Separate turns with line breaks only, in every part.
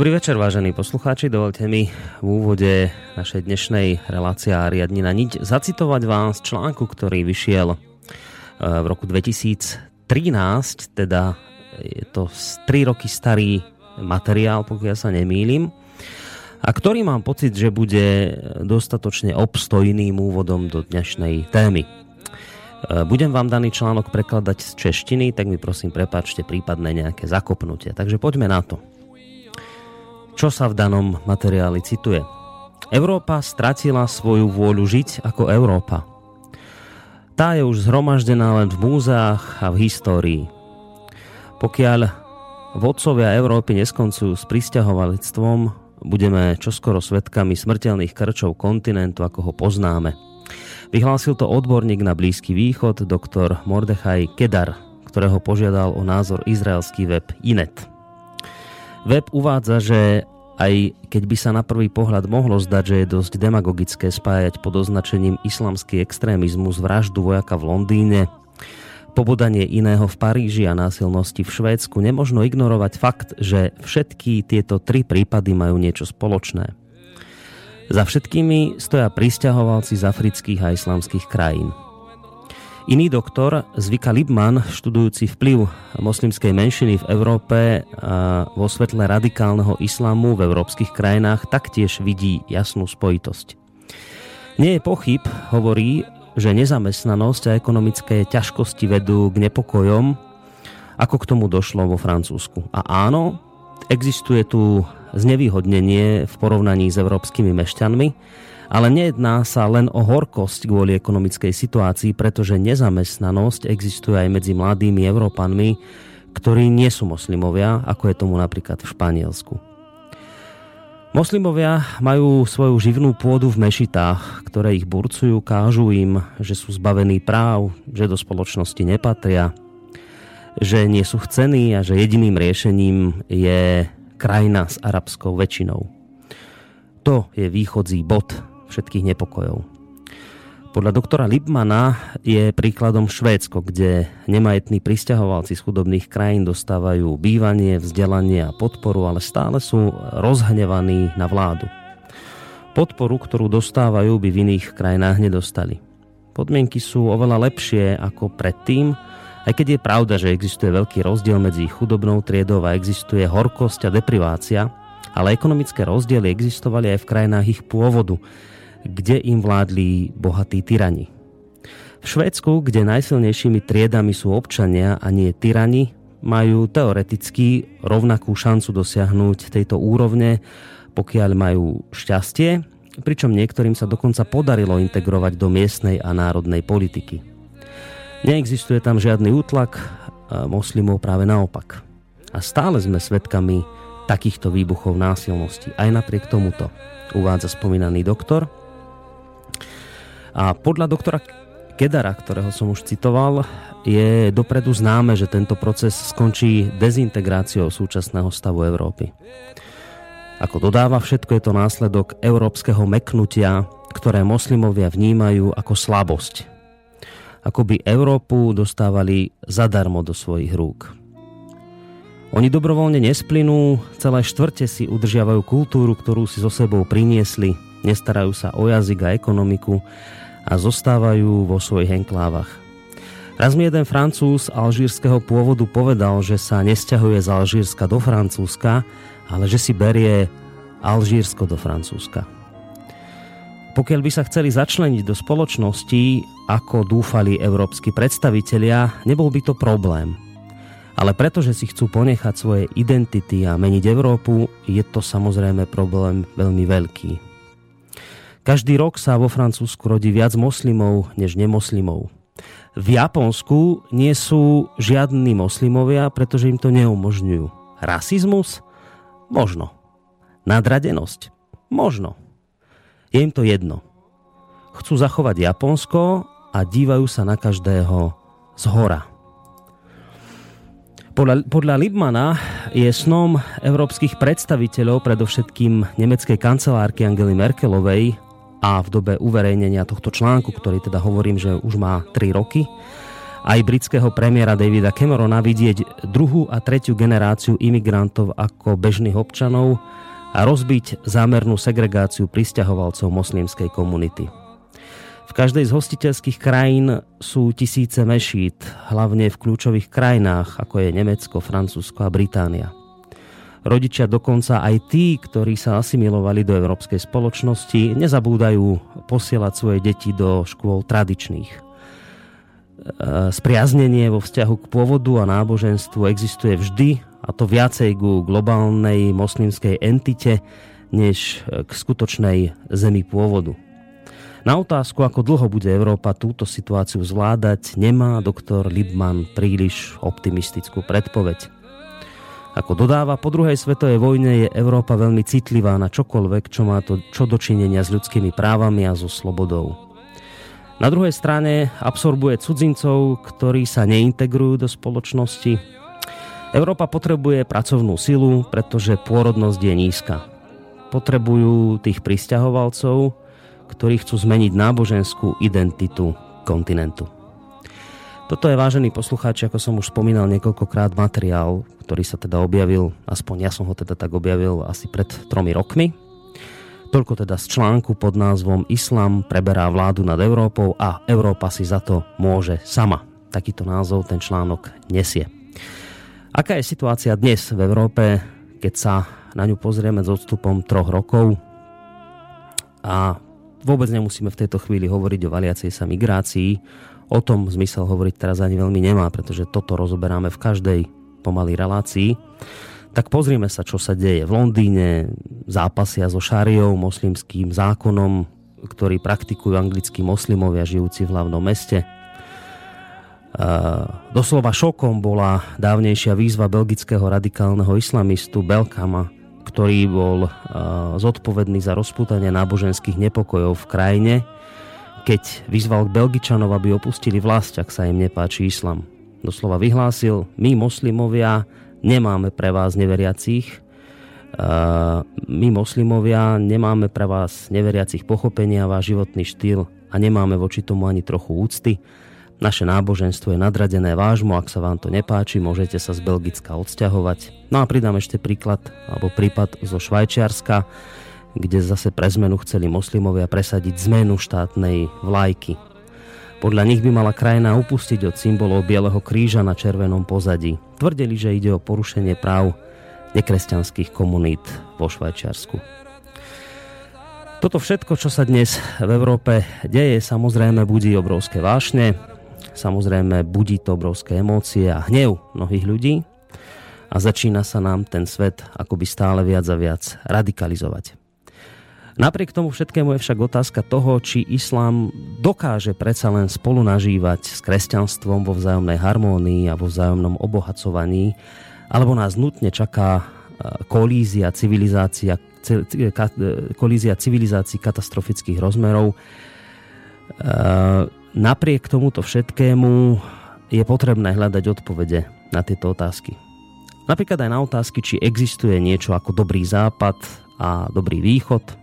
Dobrý večer, vážení poslucháči. Dovolte mi v úvode našej dnešnej relácie Ariadnina niť zacitovať vás článku, ktorý vyšiel e, v roku 2013, teda je to 3 roky starý materiál, pokiaľ sa nemýlim, a ktorý mám pocit, že bude dostatočne obstojným úvodom do dnešnej témy. E, budem vám daný článok prekladať z češtiny, tak mi prosím prepáčte prípadné nejaké zakopnutie. Takže poďme na to. Čo sa v danom materiáli cituje? Európa stratila svoju vôľu žiť ako Európa. Tá je už zhromaždená len v múzeách a v histórii. Pokiaľ vodcovia Európy neskoncujú s pristahovalectvom, budeme čoskoro svetkami smrteľných krčov kontinentu, ako ho poznáme. Vyhlásil to odborník na Blízky východ, doktor Mordechaj Kedar, ktorého požiadal o názor izraelský web Inet. Web uvádza, že aj keď by sa na prvý pohľad mohlo zdať, že je dosť demagogické spájať pod označením islamský extrémizmus vraždu vojaka v Londýne, pobodanie iného v Paríži a násilnosti v Švédsku, nemožno ignorovať fakt, že všetky tieto tri prípady majú niečo spoločné. Za všetkými stoja pristahovalci z afrických a islamských krajín. Iný doktor, Zvika Libman, študujúci vplyv moslimskej menšiny v Európe vo svetle radikálneho islamu v európskych krajinách, taktiež vidí jasnú spojitosť. Nie je pochyb, hovorí, že nezamestnanosť a ekonomické ťažkosti vedú k nepokojom, ako k tomu došlo vo Francúzsku. A áno, existuje tu znevýhodnenie v porovnaní s európskymi mešťanmi, ale nejedná sa len o horkosť kvôli ekonomickej situácii, pretože nezamestnanosť existuje aj medzi mladými Európanmi, ktorí nie sú moslimovia, ako je tomu napríklad v Španielsku. Moslimovia majú svoju živnú pôdu v mešitách, ktoré ich burcujú, kážu im, že sú zbavení práv, že do spoločnosti nepatria, že nie sú chcení a že jediným riešením je krajina s arabskou väčšinou. To je východzí bod všetkých nepokojov. Podľa doktora Lipmana je príkladom Švédsko, kde nemajetní pristahovalci z chudobných krajín dostávajú bývanie, vzdelanie a podporu, ale stále sú rozhnevaní na vládu. Podporu, ktorú dostávajú, by v iných krajinách nedostali. Podmienky sú oveľa lepšie ako predtým, aj keď je pravda, že existuje veľký rozdiel medzi chudobnou triedou a existuje horkosť a deprivácia, ale ekonomické rozdiely existovali aj v krajinách ich pôvodu, kde im vládli bohatí tyrani. V Švédsku, kde najsilnejšími triedami sú občania a nie tyrani, majú teoreticky rovnakú šancu dosiahnuť tejto úrovne, pokiaľ majú šťastie, pričom niektorým sa dokonca podarilo integrovať do miestnej a národnej politiky. Neexistuje tam žiadny útlak moslimov práve naopak. A stále sme svedkami takýchto výbuchov násilnosti. Aj napriek tomuto uvádza spomínaný doktor. A podľa doktora Kedara, ktorého som už citoval, je dopredu známe, že tento proces skončí dezintegráciou súčasného stavu Európy. Ako dodáva, všetko je to následok európskeho meknutia, ktoré moslimovia vnímajú ako slabosť. Ako by Európu dostávali zadarmo do svojich rúk. Oni dobrovoľne nesplynú, celé štvrte si udržiavajú kultúru, ktorú si so sebou priniesli, nestarajú sa o jazyk a ekonomiku a zostávajú vo svojich enklávach. Raz mi jeden francúz alžírskeho pôvodu povedal, že sa nesťahuje z Alžírska do Francúzska, ale že si berie Alžírsko do Francúzska. Pokiaľ by sa chceli začleniť do spoločnosti, ako dúfali európsky predstavitelia, nebol by to problém. Ale pretože si chcú ponechať svoje identity a meniť Európu, je to samozrejme problém veľmi veľký. Každý rok sa vo Francúzsku rodí viac moslimov než nemoslimov. V Japonsku nie sú žiadni moslimovia, pretože im to neumožňujú. Rasizmus? Možno. Nadradenosť? Možno. Je im to jedno. Chcú zachovať Japonsko a dívajú sa na každého z hora. Podľa, podľa Libmana je snom európskych predstaviteľov, predovšetkým nemeckej kancelárky Angely Merkelovej, a v dobe uverejnenia tohto článku, ktorý teda hovorím, že už má 3 roky, aj britského premiéra Davida Camerona vidieť druhú a tretiu generáciu imigrantov ako bežných občanov a rozbiť zámernú segregáciu pristahovalcov moslimskej komunity. V každej z hostiteľských krajín sú tisíce mešít, hlavne v kľúčových krajinách, ako je Nemecko, Francúzsko a Británia. Rodičia dokonca aj tí, ktorí sa asimilovali do európskej spoločnosti, nezabúdajú posielať svoje deti do škôl tradičných. E, spriaznenie vo vzťahu k pôvodu a náboženstvu existuje vždy, a to viacej ku globálnej moslimskej entite, než k skutočnej zemi pôvodu. Na otázku, ako dlho bude Európa túto situáciu zvládať, nemá doktor Libman príliš optimistickú predpoveď. Ako dodáva, po druhej svetovej vojne je Európa veľmi citlivá na čokoľvek, čo má to čo dočinenia s ľudskými právami a so slobodou. Na druhej strane absorbuje cudzincov, ktorí sa neintegrujú do spoločnosti. Európa potrebuje pracovnú silu, pretože pôrodnosť je nízka. Potrebujú tých pristahovalcov, ktorí chcú zmeniť náboženskú identitu kontinentu. Toto je, vážený poslucháči, ako som už spomínal niekoľkokrát, materiál, ktorý sa teda objavil, aspoň ja som ho teda tak objavil asi pred tromi rokmi. Toľko teda z článku pod názvom Islam preberá vládu nad Európou a Európa si za to môže sama. Takýto názov ten článok nesie. Aká je situácia dnes v Európe, keď sa na ňu pozrieme s odstupom troch rokov a vôbec nemusíme v tejto chvíli hovoriť o valiacej sa migrácii, o tom zmysel hovoriť teraz ani veľmi nemá, pretože toto rozoberáme v každej pomalej relácii. Tak pozrieme sa, čo sa deje v Londýne, zápasia so šariou, moslimským zákonom, ktorý praktikujú anglickí moslimovia žijúci v hlavnom meste. Uh, doslova šokom bola dávnejšia výzva belgického radikálneho islamistu Belkama, ktorý bol uh, zodpovedný za rozputanie náboženských nepokojov v krajine, keď vyzval Belgičanov, aby opustili vlast, ak sa im nepáči islam. Doslova vyhlásil, my moslimovia nemáme pre vás neveriacich, my moslimovia nemáme pre vás neveriacich pochopenia váš životný štýl a nemáme voči tomu ani trochu úcty. Naše náboženstvo je nadradené vášmu, ak sa vám to nepáči, môžete sa z Belgicka odsťahovať. No a pridám ešte príklad, alebo prípad zo Švajčiarska, kde zase pre zmenu chceli moslimovia presadiť zmenu štátnej vlajky. Podľa nich by mala krajina upustiť od symbolov Bieleho kríža na červenom pozadí. Tvrdili, že ide o porušenie práv nekresťanských komunít vo Švajčiarsku. Toto všetko, čo sa dnes v Európe deje, samozrejme budí obrovské vášne, samozrejme budí to obrovské emócie a hnev mnohých ľudí a začína sa nám ten svet akoby stále viac a viac radikalizovať. Napriek tomu všetkému je však otázka toho, či islám dokáže predsa len spolu nažívať s kresťanstvom vo vzájomnej harmónii a vo vzájomnom obohacovaní, alebo nás nutne čaká e, kolízia civilizácia kolízia civilizácií katastrofických rozmerov. E, napriek tomuto všetkému je potrebné hľadať odpovede na tieto otázky. Napríklad aj na otázky, či existuje niečo ako dobrý západ a dobrý východ.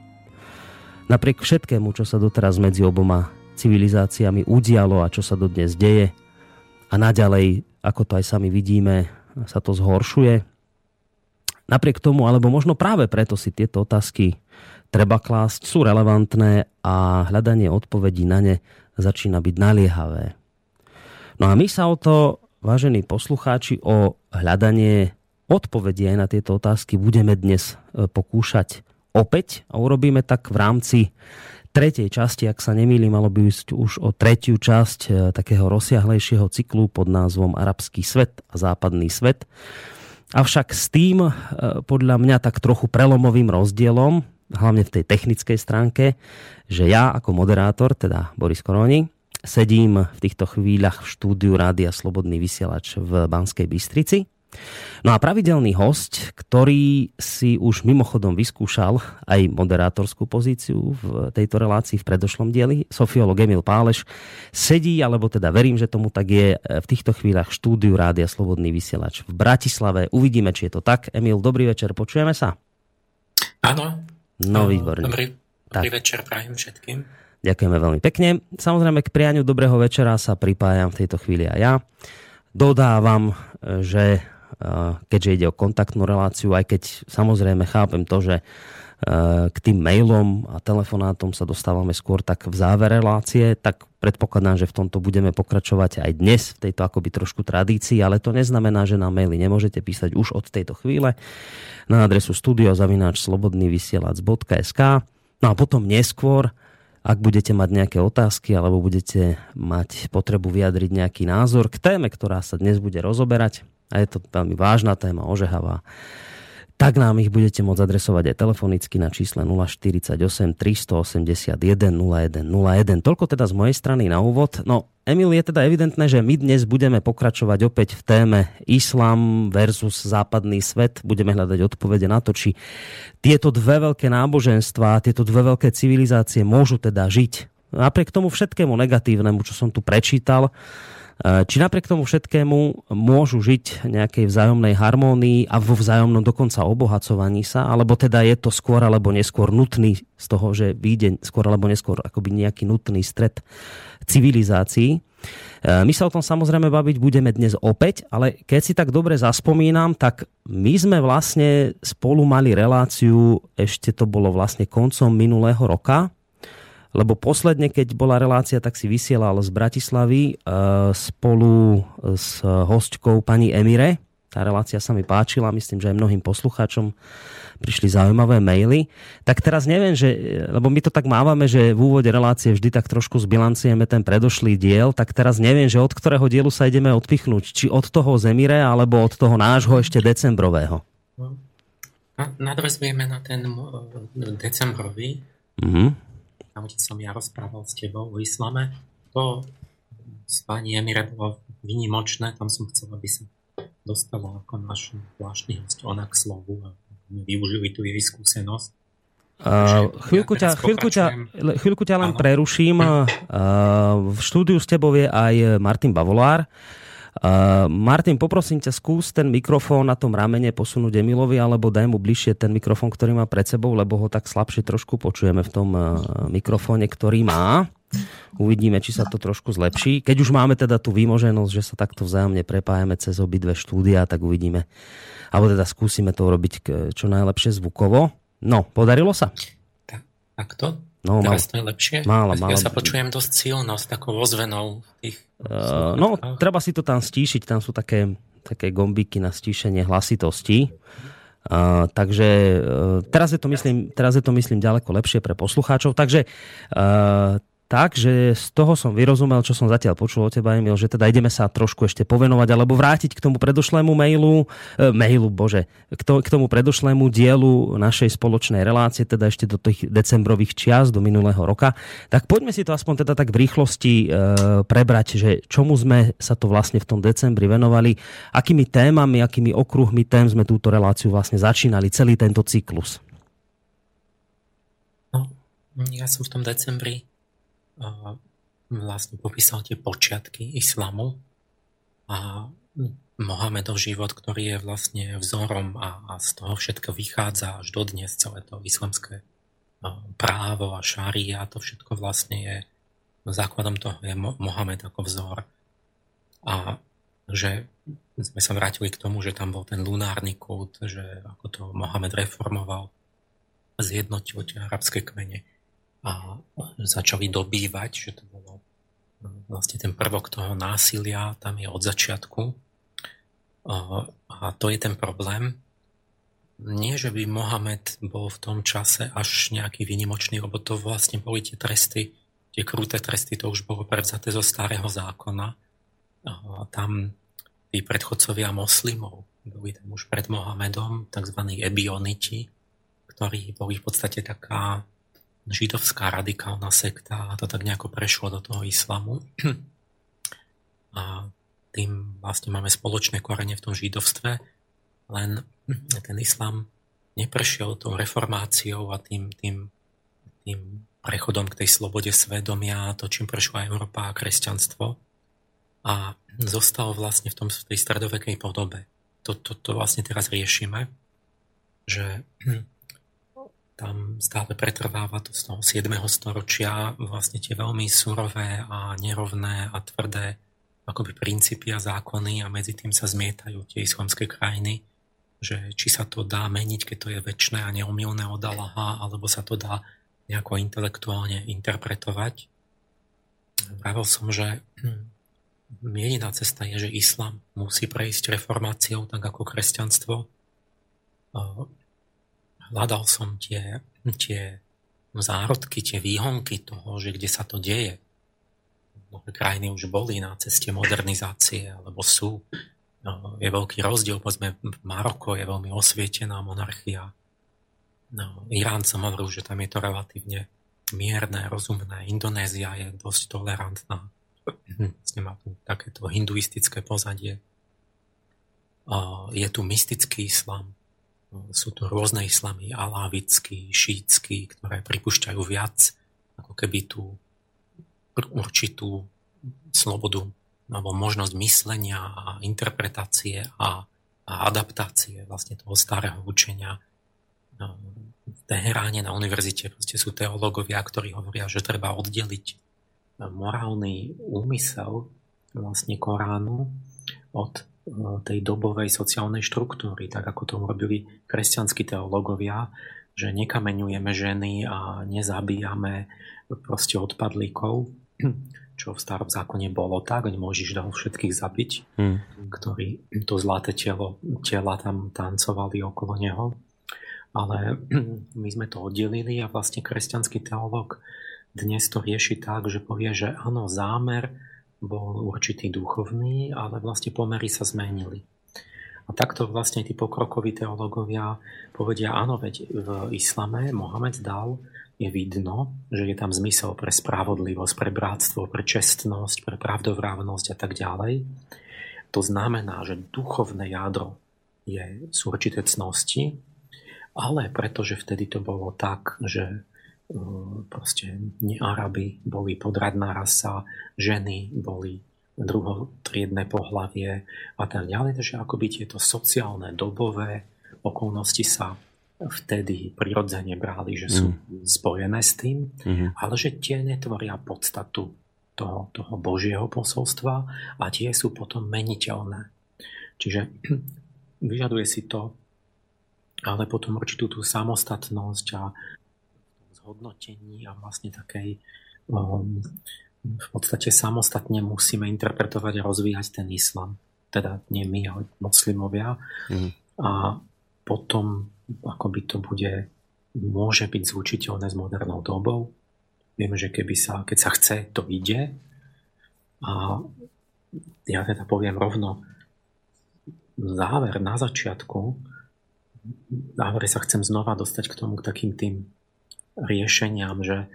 Napriek všetkému, čo sa doteraz medzi oboma civilizáciami udialo a čo sa dodnes deje a naďalej, ako to aj sami vidíme, sa to zhoršuje, Napriek tomu, alebo možno práve preto si tieto otázky treba klásť, sú relevantné a hľadanie odpovedí na ne začína byť naliehavé. No a my sa o to, vážení poslucháči, o hľadanie odpovedí aj na tieto otázky budeme dnes e, pokúšať opäť a urobíme tak v rámci tretej časti, ak sa nemýlim, malo by ísť už o tretiu časť e, takého rozsiahlejšieho cyklu pod názvom Arabský svet a západný svet. Avšak s tým e, podľa mňa tak trochu prelomovým rozdielom, hlavne v tej technickej stránke, že ja ako moderátor, teda Boris Koroni, sedím v týchto chvíľach v štúdiu Rádia Slobodný vysielač v Banskej Bystrici No a pravidelný host, ktorý si už mimochodom vyskúšal aj moderátorskú pozíciu v tejto relácii v predošlom dieli, sofiolog Emil Páleš, sedí, alebo teda verím, že tomu tak je, v týchto chvíľach štúdiu Rádia Slobodný vysielač v Bratislave. Uvidíme, či je to tak. Emil, dobrý večer, počujeme sa?
Áno.
No, výborne.
Dobrý, dobrý večer prajem všetkým.
Ďakujeme veľmi pekne. Samozrejme k prianiu dobrého večera sa pripájam v tejto chvíli aj ja. Dodávam, že keďže ide o kontaktnú reláciu, aj keď samozrejme chápem to, že k tým mailom a telefonátom sa dostávame skôr tak v závere relácie, tak predpokladám, že v tomto budeme pokračovať aj dnes v tejto akoby trošku tradícii, ale to neznamená, že na maily nemôžete písať už od tejto chvíle. Na adresu studiozavináčslobodnyvysielac.sk No a potom neskôr, ak budete mať nejaké otázky alebo budete mať potrebu vyjadriť nejaký názor k téme, ktorá sa dnes bude rozoberať, a je to veľmi vážna téma, ožehavá, tak nám ich budete môcť adresovať aj telefonicky na čísle 048 381 0101. Toľko teda z mojej strany na úvod. No, Emil, je teda evidentné, že my dnes budeme pokračovať opäť v téme Islam versus západný svet. Budeme hľadať odpovede na to, či tieto dve veľké náboženstva, tieto dve veľké civilizácie môžu teda žiť. Napriek tomu všetkému negatívnemu, čo som tu prečítal, či napriek tomu všetkému môžu žiť nejakej vzájomnej harmónii a vo vzájomnom dokonca obohacovaní sa, alebo teda je to skôr alebo neskôr nutný z toho, že vyjde skôr alebo neskôr akoby nejaký nutný stred civilizácií. Eh, my sa o tom samozrejme baviť budeme dnes opäť, ale keď si tak dobre zaspomínam, tak my sme vlastne spolu mali reláciu, ešte to bolo vlastne koncom minulého roka, lebo posledne, keď bola relácia, tak si vysielal z Bratislavy e, spolu s hostkou pani Emire. Tá relácia sa mi páčila, myslím, že aj mnohým poslucháčom prišli zaujímavé maily. Tak teraz neviem, že, lebo my to tak mávame, že v úvode relácie vždy tak trošku zbilancieme ten predošlý diel, tak teraz neviem, že od ktorého dielu sa ideme odpichnúť. Či od toho Zemire, alebo od toho nášho ešte decembrového.
Nadvezujeme na ten decembrový.
Mm-hmm
tam, kde som ja rozprával s tebou o islame, to s pani Emire bolo vynimočné, tam som chcel, aby sa dostalo ako náš zvláštny host ona k slovu a využili tú jej skúsenosť.
Uh, chvíľku, ja ťa, chvíľku, ťa, chvíľku ťa len ano. preruším. Uh, v štúdiu s tebou je aj Martin Bavolár. Uh, Martin, poprosím ťa, skús ten mikrofón na tom ramene posunúť Emilovi, alebo daj mu bližšie ten mikrofón, ktorý má pred sebou, lebo ho tak slabšie trošku počujeme v tom uh, mikrofóne, ktorý má. Uvidíme, či sa to trošku zlepší. Keď už máme teda tú výmoženosť, že sa takto vzájomne prepájame cez obidve štúdia, tak uvidíme. Alebo teda skúsime to urobiť čo najlepšie zvukovo. No, podarilo sa?
Tak, takto?
No,
Teraz mal, to je lepšie?
Málo, málo.
Ja sa počujem dosť silno, s takou ozvenou. Tých
uh, no, treba si to tam stíšiť, tam sú také, také gombiky na stíšenie hlasitosti. Uh, takže uh, teraz, je to myslím, teraz je to myslím ďaleko lepšie pre poslucháčov. Takže uh, tak, že z toho som vyrozumel, čo som zatiaľ počul od teba, Emil, že teda ideme sa trošku ešte povenovať alebo vrátiť k tomu predošlému mailu, e, mailu, bože, k, to, k tomu predošlému dielu našej spoločnej relácie, teda ešte do tých decembrových čias, do minulého roka. Tak poďme si to aspoň teda tak v rýchlosti e, prebrať, že čomu sme sa to vlastne v tom decembri venovali, akými témami, akými okruhmi tém sme túto reláciu vlastne začínali, celý tento cyklus.
No, ja som v tom decembri vlastne popísal tie počiatky islamu a Mohamedov život, ktorý je vlastne vzorom a, a z toho všetko vychádza až do dnes celé to islamské právo a šária, to všetko vlastne je základom toho je Mohamed ako vzor. A že sme sa vrátili k tomu, že tam bol ten lunárny kult, že ako to Mohamed reformoval, zjednotil tie arabské kmene a začali dobývať, že to bolo vlastne ten prvok toho násilia, tam je od začiatku. A to je ten problém. Nie, že by Mohamed bol v tom čase až nejaký výnimočný, lebo to vlastne boli tie tresty, tie kruté tresty, to už bolo prevzaté zo starého zákona. A tam tí predchodcovia moslimov boli tam už pred Mohamedom, tzv. ebioniti, ktorí boli v podstate taká židovská radikálna sekta a to tak nejako prešlo do toho islamu. A tým vlastne máme spoločné korene v tom židovstve, len ten islam neprešiel tou reformáciou a tým, tým, tým prechodom k tej slobode svedomia, to, čím prešla Európa a kresťanstvo a zostal vlastne v, tom, v tej stredovekej podobe. To, to, to vlastne teraz riešime, že tam stále pretrváva to z toho 7. storočia vlastne tie veľmi surové a nerovné a tvrdé akoby princípy a zákony a medzi tým sa zmietajú tie islamské krajiny, že či sa to dá meniť, keď to je väčšné a neomilné od Allaha, alebo sa to dá nejako intelektuálne interpretovať. Vravil som, že jediná cesta je, že islam musí prejsť reformáciou, tak ako kresťanstvo hľadal som tie, tie zárodky, tie výhonky toho, že kde sa to deje. Mnohé krajiny už boli na ceste modernizácie, alebo sú. No, je veľký rozdiel, povedzme, Maroko je veľmi osvietená monarchia. No, Irán som hovoril, že tam je to relatívne mierne, rozumné. Indonézia je dosť tolerantná. Vlastne má tu takéto hinduistické pozadie. Je tu mystický islam, sú tu rôzne islamy, alávický, šítsky, ktoré pripúšťajú viac ako keby tú určitú slobodu alebo možnosť myslenia a interpretácie a, a adaptácie vlastne toho starého učenia. No, v Teheráne na univerzite sú teológovia, ktorí hovoria, že treba oddeliť morálny úmysel vlastne Koránu od tej dobovej sociálnej štruktúry, tak ako to robili kresťanskí teológovia, že nekameňujeme ženy a nezabíjame proste odpadlíkov, čo v starom zákone bolo tak, nemôžeš dal všetkých zabiť, hmm. ktorí to zlaté telo, tela tam tancovali okolo neho. Ale my sme to oddelili a vlastne kresťanský teológ dnes to rieši tak, že povie, že áno, zámer bol určitý duchovný, ale vlastne pomery sa zmenili. A takto vlastne tí pokrokoví teológovia povedia, áno, veď v islame Mohamed dal, je vidno, že je tam zmysel pre spravodlivosť, pre bratstvo, pre čestnosť, pre pravdovrávnosť a tak ďalej. To znamená, že duchovné jadro je, sú určité cnosti, ale pretože vtedy to bolo tak, že proste Araby boli podradná rasa, ženy boli druhotriedne pohlavie a tak ďalej. Takže akoby tieto sociálne, dobové okolnosti sa vtedy prirodzene brali, že sú mm. spojené s tým, mm. ale že tie netvoria podstatu toho, toho Božieho posolstva a tie sú potom meniteľné. Čiže vyžaduje si to ale potom určitú tú samostatnosť a hodnotení a vlastne takej um, v podstate samostatne musíme interpretovať a rozvíjať ten islam. Teda nie my, ale moslimovia. Mm. A potom akoby to bude, môže byť zlučiteľné s modernou dobou. Vieme, že keby sa, keď sa chce, to ide. A ja teda poviem rovno, záver na začiatku, v závere sa chcem znova dostať k tomu, k takým tým riešeniam, že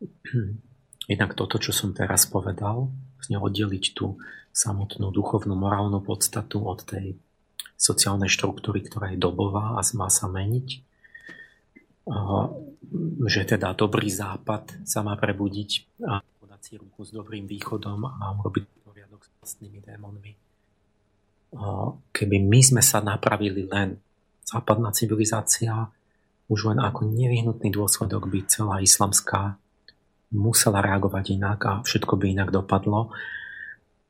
jednak toto, čo som teraz povedal, vlastne oddeliť tú samotnú duchovnú morálnu podstatu od tej sociálnej štruktúry, ktorá je dobová a má sa meniť. Že teda dobrý západ sa má prebudiť a podať si ruku s dobrým východom a urobiť poriadok s vlastnými démonmi. Keby my sme sa napravili len západná civilizácia, už len ako nevyhnutný dôsledok by celá islamská musela reagovať inak a všetko by inak dopadlo.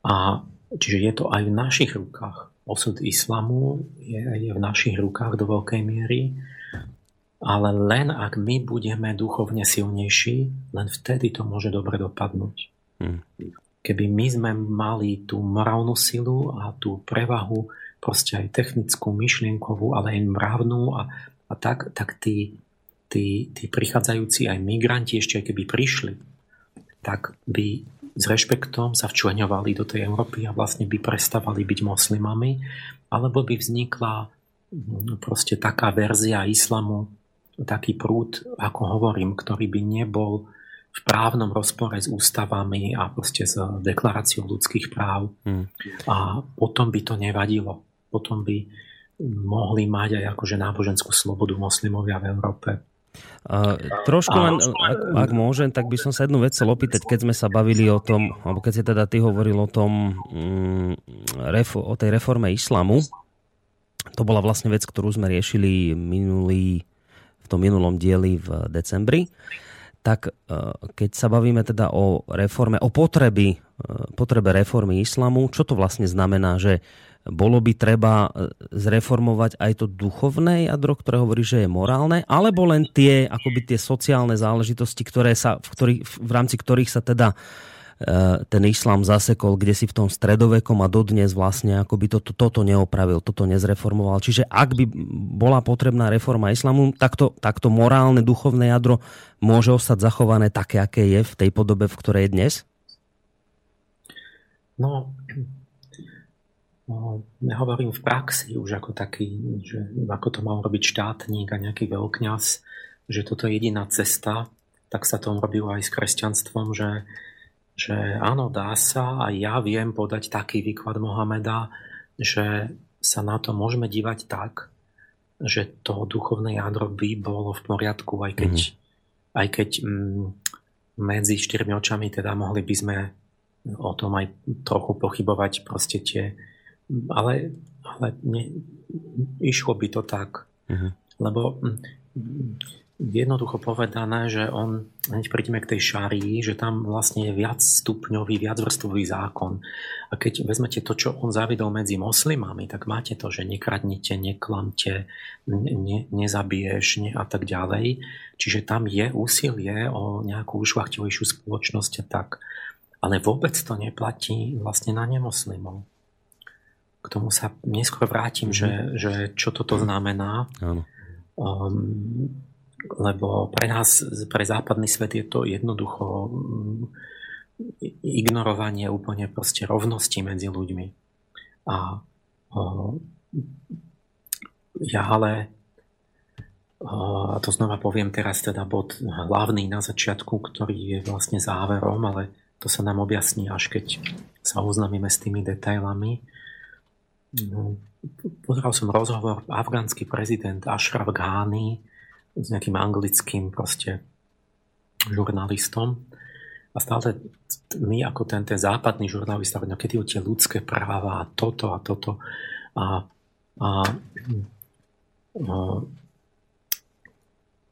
A čiže je to aj v našich rukách. Osud islamu je, je v našich rukách do veľkej miery, ale len ak my budeme duchovne silnejší, len vtedy to môže dobre dopadnúť. Hmm. Keby my sme mali tú morálnu silu a tú prevahu, proste aj technickú, myšlienkovú, ale aj mravnú a, a tak, tak tí, tí, tí prichádzajúci aj migranti ešte aj keby prišli, tak by s rešpektom sa včleňovali do tej Európy a vlastne by prestávali byť moslimami, alebo by vznikla mm, proste taká verzia islamu, taký prúd, ako hovorím, ktorý by nebol v právnom rozpore s ústavami a proste s deklaráciou ľudských práv. Hmm. A potom by to nevadilo. Potom by mohli mať aj akože náboženskú slobodu moslimovia v Európe.
Uh, trošku len, ak, ak môžem, tak by som sa jednu vec chcel opýtať, keď sme sa bavili o tom, alebo keď si teda ty hovoril o tom, um, refo, o tej reforme islamu, to bola vlastne vec, ktorú sme riešili minulý, v tom minulom dieli v decembri, tak uh, keď sa bavíme teda o reforme, o potreby, uh, potrebe reformy islamu, čo to vlastne znamená, že bolo by treba e, zreformovať aj to duchovné jadro, ktoré hovorí, že je morálne, alebo len tie, akoby tie sociálne záležitosti, ktoré sa, v, ktorých, v rámci ktorých sa teda e, ten islám zasekol, kde si v tom stredovekom a dodnes vlastne akoby toto, toto neopravil, toto nezreformoval. Čiže ak by bola potrebná reforma islamu, tak to, tak to morálne, duchovné jadro môže ostať zachované také, aké je v tej podobe, v ktorej je dnes?
No, nehovorím v praxi už ako taký, že ako to mal robiť štátnik a nejaký veľkňaz, že toto je jediná cesta, tak sa to robilo aj s kresťanstvom, že, že áno, dá sa a ja viem podať taký výklad Mohameda, že sa na to môžeme dívať tak, že to duchovné jadro by bolo v poriadku, aj keď, mm. aj keď mm, medzi štyrmi očami teda mohli by sme o tom aj trochu pochybovať proste tie ale, ale ne, išlo by to tak. Uh-huh. Lebo mm, jednoducho povedané, že on, hneď prídeme k tej šárii, že tam vlastne je viac stupňový, viac vrstvový zákon. A keď vezmete to, čo on zavidol medzi moslimami, tak máte to, že nekradnite, neklamte, ne, nezabiješ ne, a tak ďalej. Čiže tam je úsilie o nejakú ušlachtilejšiu spoločnosť a tak. Ale vôbec to neplatí vlastne na nemoslimov k tomu sa neskôr vrátim, mm-hmm. že, že čo toto znamená. Áno. Um, lebo pre nás, pre západný svet je to jednoducho um, ignorovanie úplne proste rovnosti medzi ľuďmi. A uh, ja ale a to znova poviem teraz teda bod hlavný na začiatku, ktorý je vlastne záverom, ale to sa nám objasní až keď sa oznámime s tými detailami. No, pozeral som rozhovor, afgánsky prezident Ashraf Ghani s nejakým anglickým proste žurnalistom a stále my ako ten, ten západný žurnalista, no kedy tie ľudské práva a toto a toto a, a, a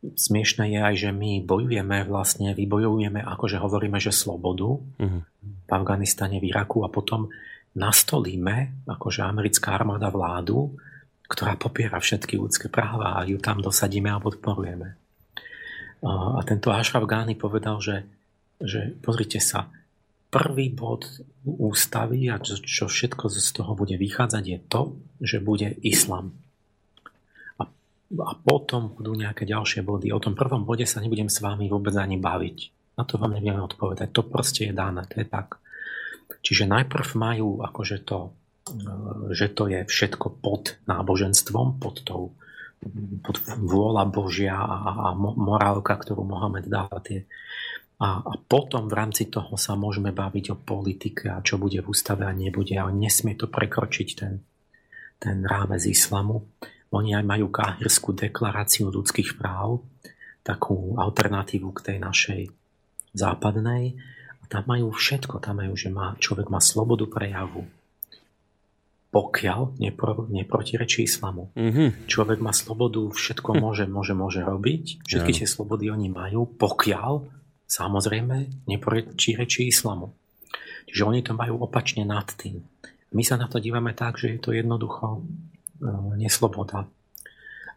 smiešné je aj, že my bojujeme vlastne, vybojujeme akože hovoríme, že slobodu uh-huh. v Afganistane, v Iraku a potom nastolíme, akože americká armáda vládu, ktorá popiera všetky ľudské práva a ju tam dosadíme a podporujeme. A tento Ashraf Ghani povedal, že, že pozrite sa, prvý bod ústavy a čo, čo všetko z toho bude vychádzať je to, že bude islam. A a potom budú nejaké ďalšie body. O tom prvom bode sa nebudem s vami vôbec ani baviť. Na to vám nebudeme odpovedať. To proste je dané, to je tak. Čiže najprv majú akože to, e, že to je všetko pod náboženstvom, pod tou pod vôľa Božia a, a morálka, ktorú Mohamed dáva tie. A, a potom v rámci toho sa môžeme baviť o politike a čo bude v ústave a nebude, ale nesmie to prekročiť ten, ten rámec islamu. Oni aj majú káhirskú deklaráciu ľudských práv, takú alternatívu k tej našej západnej. Tam majú všetko. Tam majú, že má, človek má slobodu prejavu, pokiaľ nepro, neprotirečí islamu. Mm-hmm. Človek má slobodu, všetko hm. môže, môže, môže robiť. Všetky tie slobody oni majú, pokiaľ samozrejme neprotirečí islamu. Čiže oni to majú opačne nad tým. My sa na to dívame tak, že je to jednoducho No, nesloboda.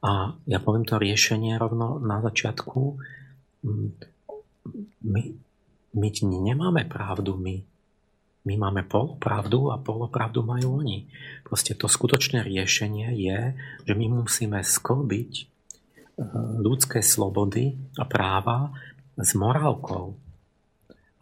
A ja poviem to riešenie rovno na začiatku. Mm, my, my nemáme pravdu, my, my máme polopravdu a polopravdu majú oni. Proste to skutočné riešenie je, že my musíme sklbiť eh, ľudské slobody a práva s morálkou.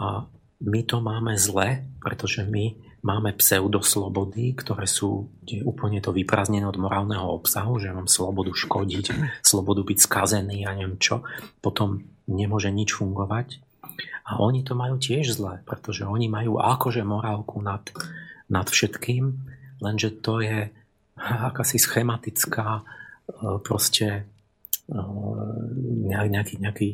A my to máme zle, pretože my Máme pseudoslobody, ktoré sú kde úplne to vyprázdnené od morálneho obsahu, že mám slobodu škodiť, slobodu byť skazený a neviem čo. Potom nemôže nič fungovať. A oni to majú tiež zle, pretože oni majú akože morálku nad, nad všetkým, lenže to je akási schematická e, proste e, nejaký, nejaký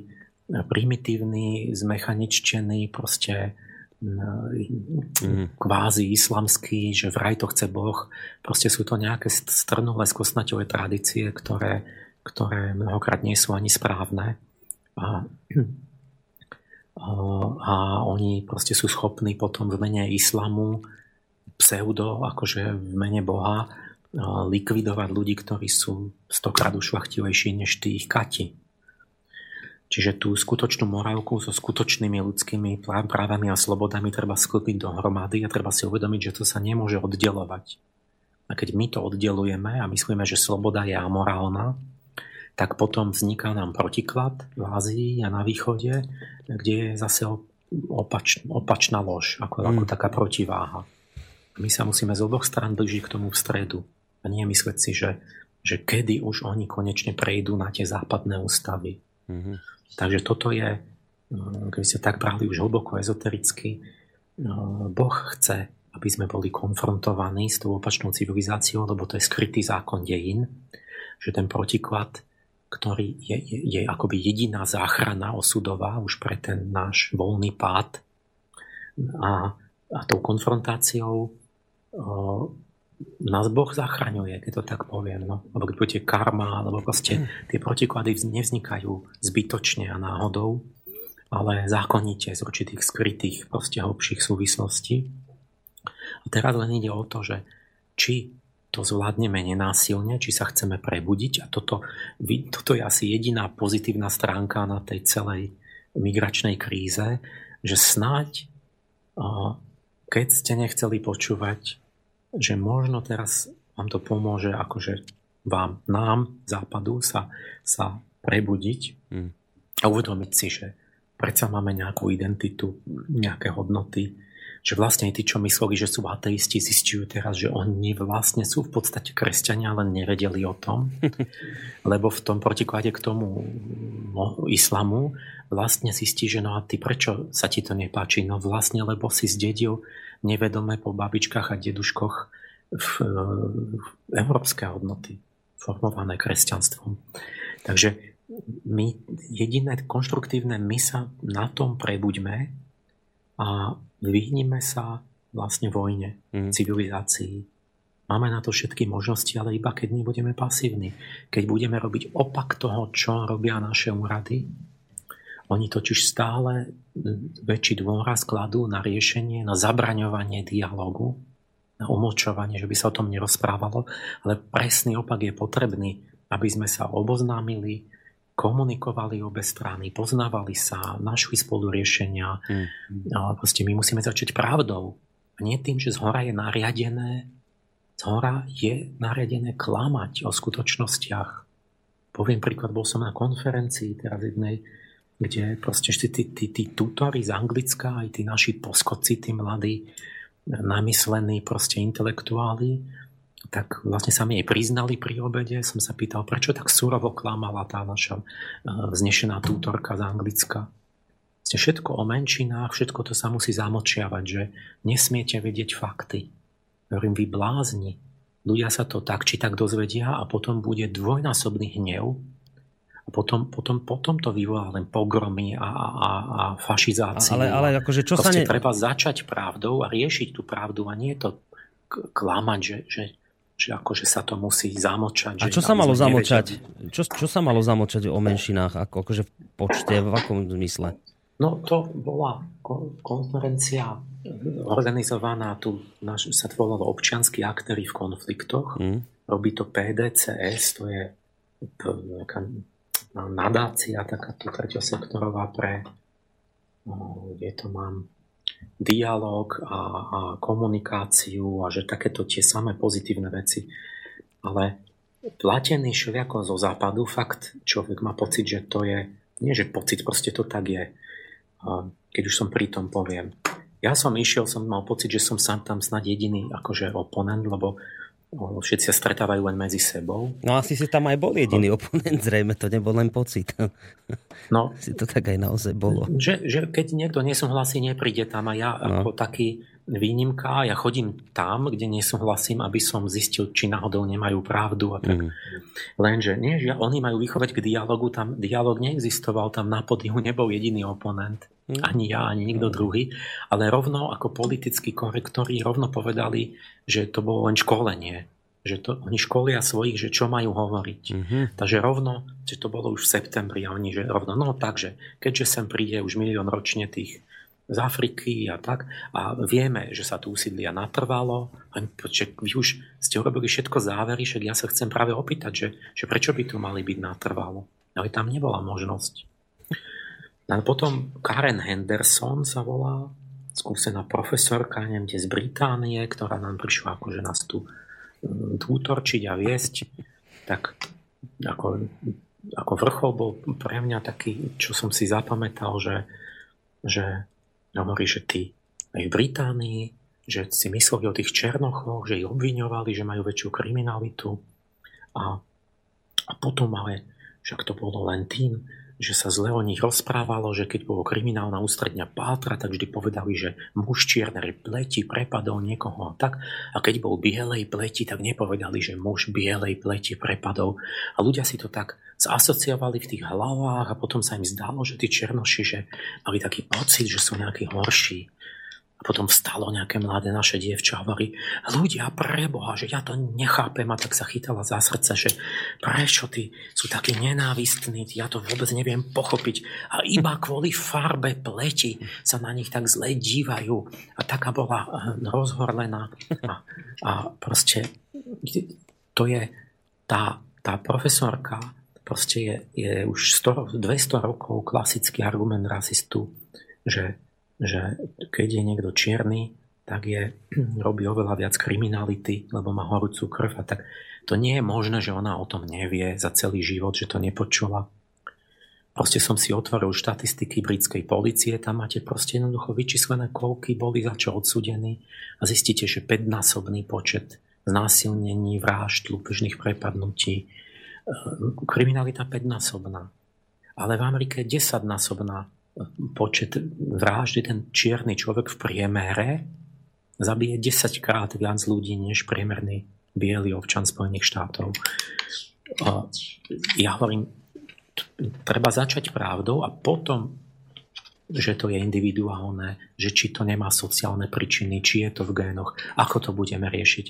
primitívny, zmechaničtený proste mm. kvázi islamský, že vraj to chce Boh. Proste sú to nejaké strnulé, skosnaťové tradície, ktoré, ktoré mnohokrát nie sú ani správne. A, a oni proste sú schopní potom v mene islamu pseudo, akože v mene Boha likvidovať ľudí, ktorí sú stokrát ušlachtilejší než tých kati. Čiže tú skutočnú morálku so skutočnými ľudskými právami a slobodami treba sklbiť dohromady a treba si uvedomiť, že to sa nemôže oddelovať. A keď my to oddelujeme a myslíme, že sloboda je amorálna, tak potom vzniká nám protiklad v Ázii a na východe, kde je zase opač, opačná lož, ako, mm. ako taká protiváha. My sa musíme z oboch stran blížiť k tomu v stredu. A nie mysleť si, že, že kedy už oni konečne prejdú na tie západné ústavy. Mm-hmm. Takže toto je, no, keď ste tak brali už hlboko ezotericky, no, Boh chce, aby sme boli konfrontovaní s tou opačnou civilizáciou, lebo to je skrytý zákon dejín, že ten protiklad, ktorý je, je, je akoby jediná záchrana osudová už pre ten náš voľný pád a, a tou konfrontáciou nás Boh zachraňuje, keď to tak poviem. No. Alebo keď budete karma, alebo proste hm. tie protiklady nevznikajú zbytočne a náhodou, ale zákonite z určitých skrytých, proste hlbších súvislostí. A teraz len ide o to, že či to zvládneme nenásilne, či sa chceme prebudiť a toto, toto je asi jediná pozitívna stránka na tej celej migračnej kríze, že snáď keď ste nechceli počúvať že možno teraz vám to pomôže akože vám, nám, západu, sa, sa prebudiť mm. a uvedomiť si, že predsa máme nejakú identitu, nejaké hodnoty, že vlastne tí, čo mysleli, že sú ateisti, zistujú teraz, že oni vlastne sú v podstate kresťania, len nevedeli o tom, lebo v tom protiklade k tomu no, islamu vlastne zistí, že no a ty prečo sa ti to nepáči? No vlastne, lebo si zdedil nevedome po babičkách a deduškoch v, v európske hodnoty, formované kresťanstvom. Takže my jediné konštruktívne, my sa na tom prebuďme a vyhnime sa vlastne vojne, mm. civilizácii. Máme na to všetky možnosti, ale iba keď nebudeme pasívni. Keď budeme robiť opak toho, čo robia naše úrady, oni totiž stále väčší dôraz kladú na riešenie, na zabraňovanie dialogu, na umlčovanie, že by sa o tom nerozprávalo, ale presný opak je potrebný, aby sme sa oboznámili, komunikovali obe strany, poznávali sa, našli spolu riešenia. Mm. Proste my musíme začať pravdou. A nie tým, že z hora je nariadené, z hora je nariadené klamať o skutočnostiach poviem príklad, bol som na konferencii teraz jednej, kde proste tí, tí, tí, tí tutori z Anglicka, aj tí naši poskoci, tí mladí, namyslení proste intelektuáli, tak vlastne sa mi jej priznali pri obede. Som sa pýtal, prečo tak surovo klamala tá naša e, vznešená tútorka z Anglicka. Ste všetko o menšinách, všetko to sa musí zamočiavať, že nesmiete vedieť fakty. Hovorím, vy blázni. Ľudia sa to tak či tak dozvedia a potom bude dvojnásobný hnev a potom, potom, potom to vyvolá len pogromy a, a, a fašizáciu.
Ale, ale akože čo sa ne...
treba začať pravdou a riešiť tú pravdu a nie to klamať, že, že, že akože sa to musí zamočať.
A čo sa malo zamočať? Čo, čo sa malo zamočať o menšinách? Ako, akože v počte, v akom zmysle?
No to bola konferencia organizovaná tu, sa to volalo občianskí aktéry v konfliktoch. Mm. Robí to PDCS, to je nejaká nadácia, takáto treťosektorová pre, kde to mám dialog a, a komunikáciu a že takéto tie samé pozitívne veci. Ale platený šliako zo západu, fakt človek má pocit, že to je, nie že pocit, proste to tak je keď už som pri tom poviem. Ja som išiel, som mal pocit, že som sám tam snad jediný akože oponent, lebo všetci sa stretávajú len medzi sebou.
No asi si tam aj bol jediný no. oponent, zrejme to nebol len pocit. No. si to tak aj naozaj bolo.
Že, že keď niekto nesúhlasí, nepríde tam a ja no. ako taký výnimka, ja chodím tam, kde nesúhlasím, aby som zistil, či náhodou nemajú pravdu. A tak. Mm. Lenže nie, že oni majú vychovať k dialogu, tam dialog neexistoval, tam na podihu nebol jediný oponent. Mm. Ani ja, ani nikto druhý. Ale rovno ako politickí korektori rovno povedali, že to bolo len školenie. Že to, oni školia svojich, že čo majú hovoriť. Mm-hmm. Takže rovno, že to bolo už v septembri a oni, že rovno, no takže, keďže sem príde už milión ročne tých z Afriky a tak. A vieme, že sa tu usídlia natrvalo. Vy už ste urobili všetko závery, však ja sa chcem práve opýtať, že, že prečo by tu mali byť natrvalo. Ale tam nebola možnosť. A potom Karen Henderson sa volá, skúsená profesorka, neviem, z Británie, ktorá nám prišla akože nás tu útorčiť a viesť. Tak ako, ako vrchol bol pre mňa taký, čo som si zapamätal, že, že hovorí, že tí aj v Británii, že si mysleli o tých Černochoch, že ich obviňovali, že majú väčšiu kriminalitu. A, a potom ale, však to bolo len tým, že sa zle o nich rozprávalo, že keď bolo kriminálna ústredňa pátra, tak vždy povedali, že muž čiernej pleti prepadol niekoho a tak. A keď bol bielej pleti, tak nepovedali, že muž bielej pleti prepadol. A ľudia si to tak zasociovali v tých hlavách a potom sa im zdalo, že tí černoši, že mali taký pocit, že sú nejakí horší. A potom vstalo nejaké mladé naše dievča a hovorí, ľudia preboha, že ja to nechápem a tak sa chytala za srdce, že prečo tí sú takí nenávistní, ja to vôbec neviem pochopiť. A iba kvôli farbe pleti sa na nich tak zle dívajú. A taká bola eh, rozhorlená. A, a proste to je tá, tá profesorka, proste je, je už 100, 200 rokov klasický argument rasistu, že že keď je niekto čierny, tak je, robí oveľa viac kriminality, lebo má horúcu krv a tak to nie je možné, že ona o tom nevie za celý život, že to nepočula. Proste som si otvoril štatistiky britskej policie, tam máte proste jednoducho vyčíslené, koľky boli za čo odsudení a zistíte, že 5-násobný počet znásilnení, vražd, lúpežných prepadnutí, kriminalita 5-násobná. Ale v Amerike 10-násobná počet vraždy, ten čierny človek v priemere zabije 10 krát viac ľudí než priemerný biely občan Spojených štátov. Ja hovorím, treba začať pravdou a potom, že to je individuálne, že či to nemá sociálne príčiny, či je to v génoch, ako to budeme riešiť.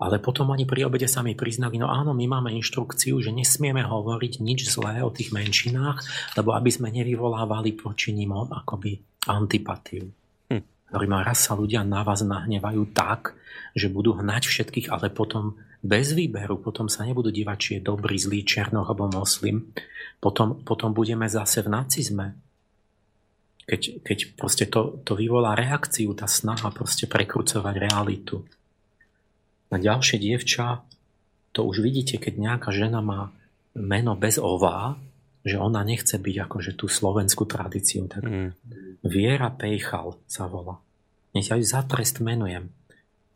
Ale potom oni pri obede sami priznali, no áno, my máme inštrukciu, že nesmieme hovoriť nič zlé o tých menšinách, lebo aby sme nevyvolávali proti nim akoby antipatiu. Hm. Hovorím, raz sa ľudia na vás nahnevajú tak, že budú hnať všetkých, ale potom bez výberu, potom sa nebudú dívať, či je dobrý, zlý, černoch alebo moslim. Potom, potom budeme zase v nacizme. Keď, keď proste to, to vyvolá reakciu, tá snaha proste prekrucovať realitu na ďalšie dievča, to už vidíte, keď nejaká žena má meno bez ová, že ona nechce byť akože tú slovenskú tradíciu. Tak mm. Viera Pejchal sa volá. Nech ja ju za trest menujem.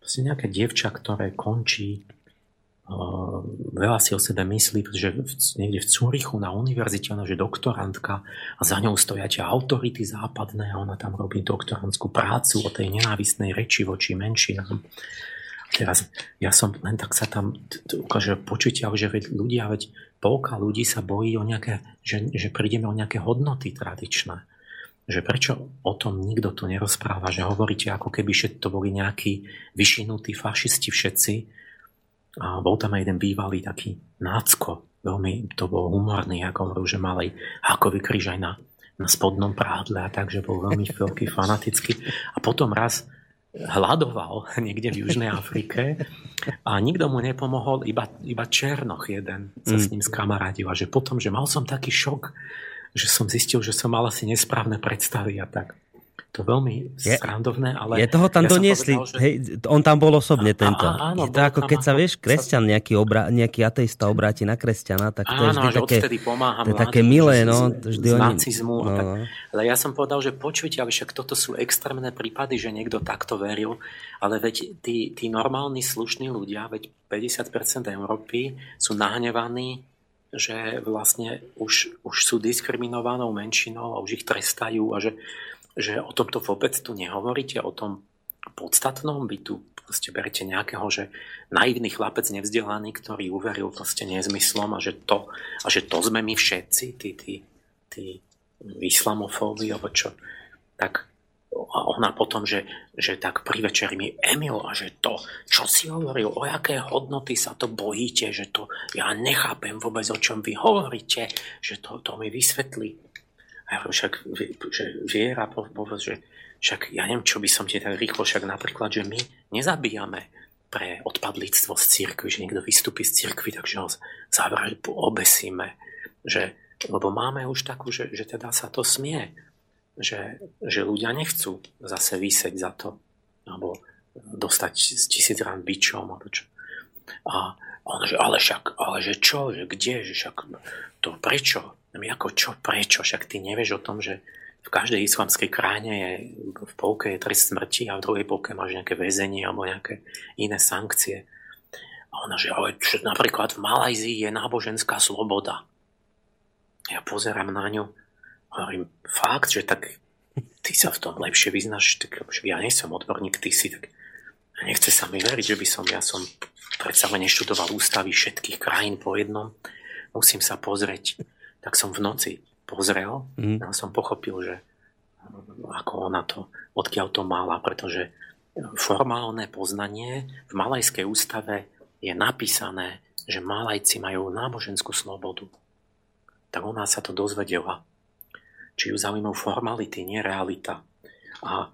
Proste nejaké dievča, ktoré končí Uh, veľa si o sebe myslí, pretože niekde v Cúrichu na univerzite ona je doktorantka a za ňou stoja tie autority západné a ona tam robí doktorantskú prácu o tej nenávistnej reči voči menšinám. Teraz ja som len tak sa tam ukáže počutia, že veď ľudia, veď polka ľudí sa bojí o nejaké, že, že prídeme o nejaké hodnoty tradičné. Že prečo o tom nikto tu nerozpráva, že hovoríte ako keby to boli nejakí vyšinutí fašisti všetci, a bol tam aj jeden bývalý taký nácko, veľmi to bol humorný, ako hovoril, že mal aj hákový kríž aj na, na spodnom prádle a takže bol veľmi veľký fanatický. A potom raz hľadoval niekde v Južnej Afrike a nikto mu nepomohol, iba, iba Černoch jeden sa s mm. ním skamarádil a že potom, že mal som taký šok, že som zistil, že som mal asi nesprávne predstavy a tak to veľmi je, srandovné, ale...
Je toho tam ja doniesli, povedal, že... hej, on tam bol osobne a, tento. A, áno, je to ako keď sa, vieš, kresťan, nejaký, obra, nejaký ateista obráti na kresťana, tak to áno, je vždy také, to je také milé, no.
Vždy z oni... nacizmu. No. Tak, ale ja som povedal, že počujte, ale však toto sú extrémne prípady, že niekto takto veril, ale veď tí, tí normálni, slušní ľudia, veď 50% Európy sú nahnevaní že vlastne už, už sú diskriminovanou menšinou a už ich trestajú a že že o tomto vôbec tu nehovoríte, o tom podstatnom, vy tu proste berete nejakého, že naivný chlapec nevzdelaný, ktorý uveril proste nezmyslom a že to, a že to sme my všetci, tí, tí, tí islamofóbi, alebo čo. Tak a ona potom, že, že tak pri večeri mi Emil a že to, čo si hovoril, o aké hodnoty sa to bojíte, že to ja nechápem vôbec, o čom vy hovoríte, že to, to mi vysvetlí. Ja však, že viera, povedz, že však ja neviem, čo by som ti tak rýchlo, však napríklad, že my nezabíjame pre odpadlictvo z cirkvi, že niekto vystúpi z cirkvi, takže ho zavraž, obesíme. Že, lebo máme už takú, že, že teda sa to smie. Že, že ľudia nechcú zase vyseť za to, alebo dostať tisíc rán bičom, alebo čo. A on, že ale však, ale že čo, že kde, že však to prečo? No my ako čo, prečo? Však ty nevieš o tom, že v každej islamskej krajine je, v polke je trest smrti a v druhej polke máš nejaké väzenie alebo nejaké iné sankcie. A ona, že ale čo, napríklad v Malajzii je náboženská sloboda. Ja pozerám na ňu a hovorím, fakt, že tak ty sa v tom lepšie vyznáš, tak ja nie som odborník, ty si, tak nechce sa mi veriť, že by som, ja som predsa len neštudoval ústavy všetkých krajín po jednom. Musím sa pozrieť tak som v noci pozrel mm. a som pochopil, že ako ona to, odkiaľ to mala, pretože formálne poznanie v malajskej ústave je napísané, že Malajci majú náboženskú slobodu. Tak ona sa to dozvedela. Či ju zaujímajú formality, nie realita. A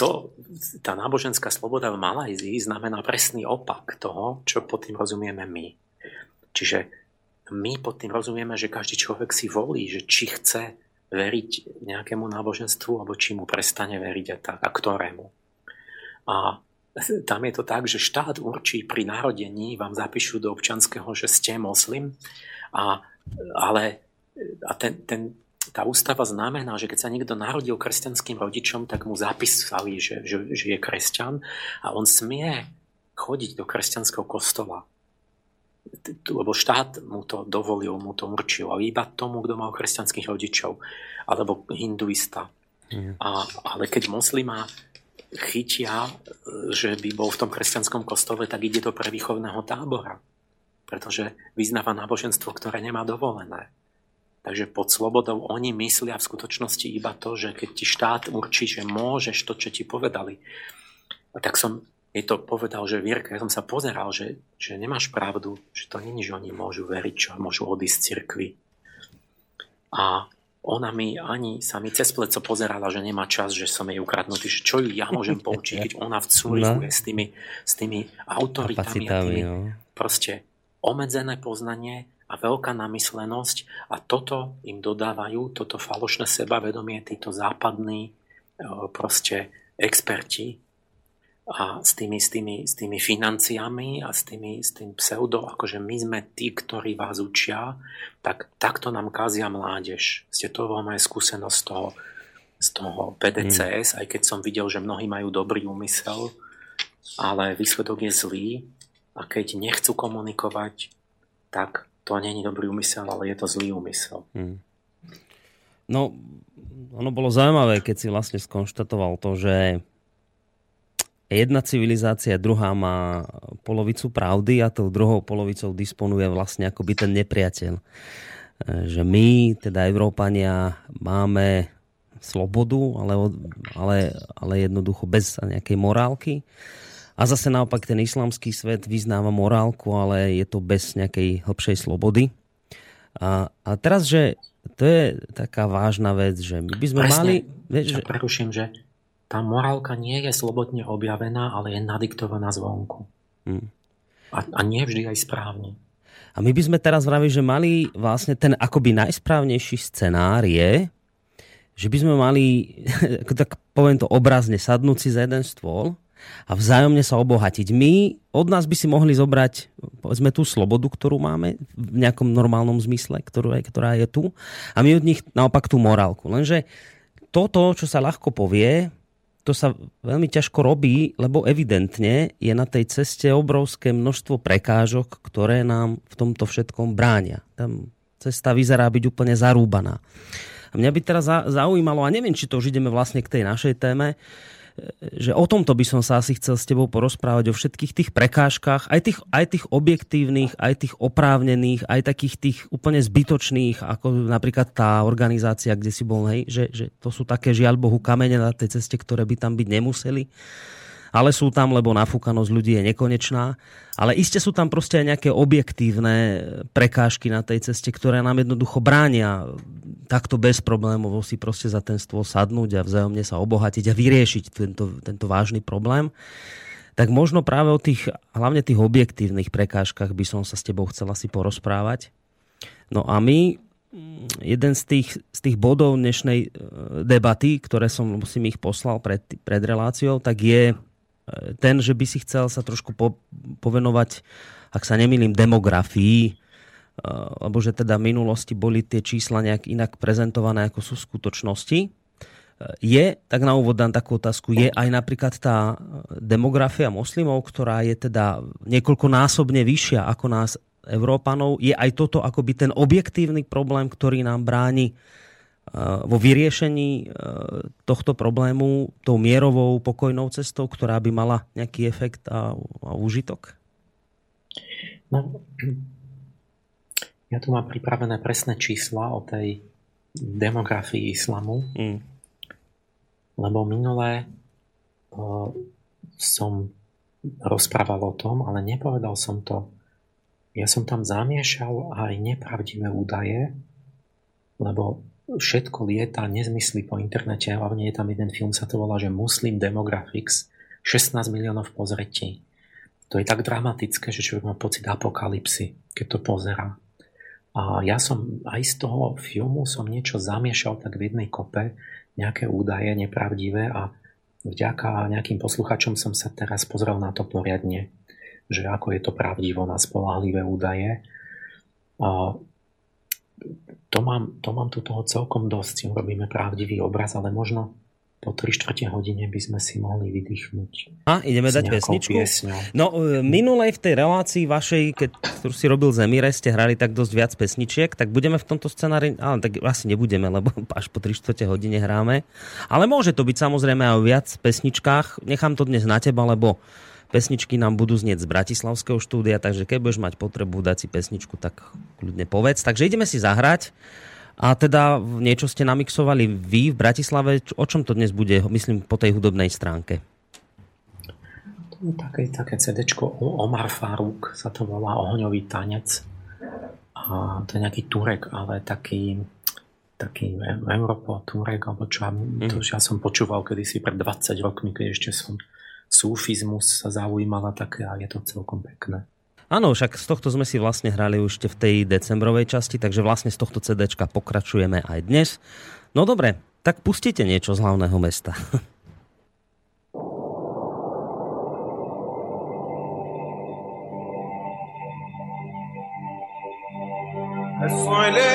to, tá náboženská sloboda v Malajzii znamená presný opak toho, čo pod tým rozumieme my. Čiže my pod tým rozumieme, že každý človek si volí, že či chce veriť nejakému náboženstvu, alebo či mu prestane veriť a, tak, a ktorému. A tam je to tak, že štát určí pri narodení, vám zapíšu do občanského, že ste moslim, a, ale a ten, ten, tá ústava znamená, že keď sa niekto narodil kresťanským rodičom, tak mu zapísali, že, že, že je kresťan a on smie chodiť do kresťanského kostola lebo štát mu to dovolil, mu to určil, ale iba tomu, kto mal kresťanských rodičov, alebo hinduista. Mm. A, ale keď moslima chytia, že by bol v tom kresťanskom kostole, tak ide do prevýchovného tábora. Pretože vyznáva náboženstvo, ktoré nemá dovolené. Takže pod slobodou oni myslia v skutočnosti iba to, že keď ti štát určí, že môžeš to, čo ti povedali. Tak som mi to povedal, že Vierka, ja som sa pozeral, že, že nemáš pravdu, že to není, že oni môžu veriť, čo môžu odísť z cirkvi. A ona mi ani sa mi cez pleco pozerala, že nemá čas, že som jej ukradnutý, že čo ju ja môžem poučiť, keď ona v no. s tými, s tými autoritami a tými, no. proste omedzené poznanie a veľká namyslenosť a toto im dodávajú, toto falošné sebavedomie, títo západní proste experti, a s tými, s tými, s tými financiami a s, tými, s tým pseudo, akože my sme tí, ktorí vás učia, tak takto nám kázia mládež. Ste to veľmi skúsenosť z toho, z toho PDCS, mm. aj keď som videl, že mnohí majú dobrý úmysel, ale výsledok je zlý a keď nechcú komunikovať, tak to není dobrý úmysel, ale je to zlý úmysel. Mm.
No, ono bolo zaujímavé, keď si vlastne skonštatoval to, že jedna civilizácia, druhá má polovicu pravdy a tou druhou polovicou disponuje vlastne akoby ten nepriateľ. E, že my, teda Európania, máme slobodu, ale, ale, ale jednoducho bez nejakej morálky. A zase naopak ten islamský svet vyznáva morálku, ale je to bez nejakej hĺbšej slobody. A, a teraz, že to je taká vážna vec, že my by sme
Presne.
mali...
Vieš, že... Preruším, že tá morálka nie je slobodne objavená, ale je nadiktovaná zvonku. Hmm. A, a nie vždy aj správne.
A my by sme teraz vravili, že mali vlastne ten akoby najsprávnejší scenár je, že by sme mali, tak poviem to obrazne, sadnúť si za jeden stôl a vzájomne sa obohatiť. My od nás by si mohli zobrať povedzme tú slobodu, ktorú máme v nejakom normálnom zmysle, ktorú, ktorá je tu a my od nich naopak tú morálku. Lenže toto, čo sa ľahko povie, to sa veľmi ťažko robí, lebo evidentne je na tej ceste obrovské množstvo prekážok, ktoré nám v tomto všetkom bránia. Tam cesta vyzerá byť úplne zarúbaná. A mňa by teraz zaujímalo, a neviem, či to už ideme vlastne k tej našej téme, že o tomto by som sa asi chcel s tebou porozprávať, o všetkých tých prekážkach, aj tých, aj tých objektívnych, aj tých oprávnených, aj takých tých úplne zbytočných, ako napríklad tá organizácia, kde si bol, hej, že, že to sú také žiaľ Bohu kamene na tej ceste, ktoré by tam byť nemuseli ale sú tam, lebo nafúkanosť ľudí je nekonečná. Ale iste sú tam proste aj nejaké objektívne prekážky na tej ceste, ktoré nám jednoducho bránia takto bez problémov si proste za ten stôl sadnúť a vzájomne sa obohatiť a vyriešiť tento, tento vážny problém. Tak možno práve o tých, hlavne tých objektívnych prekážkach by som sa s tebou chcela si porozprávať. No a my jeden z tých, z tých bodov dnešnej e, debaty, ktoré som si ich poslal pred, pred reláciou, tak je ten, že by si chcel sa trošku po, povenovať, ak sa nemýlim, demografii, lebo že teda v minulosti boli tie čísla nejak inak prezentované, ako sú v skutočnosti. Je, tak na úvod dám takú otázku, je aj napríklad tá demografia moslimov, ktorá je teda niekoľkonásobne vyššia ako nás Európanov, je aj toto akoby ten objektívny problém, ktorý nám bráni Eh, vo vyriešení eh, tohto problému tou mierovou, pokojnou cestou, ktorá by mala nejaký efekt a, a užitok?
No, ja tu mám pripravené presné čísla o tej demografii islamu, mm. lebo minulé uh, som rozprával o tom, ale nepovedal som to. Ja som tam zamiešal aj nepravdivé údaje, lebo všetko lieta nezmysly po internete, hlavne je tam jeden film, sa to volá, že Muslim Demographics, 16 miliónov pozretí. To je tak dramatické, že človek má pocit apokalipsy, keď to pozerá. A ja som aj z toho filmu som niečo zamiešal tak v jednej kope, nejaké údaje nepravdivé a vďaka nejakým posluchačom som sa teraz pozrel na to poriadne, že ako je to pravdivo na spolahlivé údaje. A to mám, to mám tu toho celkom dosť. Robíme pravdivý obraz, ale možno po 3 čtvrte hodine by sme si mohli vydýchnuť.
A ideme dať pesničku? Piesňou. No, e, minulej v tej relácii vašej, keď, ktorú si robil Zemire, ste hrali tak dosť viac pesničiek, tak budeme v tomto scenári, ale tak asi nebudeme, lebo až po 3 čtvrte hodine hráme. Ale môže to byť samozrejme aj o viac pesničkách. Nechám to dnes na teba, lebo Pesničky nám budú znieť z Bratislavského štúdia, takže keď budeš mať potrebu dať si pesničku, tak kľudne povedz. Takže ideme si zahrať. A teda niečo ste namixovali vy v Bratislave. O čom to dnes bude, myslím, po tej hudobnej stránke?
To je také, také CD Omar Faruk sa to volá Ohňový tanec. A to je nejaký Turek, ale taký taký Europo, Turek, alebo čo, mm. to, ja som počúval kedysi pred 20 rokmi, keď ešte som sufizmus sa zaujímala také a je to celkom pekné.
Áno, však z tohto sme si vlastne hrali už v tej decembrovej časti, takže vlastne z tohto CDčka pokračujeme aj dnes. No dobre, tak pustite niečo z hlavného mesta. I find it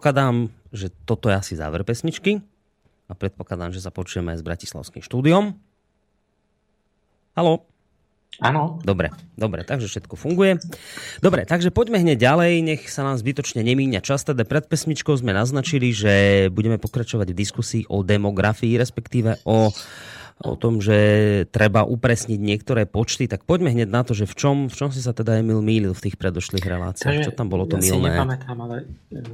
predpokladám, že toto je asi záver pesničky a predpokladám, že sa počujeme aj s Bratislavským štúdiom. Halo?
Áno.
Dobre, dobre, takže všetko funguje. Dobre, takže poďme hneď ďalej, nech sa nám zbytočne nemíňa čas. Teda pred pesmičkou sme naznačili, že budeme pokračovať v diskusii o demografii, respektíve o o tom, že treba upresniť niektoré počty, tak poďme hneď na to, že v čom, v čom si sa teda Emil mýlil v tých predošlých reláciách. Takže, čo tam bolo to
ja
milné?
Ja nepamätám, ale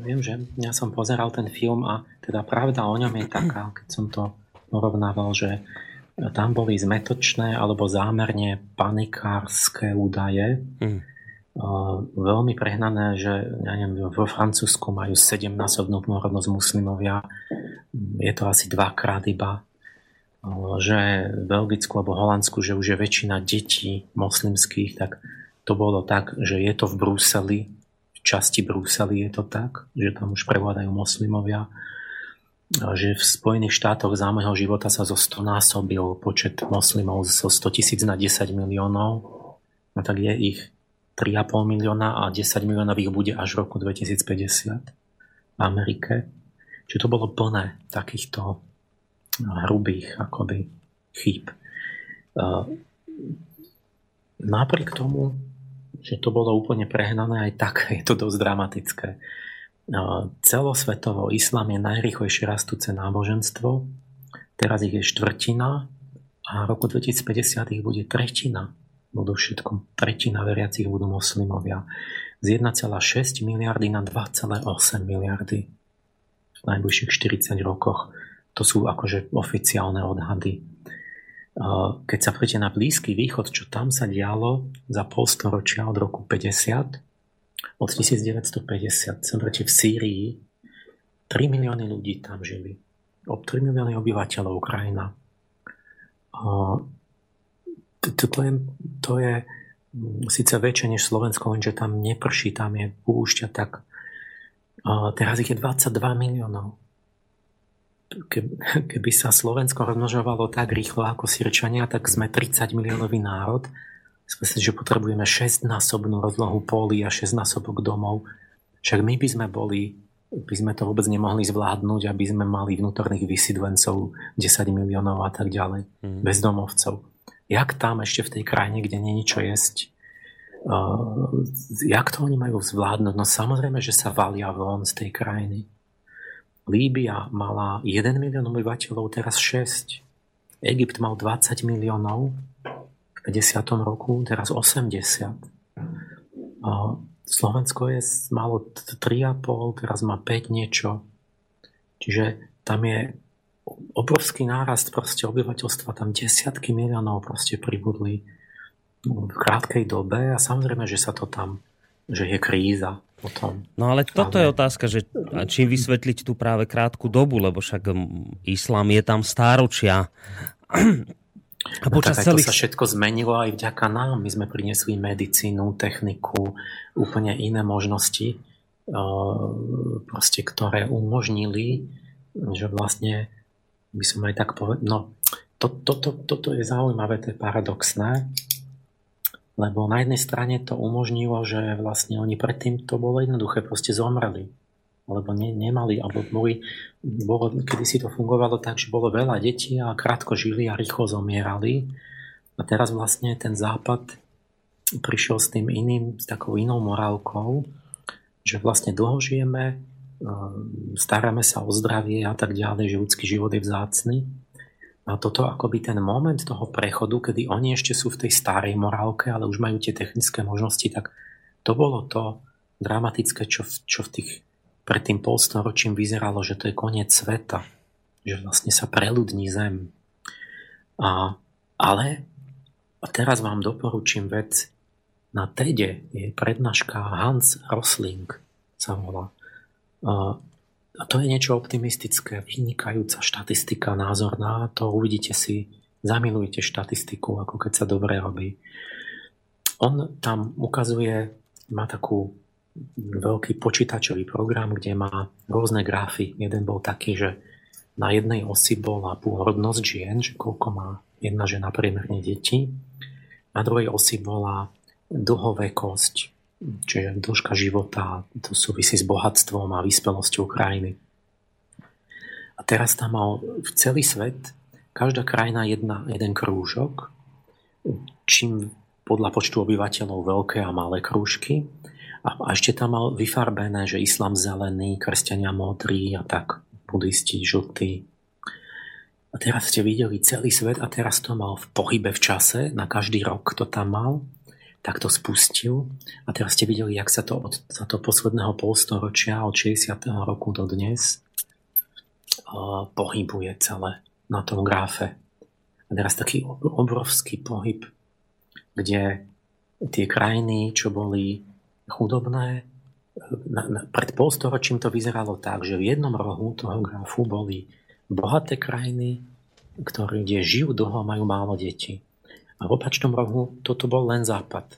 viem, že ja som pozeral ten film a teda pravda o ňom je taká, keď som to porovnával, že tam boli zmetočné alebo zámerne panikárske údaje. Mm. Veľmi prehnané, že ja neviem, vo Francúzsku majú 7-násobnú porodnosť muslimovia. Je to asi dvakrát iba že v Belgicku alebo Holandsku, že už je väčšina detí moslimských, tak to bolo tak, že je to v Bruseli, v časti Bruseli je to tak, že tam už prevládajú moslimovia, že v Spojených štátoch za môjho života sa zo 100 násobil počet moslimov zo 100 tisíc na 10 miliónov, no tak je ich 3,5 milióna a 10 miliónov ich bude až v roku 2050 v Amerike. Čiže to bolo plné takýchto hrubých akoby chýb. Napriek tomu, že to bolo úplne prehnané, aj tak je to dosť dramatické. Celosvetovo islám je najrychlejšie rastúce náboženstvo. Teraz ich je štvrtina a v roku 2050 ich bude tretina. Budú všetko. Tretina veriacich budú moslimovia. Z 1,6 miliardy na 2,8 miliardy v najbližších 40 rokoch. To sú akože oficiálne odhady. Keď sa príde na Blízky východ, čo tam sa dialo za polstoročia od roku 50, od 1950, sa v Sýrii, 3 milióny ľudí tam žili. O 3 milióny obyvateľov Ukrajina. To je, to je síce väčšie než Slovensko, lenže tam neprší, tam je púšťa, tak teraz ich je 22 miliónov keby sa Slovensko rozmnožovalo tak rýchlo ako Sirčania, tak sme 30 miliónový národ. Myslím, že potrebujeme 6-násobnú rozlohu polí a 6-násobok domov. Však my by sme boli, by sme to vôbec nemohli zvládnuť, aby sme mali vnútorných vysídlencov 10 miliónov a tak ďalej, mm. bezdomovcov. Jak tam ešte v tej krajine, kde je čo jesť, uh, jak to oni majú zvládnuť? No samozrejme, že sa valia von z tej krajiny. Líbia mala 1 milión obyvateľov, teraz 6. Egypt mal 20 miliónov v 50. roku, teraz 80. Slovensko je malo 3,5, teraz má 5 niečo. Čiže tam je obrovský nárast proste obyvateľstva, tam desiatky miliónov proste pribudli v krátkej dobe a samozrejme, že sa to tam, že je kríza potom.
No ale toto je otázka, že čím vysvetliť tú práve krátku dobu, lebo však islám je tam stáročia.
A no počas no, celých... to sa všetko zmenilo aj vďaka nám. My sme priniesli medicínu, techniku, úplne iné možnosti, proste, ktoré umožnili, že vlastne by som aj tak povedal, no to, to, to, toto je zaujímavé, to je paradoxné, lebo na jednej strane to umožnilo, že vlastne oni predtým to bolo jednoduché, proste zomreli. Alebo ne, nemali, alebo boli, bolo, kedy si to fungovalo tak, že bolo veľa detí a krátko žili a rýchlo zomierali. A teraz vlastne ten západ prišiel s tým iným, s takou inou morálkou, že vlastne dlho žijeme, e, staráme sa o zdravie a tak ďalej, že ľudský život je vzácny a toto akoby ten moment toho prechodu, kedy oni ešte sú v tej starej morálke, ale už majú tie technické možnosti, tak to bolo to dramatické, čo v, čo v tých pred tým polstoročím vyzeralo, že to je koniec sveta. Že vlastne sa preludní zem. A, ale a teraz vám doporučím vec na TEDe je prednáška Hans Rosling sa volá. A to je niečo optimistické, vynikajúca štatistika názorná, to uvidíte si, zamilujte štatistiku, ako keď sa dobre robí. On tam ukazuje, má takú veľký počítačový program, kde má rôzne grafy. Jeden bol taký, že na jednej osi bola pôrodnosť žien, že koľko má jedna žena priemerne detí. Na druhej osi bola dlhovekosť čiže dĺžka života, to súvisí s bohatstvom a vyspelosťou krajiny. A teraz tam mal v celý svet každá krajina jedna, jeden krúžok, čím podľa počtu obyvateľov veľké a malé krúžky. A, a ešte tam mal vyfarbené, že islám zelený, kresťania modrý a tak, budisti žltý. A teraz ste videli celý svet a teraz to mal v pohybe v čase, na každý rok to tam mal, tak to spustil. A teraz ste videli, jak sa to od za to posledného polstoročia, od 60. roku do dnes, uh, pohybuje celé na tom gráfe. A teraz taký obrovský pohyb, kde tie krajiny, čo boli chudobné, na, na, pred polstoročím to vyzeralo tak, že v jednom rohu toho grafu boli bohaté krajiny, ktoré, kde žijú dlho a majú málo detí. A v opačnom rohu toto bol len západ.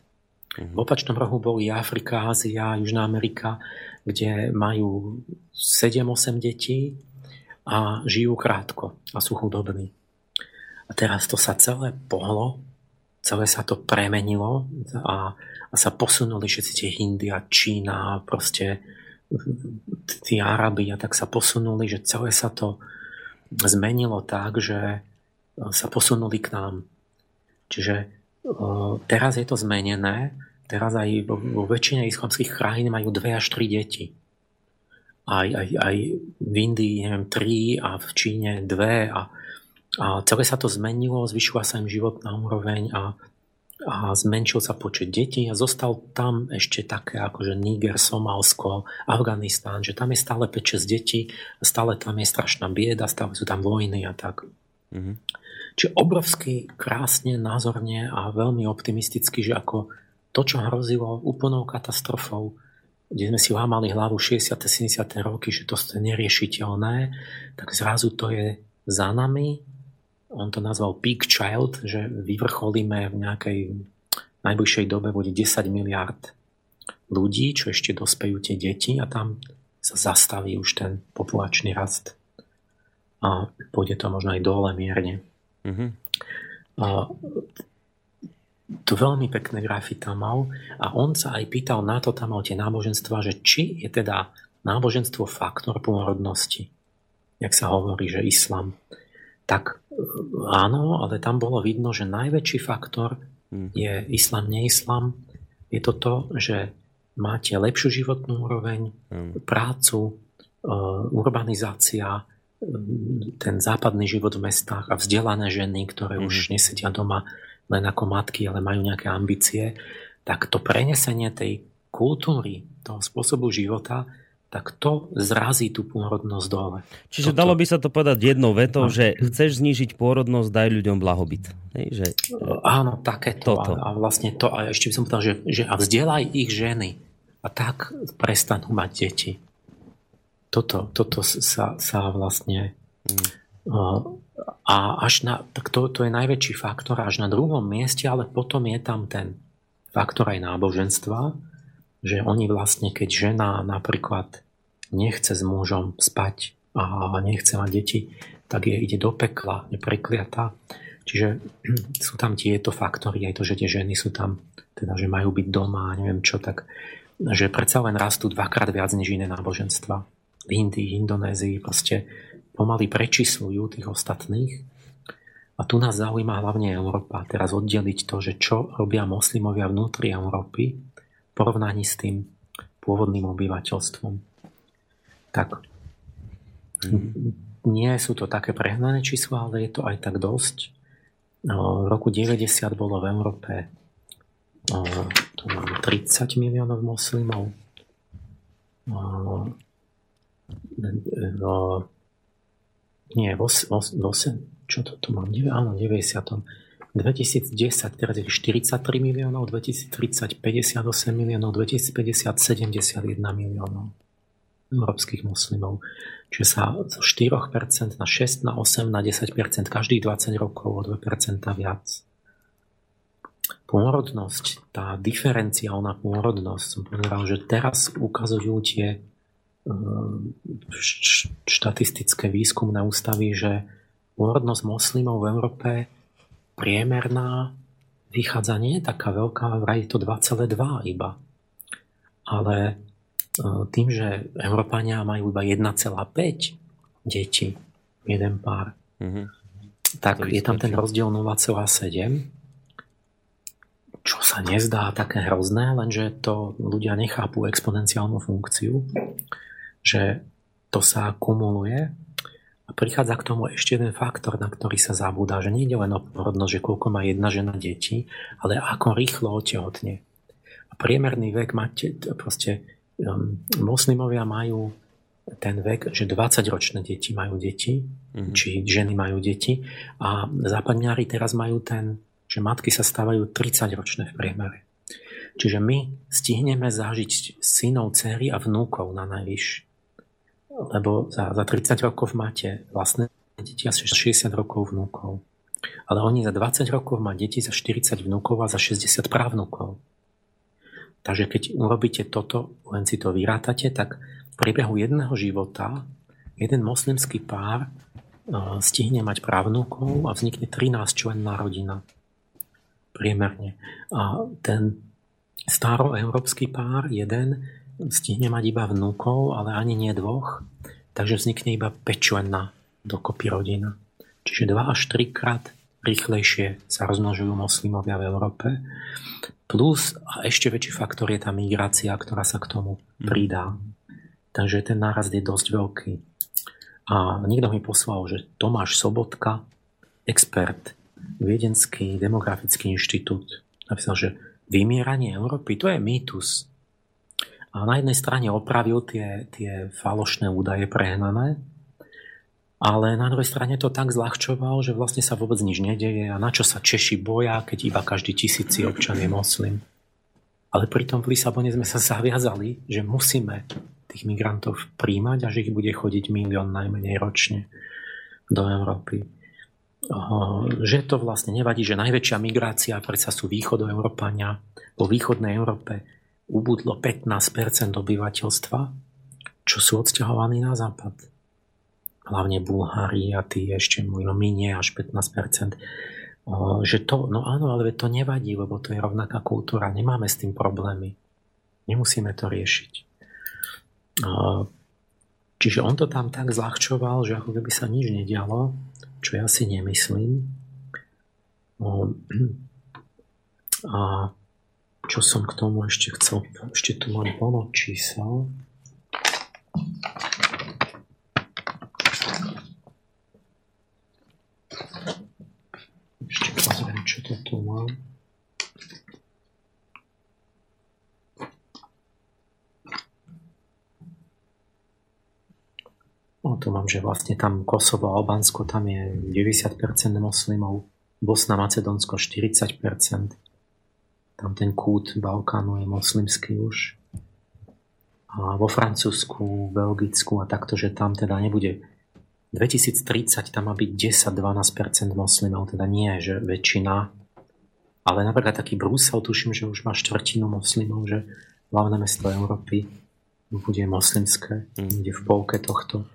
Mhm. V opačnom rohu boli Afrika, Ázia, Južná Amerika, kde majú 7-8 detí a žijú krátko a sú chudobní. A teraz to sa celé pohlo, celé sa to premenilo a, a sa posunuli všetci tie India, Čína, proste tí Arabi a tak sa posunuli, že celé sa to zmenilo tak, že sa posunuli k nám. Čiže teraz je to zmenené, teraz aj vo, väčšine islamských krajín majú dve až tri deti aj, aj, aj v Indii, neviem, tri a v Číne dve a, a celé sa to zmenilo, zvyšila sa im životná úroveň a, a zmenšil sa počet detí a zostal tam ešte také ako že Niger, Somálsko, Afganistán, že tam je stále 5-6 detí, stále tam je strašná bieda, stále sú tam vojny a tak. Mm-hmm. Čiže obrovsky krásne, názorne a veľmi optimisticky, že ako to, čo hrozilo úplnou katastrofou, kde sme si lámali hlavu 60. 70. roky, že to je neriešiteľné, tak zrazu to je za nami. On to nazval peak child, že vyvrcholíme v nejakej najbližšej dobe bude 10 miliard ľudí, čo ešte dospejú tie deti a tam sa zastaví už ten populačný rast. A pôjde to možno aj dole mierne. Mm-hmm. A to veľmi pekné grafy tam mal a on sa aj pýtal na to, tam mal tie náboženstva, že či je teda náboženstvo faktor pôrodnosti, jak sa hovorí, že islam. Tak e, áno, ale tam bolo vidno, že najväčší faktor mhm. je islam, neislam. Je to to, že máte lepšiu životnú úroveň, mhm. prácu, e, urbanizácia, ten západný život v mestách a vzdelané ženy, ktoré už mhm. nesedia doma len ako matky, ale majú nejaké ambície, tak to prenesenie tej kultúry, toho spôsobu života, tak to zrazí tú pôrodnosť dole.
Čiže Toto... dalo by sa to povedať jednou vetou, no. že chceš znížiť pôrodnosť, daj ľuďom blahobyt. Hej, že...
Áno, takéto. A, a vlastne to, a ešte by som povedal, že, že a vzdelaj ich ženy. A tak prestanú mať deti. Toto, toto sa, sa vlastne hmm. A až na, tak to, to je najväčší faktor až na druhom mieste, ale potom je tam ten faktor aj náboženstva, že oni vlastne, keď žena napríklad nechce s mužom spať a nechce mať deti, tak je ide do pekla, je prekliatá. Čiže sú tam tieto faktory, aj to, že tie ženy sú tam, teda, že majú byť doma a neviem čo, tak že predsa len rastú dvakrát viac než iné náboženstva. V Indii, Indonézii, proste pomaly prečíslujú tých ostatných. A tu nás zaujíma hlavne Európa. Teraz oddeliť to, že čo robia moslimovia vnútri Európy v porovnaní s tým pôvodným obyvateľstvom. Tak mm. nie sú to také prehnané čísla, ale je to aj tak dosť. No, v roku 90 bolo v Európe tu mám 30 miliónov moslimov. No, nie, v 8, čo to tu mám, áno, 90. 2010 teraz je 43 miliónov, 2030 58 miliónov, 2050 71 miliónov európskych moslimov. Čiže sa zo 4% na 6, na 8, na 10% každých 20 rokov o 2% viac. Pôrodnosť, tá diferenciálna pôrodnosť, som povedal, že teraz ukazujú tie štatistické výskumné ústavy, že úrodnosť moslimov v Európe priemerná vychádza nie je taká veľká, vraj to 2,2 iba. ale e, tým, že Európania majú iba 1,5 detí, jeden pár, mm-hmm. tak je tam ten rozdiel 0,7 čo sa nezdá také hrozné, lenže to ľudia nechápu exponenciálnu funkciu, že to sa kumuluje a prichádza k tomu ešte jeden faktor, na ktorý sa zabúda, že nie je len o porodnosť, že koľko má jedna žena detí, ale ako rýchlo otehotne. A priemerný vek máte, proste um, moslimovia majú ten vek, že 20-ročné deti majú deti, mm-hmm. či ženy majú deti a západňári teraz majú ten že matky sa stávajú 30 ročné v priemere. Čiže my stihneme zažiť synov, céry a vnúkov na najvyš. Lebo za, za 30 rokov máte vlastné deti a 60 rokov vnúkov. Ale oni za 20 rokov má deti za 40 vnúkov a za 60 právnukov. Takže keď urobíte toto, len si to vyrátate, tak v priebehu jedného života jeden moslimský pár eh, stihne mať právnukov a vznikne 13 členná rodina priemerne. A ten staroeurópsky pár, jeden, stihne mať iba vnúkov, ale ani nie dvoch, takže vznikne iba pečlenná dokopy rodina. Čiže 2 až 3 krát rýchlejšie sa rozmnožujú moslimovia v Európe. Plus, a ešte väčší faktor je tá migrácia, ktorá sa k tomu pridá. Takže ten nárast je dosť veľký. A niekto mi poslal, že Tomáš Sobotka, expert Viedenský demografický inštitút napísal, že vymieranie Európy to je mýtus. A na jednej strane opravil tie, tie falošné údaje prehnané, ale na druhej strane to tak zľahčoval, že vlastne sa vôbec nič nedeje a na čo sa Češi boja, keď iba každý tisíci občan je moslim. Ale pritom v Lisabone sme sa zaviazali, že musíme tých migrantov príjmať a že ich bude chodiť milión najmenej ročne do Európy že to vlastne nevadí, že najväčšia migrácia predsa sú východoeurópania. Po východnej Európe ubudlo 15% obyvateľstva, čo sú odsťahovaní na západ. Hlavne Bulhári a tí ešte možno minie až 15%. Že to, no áno, ale to nevadí, lebo to je rovnaká kultúra, nemáme s tým problémy. Nemusíme to riešiť. Čiže on to tam tak zľahčoval, že ako keby sa nič nedialo čo ja si nemyslím. A čo som k tomu ešte chcel? Ešte tu mám plno čísel. Ešte pozriem, čo to tu mám. No, tu mám, že vlastne tam Kosovo a Albánsko, tam je 90% moslimov, Bosna, Macedónsko 40%. Tam ten kút Balkánu je moslimský už. A vo Francúzsku, Belgicku a takto, že tam teda nebude 2030 tam má byť 10-12% moslimov, teda nie, že väčšina. Ale napríklad taký Brusel, tuším, že už má štvrtinu moslimov, že hlavné mesto Európy bude moslimské, mm. bude v polke tohto.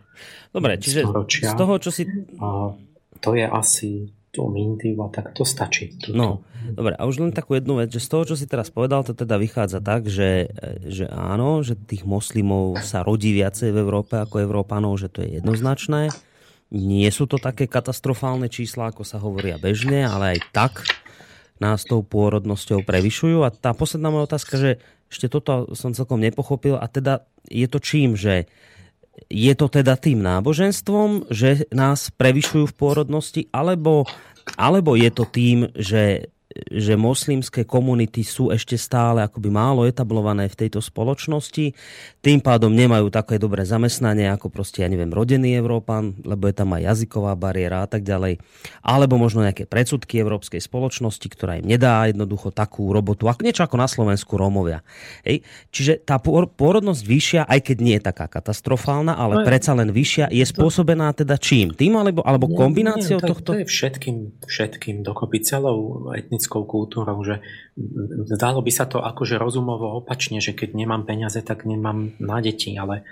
Dobre, čiže storočia. z toho, čo si...
A to je asi to mindiva, tak to stačí.
Tuto. No, dobre, a už len takú jednu vec, že z toho, čo si teraz povedal, to teda vychádza tak, že, že áno, že tých moslimov sa rodí viacej v Európe ako Európanov, že to je jednoznačné. Nie sú to také katastrofálne čísla, ako sa hovoria bežne, ale aj tak nás tou pôrodnosťou prevyšujú. A tá posledná moja otázka, že ešte toto som celkom nepochopil, a teda je to čím, že je to teda tým náboženstvom, že nás prevyšujú v pôrodnosti, alebo, alebo je to tým, že že moslimské komunity sú ešte stále akoby málo etablované v tejto spoločnosti, tým pádom nemajú také dobré zamestnanie ako proste, ja neviem, rodený Európan, lebo je tam aj jazyková bariéra a tak ďalej. Alebo možno nejaké predsudky európskej spoločnosti, ktorá im nedá jednoducho takú robotu, ako niečo ako na Slovensku Rómovia. Hej. Čiže tá pôrodnosť vyššia, aj keď nie je taká katastrofálna, ale no, predsa len vyššia, je spôsobená teda čím? Tým alebo, alebo kombináciou nie, to, tohto?
To je všetkým, všetkým dokopy celou etnickou etnickou kultúrou, že zdalo by sa to akože rozumovo opačne, že keď nemám peniaze, tak nemám na deti, ale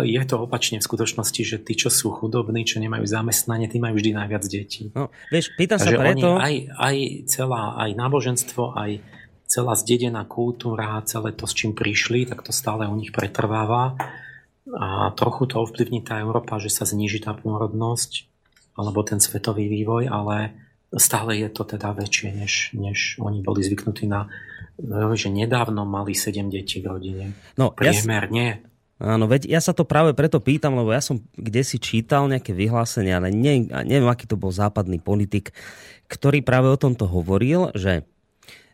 je to opačne v skutočnosti, že tí, čo sú chudobní, čo nemajú zamestnanie, tí majú vždy najviac detí.
No, vieš, pýtam sa preto...
Aj, aj celá, aj náboženstvo, aj celá zdedená kultúra, celé to, s čím prišli, tak to stále u nich pretrváva. A trochu to ovplyvní tá Európa, že sa zníži tá pôrodnosť alebo ten svetový vývoj, ale stále je to teda väčšie, než, než oni boli zvyknutí na že nedávno mali 7 detí v rodine. No, Priemer ja.
Áno, veď ja sa to práve preto pýtam, lebo ja som kde si čítal nejaké vyhlásenia, ale ne, neviem, aký to bol západný politik, ktorý práve o tomto hovoril, že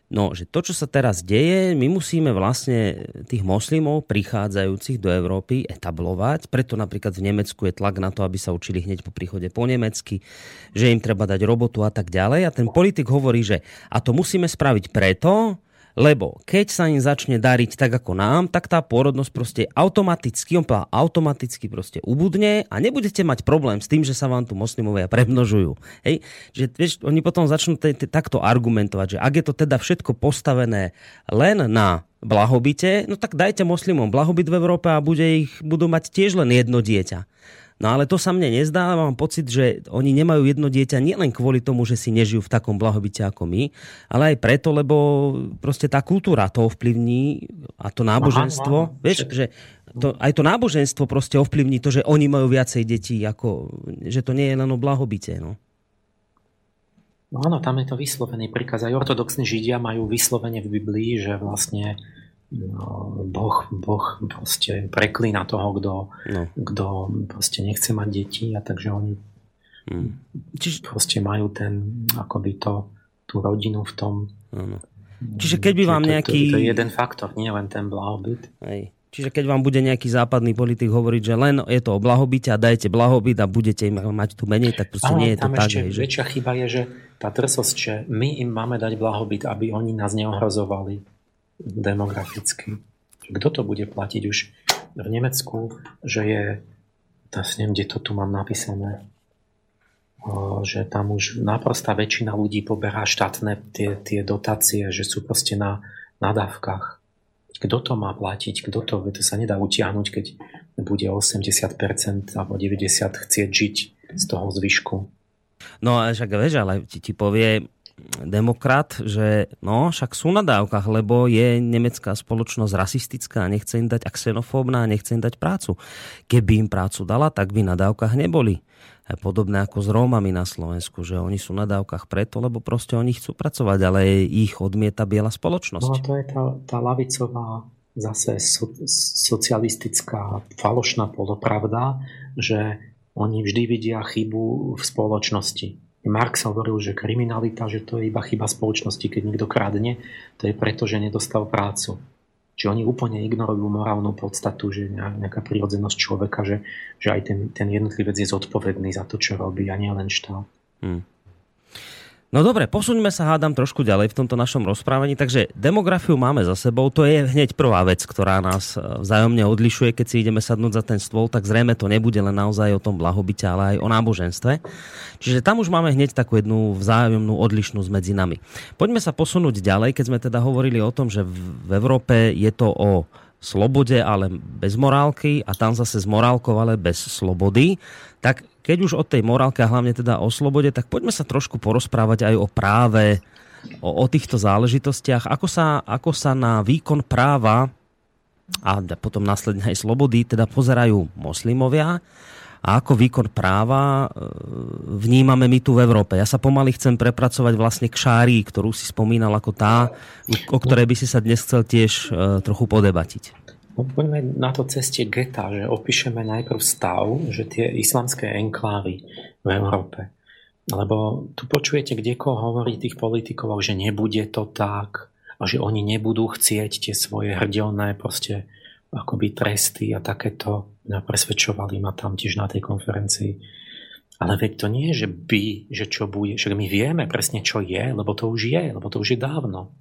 No, že to, čo sa teraz deje, my musíme vlastne tých moslimov prichádzajúcich do Európy etablovať. Preto napríklad v Nemecku je tlak na to, aby sa učili hneď po príchode po nemecky, že im treba dať robotu a tak ďalej. A ten politik hovorí, že a to musíme spraviť preto, lebo keď sa im začne dariť tak ako nám, tak tá pôrodnosť proste automaticky, on povedal, automaticky proste ubudne a nebudete mať problém s tým, že sa vám tu moslimovia premnožujú. Hej? Že, vieš, oni potom začnú t- t- takto argumentovať, že ak je to teda všetko postavené len na blahobite, no tak dajte moslimom blahobyt v Európe a bude ich, budú mať tiež len jedno dieťa. No ale to sa mne nezdá, mám pocit, že oni nemajú jedno dieťa nielen kvôli tomu, že si nežijú v takom blahobite ako my, ale aj preto, lebo proste tá kultúra to ovplyvní a to náboženstvo, aha, aha, vieš, že to, aj to náboženstvo proste ovplyvní to, že oni majú viacej detí, ako, že to nie je len o blahobite. No.
No áno, tam je to vyslovený príkaz. Aj ortodoxní židia majú vyslovene v Biblii, že vlastne no, boh, boh proste preklína toho, kto, no. kto proste nechce mať deti a takže oni. Čiže... proste majú ten, akoby to, tú rodinu v tom.
Ano. Čiže keď by vám nejaký...
To, to, to je jeden faktor, nie len ten blahobyt.
Hej. Čiže keď vám bude nejaký západný politik hovoriť, že len je to o blahobite a dajte blahobyt a budete im mať tu menej, tak proste Ale nie je to tak.
Ešte že... väčšia chyba je, že tá drsosť, že my im máme dať blahobyt, aby oni nás neohrozovali demograficky. Kto to bude platiť už v Nemecku, že je, neviem, kde to tu mám napísané, že tam už naprostá väčšina ľudí poberá štátne tie, tie dotácie, že sú proste na, na dávkach. Kto to má platiť? Kto to, to sa nedá utiahnuť, keď bude 80% alebo 90% chcieť žiť z toho zvyšku.
No a však vieš, ale ti, ti povie, demokrat, že no, však sú na dávkach, lebo je nemecká spoločnosť rasistická, nechce im dať a xenofóbna a nechce im dať prácu. Keby im prácu dala, tak by na dávkach neboli. Podobné ako s Rómami na Slovensku, že oni sú na dávkach preto, lebo proste oni chcú pracovať, ale ich odmieta biela spoločnosť.
No a to je tá, tá lavicová zase so, socialistická falošná polopravda, že oni vždy vidia chybu v spoločnosti Marx hovoril, že kriminalita, že to je iba chyba spoločnosti, keď niekto kradne, to je preto, že nedostal prácu. Čiže oni úplne ignorujú morálnu podstatu, že nejaká prírodzenosť človeka, že, že aj ten, ten jednotlivec je zodpovedný za to, čo robí a nie len štát. Hmm.
No dobre, posuňme sa hádam trošku ďalej v tomto našom rozprávaní. Takže demografiu máme za sebou, to je hneď prvá vec, ktorá nás e, vzájomne odlišuje, keď si ideme sadnúť za ten stôl, tak zrejme to nebude len naozaj o tom blahobite, ale aj o náboženstve. Čiže tam už máme hneď takú jednu vzájomnú odlišnosť medzi nami. Poďme sa posunúť ďalej, keď sme teda hovorili o tom, že v Európe je to o slobode, ale bez morálky a tam zase s morálkou, ale bez slobody. Tak keď už o tej morálke a hlavne teda o slobode, tak poďme sa trošku porozprávať aj o práve, o, o týchto záležitostiach, ako sa, ako sa na výkon práva a potom následne aj slobody teda pozerajú moslimovia a ako výkon práva e, vnímame my tu v Európe. Ja sa pomaly chcem prepracovať vlastne k šári, ktorú si spomínal ako tá, o ktorej by si sa dnes chcel tiež e, trochu podebatiť.
No, poďme na to ceste geta, že opíšeme najprv stav, že tie islamské enklávy v Európe. Lebo tu počujete kdekoho hovorí tých politikov, že nebude to tak a že oni nebudú chcieť tie svoje hrdelné proste akoby tresty a takéto presvedčovali ma tam tiež na tej konferencii. Ale veď to nie je, že by, že čo bude. Však my vieme presne, čo je, lebo to už je, lebo to už je dávno.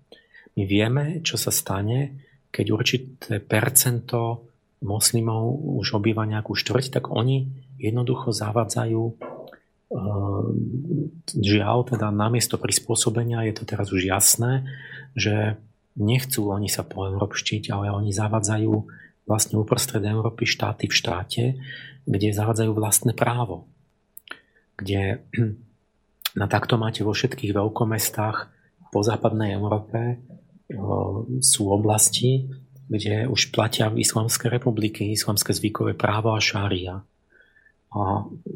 My vieme, čo sa stane, keď určité percento moslimov už obýva nejakú štvrť, tak oni jednoducho zavádzajú e, žiaľ, teda namiesto prispôsobenia je to teraz už jasné, že nechcú oni sa poeurópštiť, ale oni zavádzajú vlastne uprostred Európy štáty v štáte, kde zavádzajú vlastné právo. Kde na takto máte vo všetkých veľkomestách po západnej Európe sú oblasti, kde už platia v Islamské republiky islamské zvykové právo a šária. A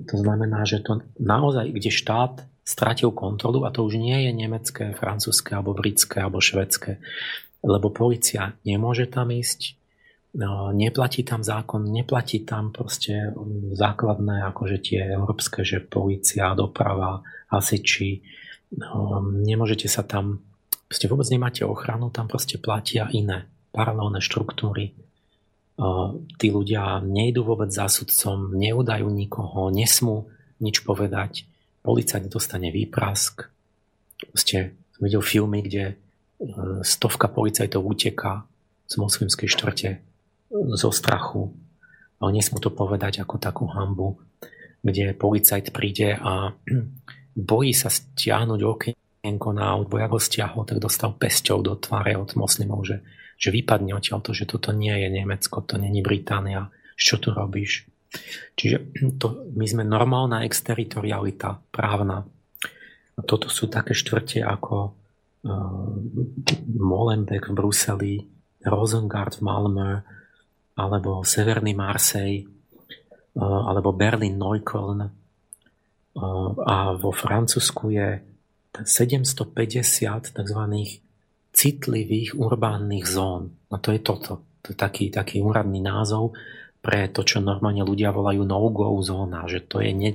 to znamená, že to naozaj, kde štát stratil kontrolu, a to už nie je nemecké, francúzske, alebo britské, alebo švedské, lebo policia nemôže tam ísť, no, neplatí tam zákon, neplatí tam proste základné, akože tie európske, že policia, doprava, hasiči, no, nemôžete sa tam, proste vôbec nemáte ochranu, tam proste platia iné paralelné štruktúry, tí ľudia nejdú vôbec za sudcom, neudajú nikoho, nesmú nič povedať, policajt dostane výprask. Ste videl filmy, kde stovka policajtov uteká z moslimskej štvrte zo strachu. Ale nesmú to povedať ako takú hambu, kde policajt príde a bojí sa stiahnuť okienko na aut, bo ja ho stiahol, tak dostal pesťou do tváre od moslimov, že že vypadne odtiaľ to, že toto nie je Nemecko, to není Británia, čo tu robíš. Čiže to, my sme normálna exteritorialita právna. A toto sú také štvrte ako uh, Molenbeek v Bruseli, Rosengard v Malmö, alebo Severný Marseille, uh, alebo Berlin Neukölln. Uh, a vo Francúzsku je 750 tzv citlivých urbánnych zón. No to je toto. To je taký, taký úradný názov pre to, čo normálne ľudia volajú no-go zóna, že to je ne,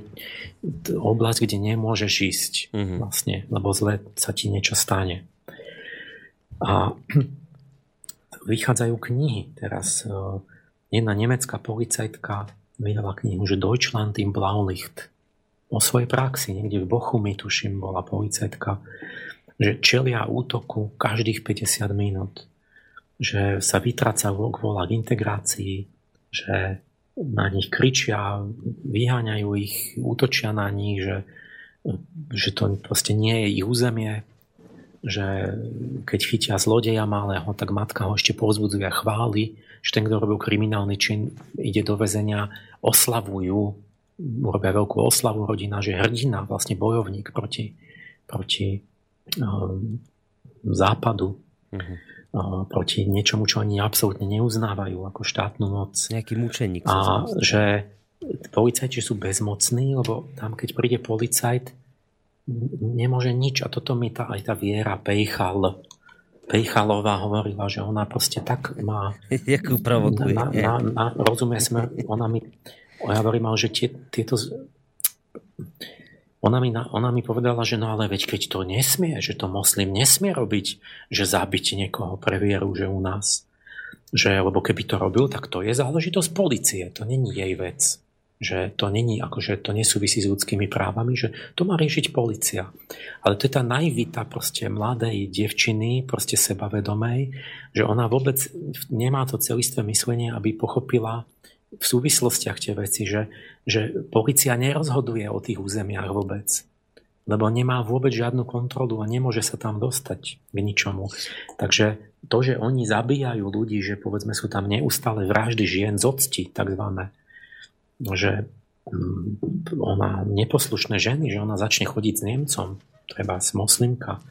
oblasť, kde nemôžeš ísť mm-hmm. vlastne, lebo zle sa ti niečo stane. A vychádzajú knihy. Teraz jedna nemecká policajtka vydala knihu, že Deutschland im Blaulicht o svojej praxi. Niekde v Bochumi, tuším, bola policajtka že čelia útoku každých 50 minút, že sa vytráca vôľa k integrácii, že na nich kričia, vyháňajú ich, útočia na nich, že, že to proste nie je ich územie, že keď chytia zlodeja malého, tak matka ho ešte povzbudzuje a chváli, že ten, kto robil kriminálny čin, ide do väzenia, oslavujú, robia veľkú oslavu rodina, že hrdina, vlastne bojovník proti, proti Ehm, západu uh-huh. proti niečomu, čo oni absolútne neuznávajú ako štátnu moc.
Nejaký mučeník.
A že policajti sú bezmocní, lebo tam, keď príde policajt, nemôže nič. A toto mi tá, aj tá Viera Pejchal, Pejchalová hovorila, že ona proste tak má...
Jakú provokuje.
Na, na, na, rozumie sme, ona mi... Ja hovorím, že tie, tieto ona mi, ona mi povedala, že no ale veď keď to nesmie, že to moslim nesmie robiť, že zabiť niekoho pre vieru, že u nás. Že, lebo keby to robil, tak to je záležitosť policie, to není jej vec. Že to není, akože to nesúvisí s ľudskými právami, že to má riešiť policia. Ale to je tá naivita proste mladej devčiny, proste sebavedomej, že ona vôbec nemá to celistvé myslenie, aby pochopila, v súvislostiach tie veci, že, že policia nerozhoduje o tých územiach vôbec. Lebo nemá vôbec žiadnu kontrolu a nemôže sa tam dostať k ničomu. Takže to, že oni zabíjajú ľudí, že povedzme sú tam neustále vraždy žien z octi, takzvané, že mm, ona neposlušné ženy, že ona začne chodiť s Nemcom, treba s moslimka,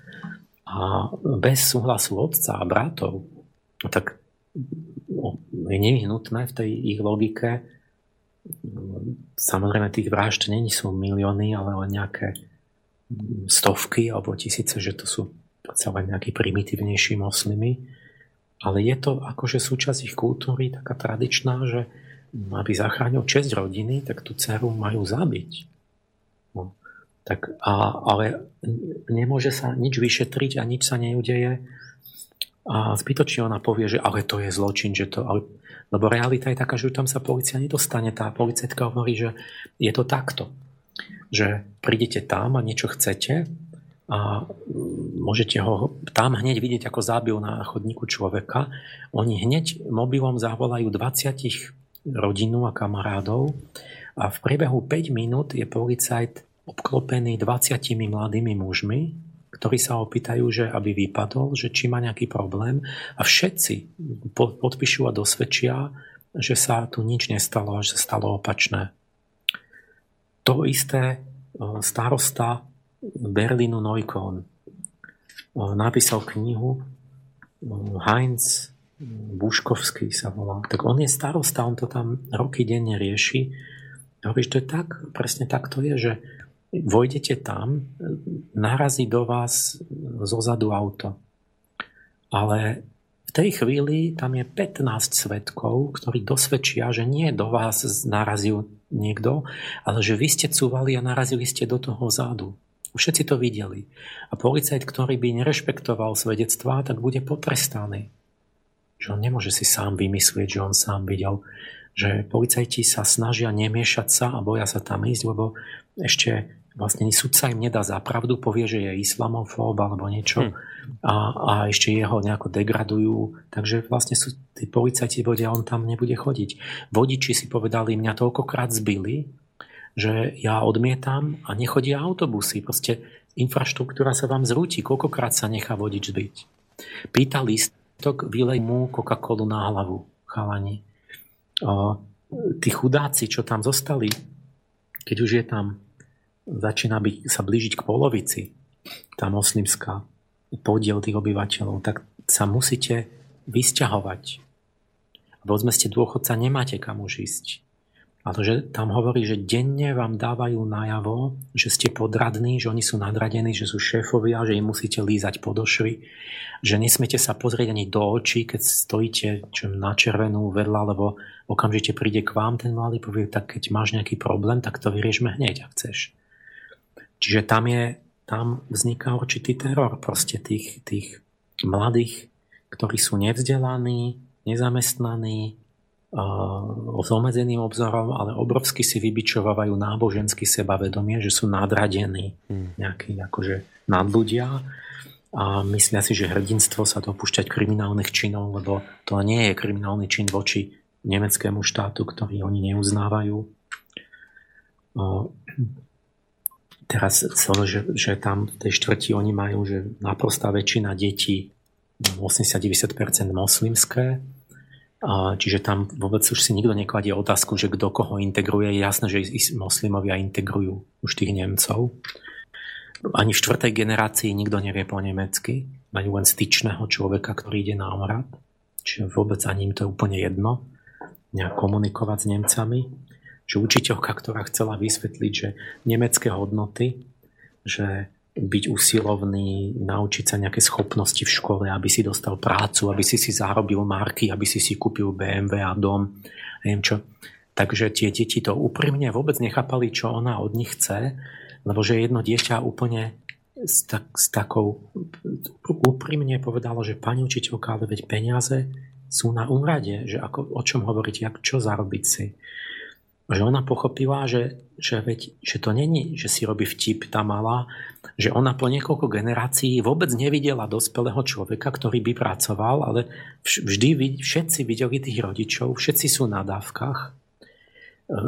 a bez súhlasu otca a bratov, no tak je nevyhnutné v tej ich logike. Samozrejme, tých vražd není sú milióny, ale len nejaké stovky alebo tisíce, že to sú celé nejakí primitívnejší moslimy. Ale je to akože súčasť ich kultúry taká tradičná, že aby zachránil česť rodiny, tak tú dceru majú zabiť. No. Tak, a, ale nemôže sa nič vyšetriť a nič sa neudeje, a zbytočne ona povie, že ale to je zločin, že to, ale, lebo realita je taká, že tam sa policia nedostane. Tá policajtka hovorí, že je to takto. Že prídete tam a niečo chcete a môžete ho tam hneď vidieť, ako zábil na chodníku človeka. Oni hneď mobilom zavolajú 20 rodinu a kamarádov a v priebehu 5 minút je policajt obklopený 20 mladými mužmi, ktorí sa opýtajú, že aby vypadol, že či má nejaký problém a všetci podpíšu a dosvedčia, že sa tu nič nestalo a že stalo opačné. To isté e, starosta Berlínu Neukon e, napísal knihu Heinz Buškovský sa volá. Tak on je starosta, on to tam roky denne rieši. Hovoríš, to je tak, presne tak to je, že vojdete tam, narazí do vás zozadu auto. Ale v tej chvíli tam je 15 svetkov, ktorí dosvedčia, že nie do vás narazil niekto, ale že vy ste cúvali a narazili ste do toho zádu. Všetci to videli. A policajt, ktorý by nerešpektoval svedectvá, tak bude potrestaný že on nemôže si sám vymyslieť, že on sám videl, že policajti sa snažia nemiešať sa a boja sa tam ísť, lebo ešte vlastne sudca im nedá za pravdu, povie, že je islamofób alebo niečo hm. a, a ešte jeho nejako degradujú. Takže vlastne sú tí policajti vodia, on tam nebude chodiť. Vodiči si povedali, mňa toľkokrát zbili, že ja odmietam a nechodia autobusy. Proste infraštruktúra sa vám zrúti. Koľkokrát sa nechá vodič zbyť. Pýta list, tak vylej mu Coca-Colu na hlavu, chalani. O, tí chudáci, čo tam zostali, keď už je tam, začína byť, sa blížiť k polovici, tá moslimská podiel tých obyvateľov, tak sa musíte vysťahovať. Povedzme ste dôchodca, nemáte kam už ísť. Ale že tam hovorí, že denne vám dávajú najavo, že ste podradní, že oni sú nadradení, že sú šéfovia, že im musíte lízať podošvy, že nesmiete sa pozrieť ani do očí, keď stojíte čo, na červenú vedľa, lebo okamžite príde k vám ten mladý, povie, tak keď máš nejaký problém, tak to vyriešme hneď, ak chceš. Čiže tam, je, tam vzniká určitý teror proste tých, tých mladých, ktorí sú nevzdelaní, nezamestnaní, s obmedzeným obzorom, ale obrovsky si vybičovávajú náboženský sebavedomie, že sú nadradení hmm. nejakí akože nadľudia a myslia si, že hrdinstvo sa dopúšťať kriminálnych činov, lebo to nie je kriminálny čin voči nemeckému štátu, ktorý oni neuznávajú. Teraz, že, že tam v tej štvrti oni majú, že naprostá väčšina detí, 80-90% moslimské, Čiže tam vôbec už si nikto nekladie otázku, že kto koho integruje. Je jasné, že moslimovia integrujú už tých Nemcov. Ani v štvrtej generácii nikto nevie po nemecky. Majú len styčného človeka, ktorý ide na omrad. Čiže vôbec ani im to je úplne jedno nejak komunikovať s Nemcami. Že učiteľka, ktorá chcela vysvetliť, že nemecké hodnoty, že byť usilovný, naučiť sa nejaké schopnosti v škole, aby si dostal prácu, aby si si zarobil marky, aby si si kúpil BMW a dom, neviem čo. Takže tie deti to úprimne vôbec nechápali, čo ona od nich chce, lebo že jedno dieťa úplne s, tak, s takou úprimne povedalo, že pani učiteľka, ale veď peniaze sú na úrade, že ako, o čom hovoriť, jak, čo zarobiť si že ona pochopila, že, že, veď, že to není, že si robí vtip tá malá, že ona po niekoľko generácií vôbec nevidela dospelého človeka, ktorý by pracoval, ale vždy všetci videli tých rodičov, všetci sú na dávkach e,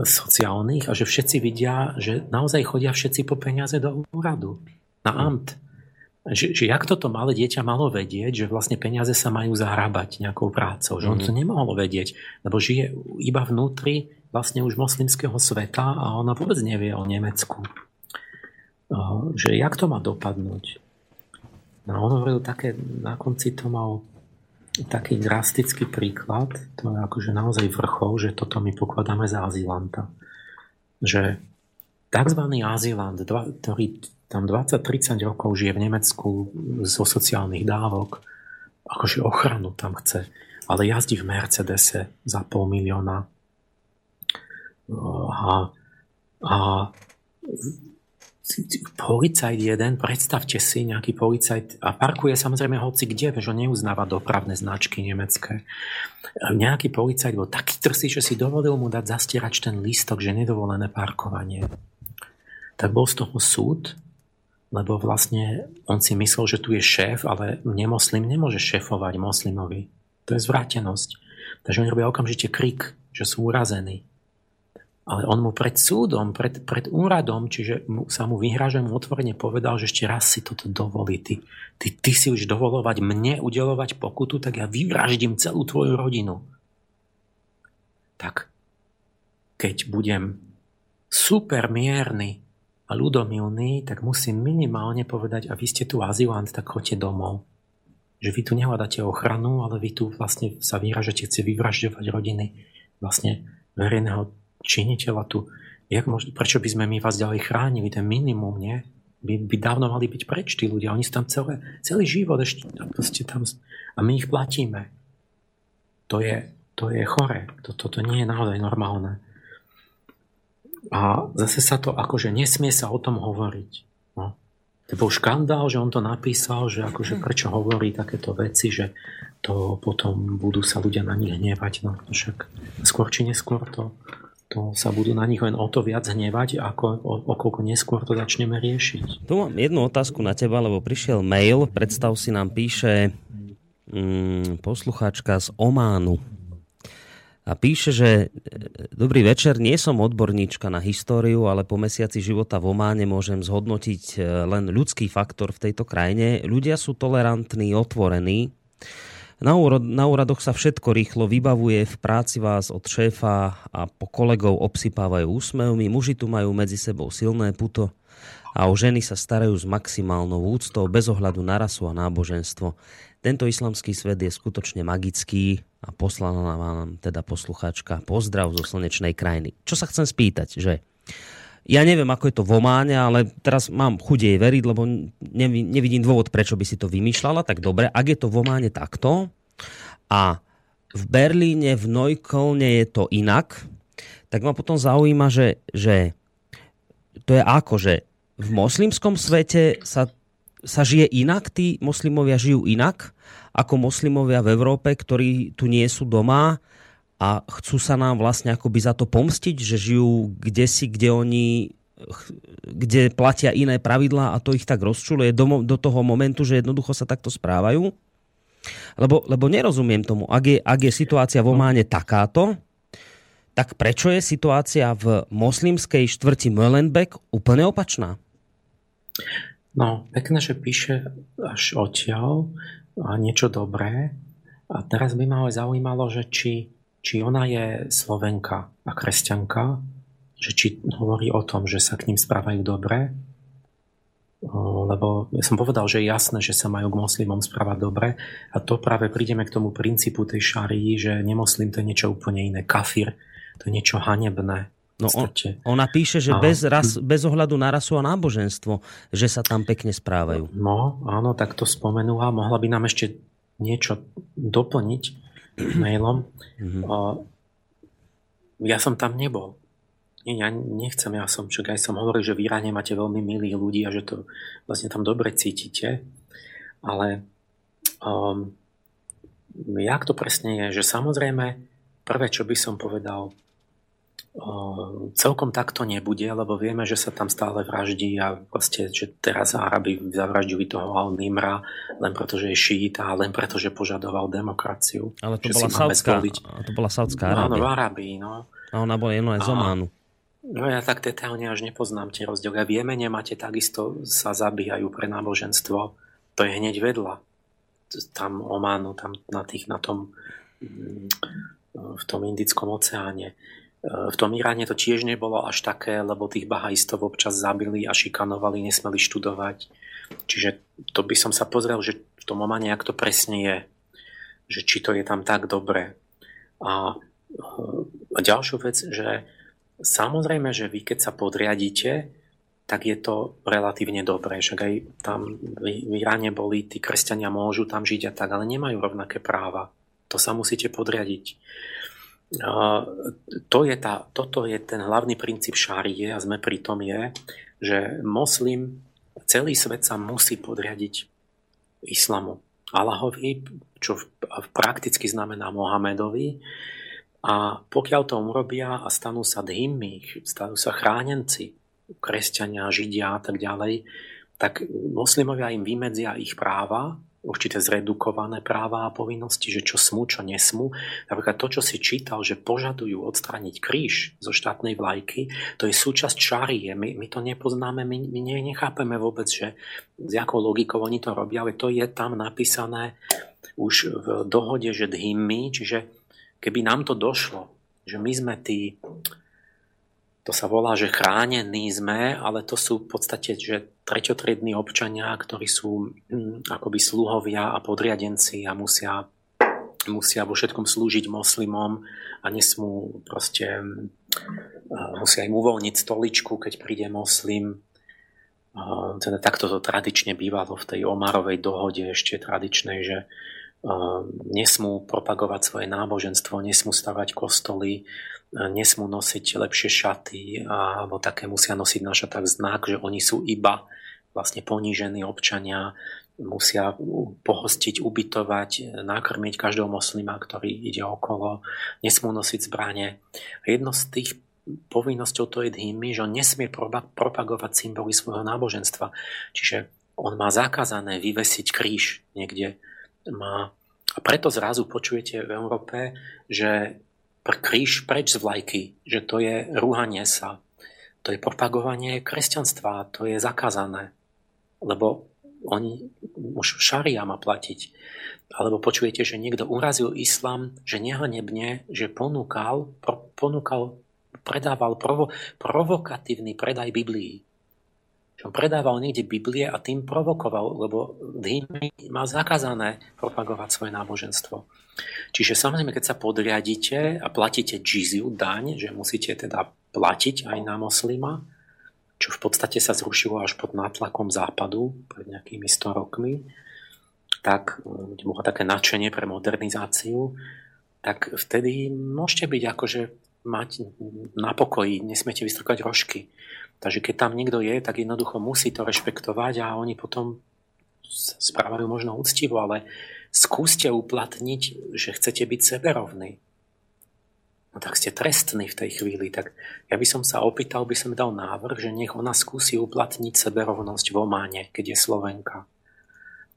sociálnych a že všetci vidia, že naozaj chodia všetci po peniaze do úradu, na amt. Že, že jak toto malé dieťa malo vedieť, že vlastne peniaze sa majú zahrabať nejakou prácou, že on to mhm. nemohol vedieť, lebo žije iba vnútri vlastne už moslimského sveta a ona vôbec nevie o Nemecku. Že jak to má dopadnúť? No on hovoril také, na konci to mal taký drastický príklad, to je akože naozaj vrchol, že toto my pokladáme za azylanta. Že tzv. azylant, ktorý tam 20-30 rokov žije v Nemecku zo sociálnych dávok, akože ochranu tam chce, ale jazdí v Mercedese za pol milióna a, a policajt jeden, predstavte si nejaký policajt a parkuje samozrejme hoci kde, že on neuznáva dopravné značky nemecké. Nejaký policajt bol taký trsý, že si dovolil mu dať zastierač ten lístok, že nedovolené parkovanie. Tak bol z toho súd, lebo vlastne on si myslel, že tu je šéf, ale nemoslim nemôže šéfovať moslimovi. To je zvrátenosť. Takže oni robia okamžite krik, že sú urazení ale on mu pred súdom, pred, pred úradom, čiže mu, sa mu vyhráža, mu otvorene povedal, že ešte raz si toto dovolí. Ty, ty, ty si už dovolovať mne udelovať pokutu, tak ja vyvraždím celú tvoju rodinu. Tak, keď budem super mierny a ľudomilný, tak musím minimálne povedať, a vy ste tu azylant, tak choďte domov. že vy tu nehľadáte ochranu, ale vy tu vlastne sa vyražete, chce vyvražďovať rodiny vlastne verejného činiteľa tu. Jak môž, prečo by sme my vás ďalej chránili? Ten minimum, nie? By, by dávno mali byť preč tí ľudia. Oni sú tam celé, celý život ešte tam, a my ich platíme. To je, to je chore. Toto to, to nie je naozaj normálne. A zase sa to akože nesmie sa o tom hovoriť. No. To bol škandál, že on to napísal, že akože prečo hovorí takéto veci, že to potom budú sa ľudia na nich hnevať. No však skôr či neskôr to, to sa budú na nich len o to viac hnevať, ako o, o koľko neskôr to začneme riešiť.
Tu mám jednu otázku na teba, lebo prišiel mail, predstav si nám píše mm, poslucháčka z Ománu a píše, že e, dobrý večer, nie som odborníčka na históriu, ale po mesiaci života v Ománe môžem zhodnotiť e, len ľudský faktor v tejto krajine. Ľudia sú tolerantní, otvorení. Na, úradoch sa všetko rýchlo vybavuje, v práci vás od šéfa a po kolegov obsypávajú úsmevmi, muži tu majú medzi sebou silné puto a o ženy sa starajú s maximálnou úctou bez ohľadu na rasu a náboženstvo. Tento islamský svet je skutočne magický a poslala vám teda poslucháčka pozdrav zo slnečnej krajiny. Čo sa chcem spýtať, že ja neviem, ako je to v Ománe, ale teraz mám chuť jej veriť, lebo nevidím dôvod, prečo by si to vymýšľala. Tak dobre, ak je to v Ománe takto a v Berlíne, v Neuköllne je to inak, tak ma potom zaujíma, že, že to je ako, že v moslimskom svete sa sa žije inak, tí moslimovia žijú inak ako moslimovia v Európe, ktorí tu nie sú doma a chcú sa nám vlastne akoby za to pomstiť, že žijú kde si, kde oni kde platia iné pravidlá a to ich tak rozčuluje do, do toho momentu, že jednoducho sa takto správajú. Lebo, lebo nerozumiem tomu, ak je, ak je situácia v Ománe takáto, tak prečo je situácia v moslimskej štvrti Mölenbeek úplne opačná?
No, pekné, že píše až odtiaľ a niečo dobré. A teraz by ma aj zaujímalo, že či, či ona je slovenka a kresťanka, že či hovorí o tom, že sa k ním správajú dobre, lebo ja som povedal, že je jasné, že sa majú k moslimom správať dobre a to práve prídeme k tomu princípu tej šarii, že nemoslim to je niečo úplne iné. Kafir to je niečo hanebné.
No on, ona píše, že bez, ras, bez ohľadu na rasu a náboženstvo, že sa tam pekne správajú.
No, áno, tak to spomenula. Mohla by nám ešte niečo doplniť mailom. Mm-hmm. Ja som tam nebol. Nie, ja nechcem, ja som, čo aj som hovoril, že v Iráne máte veľmi milých ľudí a že to vlastne tam dobre cítite. Ale um, jak to presne je, že samozrejme prvé, čo by som povedal, celkom takto nebude, lebo vieme, že sa tam stále vraždí a proste, že teraz Arabi zavraždili toho Al-Nimra len preto, že je šíita a len preto, že požadoval demokraciu.
Ale to bola Saudská, to bola Saudská Arábia.
No, áno, v Arabii, no.
A ona bola jedno aj z Ománu.
No ja tak detailne až nepoznám tie rozdiely. A v Jemene máte takisto sa zabíjajú pre náboženstvo. To je hneď vedľa. Tam Ománu, tam na, tých, na tom mm, v tom Indickom oceáne. V tom Iráne to tiež nebolo až také, lebo tých bahajistov občas zabili a šikanovali, nesmeli študovať. Čiže to by som sa pozrel, že v tom Omane, ak to presne je, že či to je tam tak dobre. A, a ďalšiu vec, že samozrejme, že vy keď sa podriadíte, tak je to relatívne dobré. Však aj tam v Iráne boli, tí kresťania môžu tam žiť a tak, ale nemajú rovnaké práva. To sa musíte podriadiť to je tá, toto je ten hlavný princíp šárie a sme pri tom je, že moslim, celý svet sa musí podriadiť islamu. Allahovi, čo prakticky znamená Mohamedovi. A pokiaľ to urobia a stanú sa dhimmi, stanú sa chránenci, kresťania, židia a tak ďalej, tak moslimovia im vymedzia ich práva určité zredukované práva a povinnosti, že čo smú, čo nesmú. Napríklad to, čo si čítal, že požadujú odstrániť kríž zo štátnej vlajky, to je súčasť šarie. My, my to nepoznáme, my, my nechápeme vôbec, že s jakou logikou oni to robia, ale to je tam napísané už v dohode, že dhimmi, čiže keby nám to došlo, že my sme tí to sa volá, že chránení sme, ale to sú v podstate že treťotriední občania, ktorí sú hm, akoby sluhovia a podriadenci a musia, musia vo všetkom slúžiť moslimom a nesmú proste hm, musia im uvoľniť stoličku, keď príde moslim. Teda takto to tradične bývalo v tej Omarovej dohode ešte tradičnej, že nesmú propagovať svoje náboženstvo, nesmú stavať kostoly, nesmú nosiť lepšie šaty alebo také musia nosiť na šatách znak, že oni sú iba vlastne ponížení občania, musia pohostiť, ubytovať, nakrmiť každého moslima, ktorý ide okolo, nesmú nosiť zbranie. Jedno z tých povinnosťou to je dýmy, že on nesmie propagovať symboly svojho náboženstva. Čiže on má zakázané vyvesiť kríž niekde. Má... A preto zrazu počujete v Európe, že kríž preč z vlajky, že to je rúhanie sa, to je propagovanie kresťanstva, to je zakázané. Lebo oni, už šaria má platiť. Alebo počujete, že niekto urazil islám, že nehanebne, že ponúkal, pro, ponúkal predával provo, provokatívny predaj Biblii. Že on predával niekde Biblie a tým provokoval, lebo tým má zakázané propagovať svoje náboženstvo. Čiže samozrejme, keď sa podriadíte a platíte džiziu, daň, že musíte teda platiť aj na moslima, čo v podstate sa zrušilo až pod nátlakom západu pred nejakými 100 rokmi, tak kde bolo také nadšenie pre modernizáciu, tak vtedy môžete byť akože mať na pokoji, nesmiete vystrkať rožky. Takže keď tam niekto je, tak jednoducho musí to rešpektovať a oni potom sa správajú možno úctivo, ale skúste uplatniť, že chcete byť seberovní. No tak ste trestní v tej chvíli. Tak ja by som sa opýtal, by som dal návrh, že nech ona skúsi uplatniť seberovnosť v Ománe, keď je Slovenka.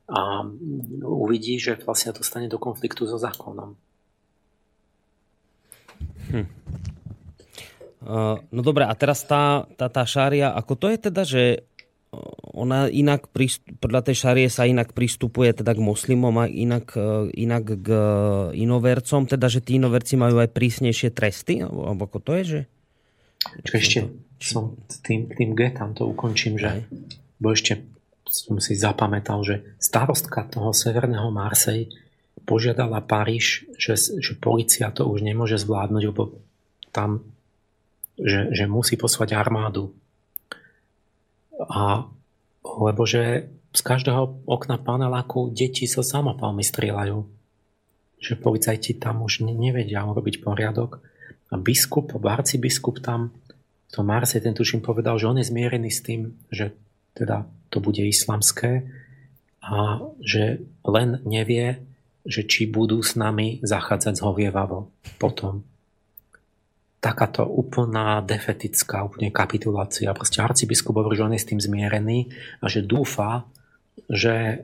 A uvidí, že vlastne to stane do konfliktu so zákonom.
Hm. Uh, no dobré, a teraz tá, tá, tá šária, ako to je teda, že ona inak, podľa tej šarie sa inak pristupuje teda k moslimom a inak, uh, inak k inovercom, teda, že tí inoverci majú aj prísnejšie tresty? Alebo, alebo ako to je, že?
Čo ešte som tým, tým getam to ukončím, že bo ešte som si zapamätal, že starostka toho severného Marsej požiadala Paríž, že, že policia to už nemôže zvládnuť, lebo tam, že, že musí poslať armádu. A lebo že z každého okna paneláku deti so samopalmi strieľajú. Že policajti tam už nevedia urobiť poriadok. A biskup, arcibiskup tam, to Marse, ten tuším povedal, že on je zmierený s tým, že teda to bude islamské a že len nevie, že či budú s nami zachádzať zhovievavo potom. Takáto úplná defetická úplne kapitulácia. Proste arcibiskup hovorí, že on je s tým zmierený a že dúfa, že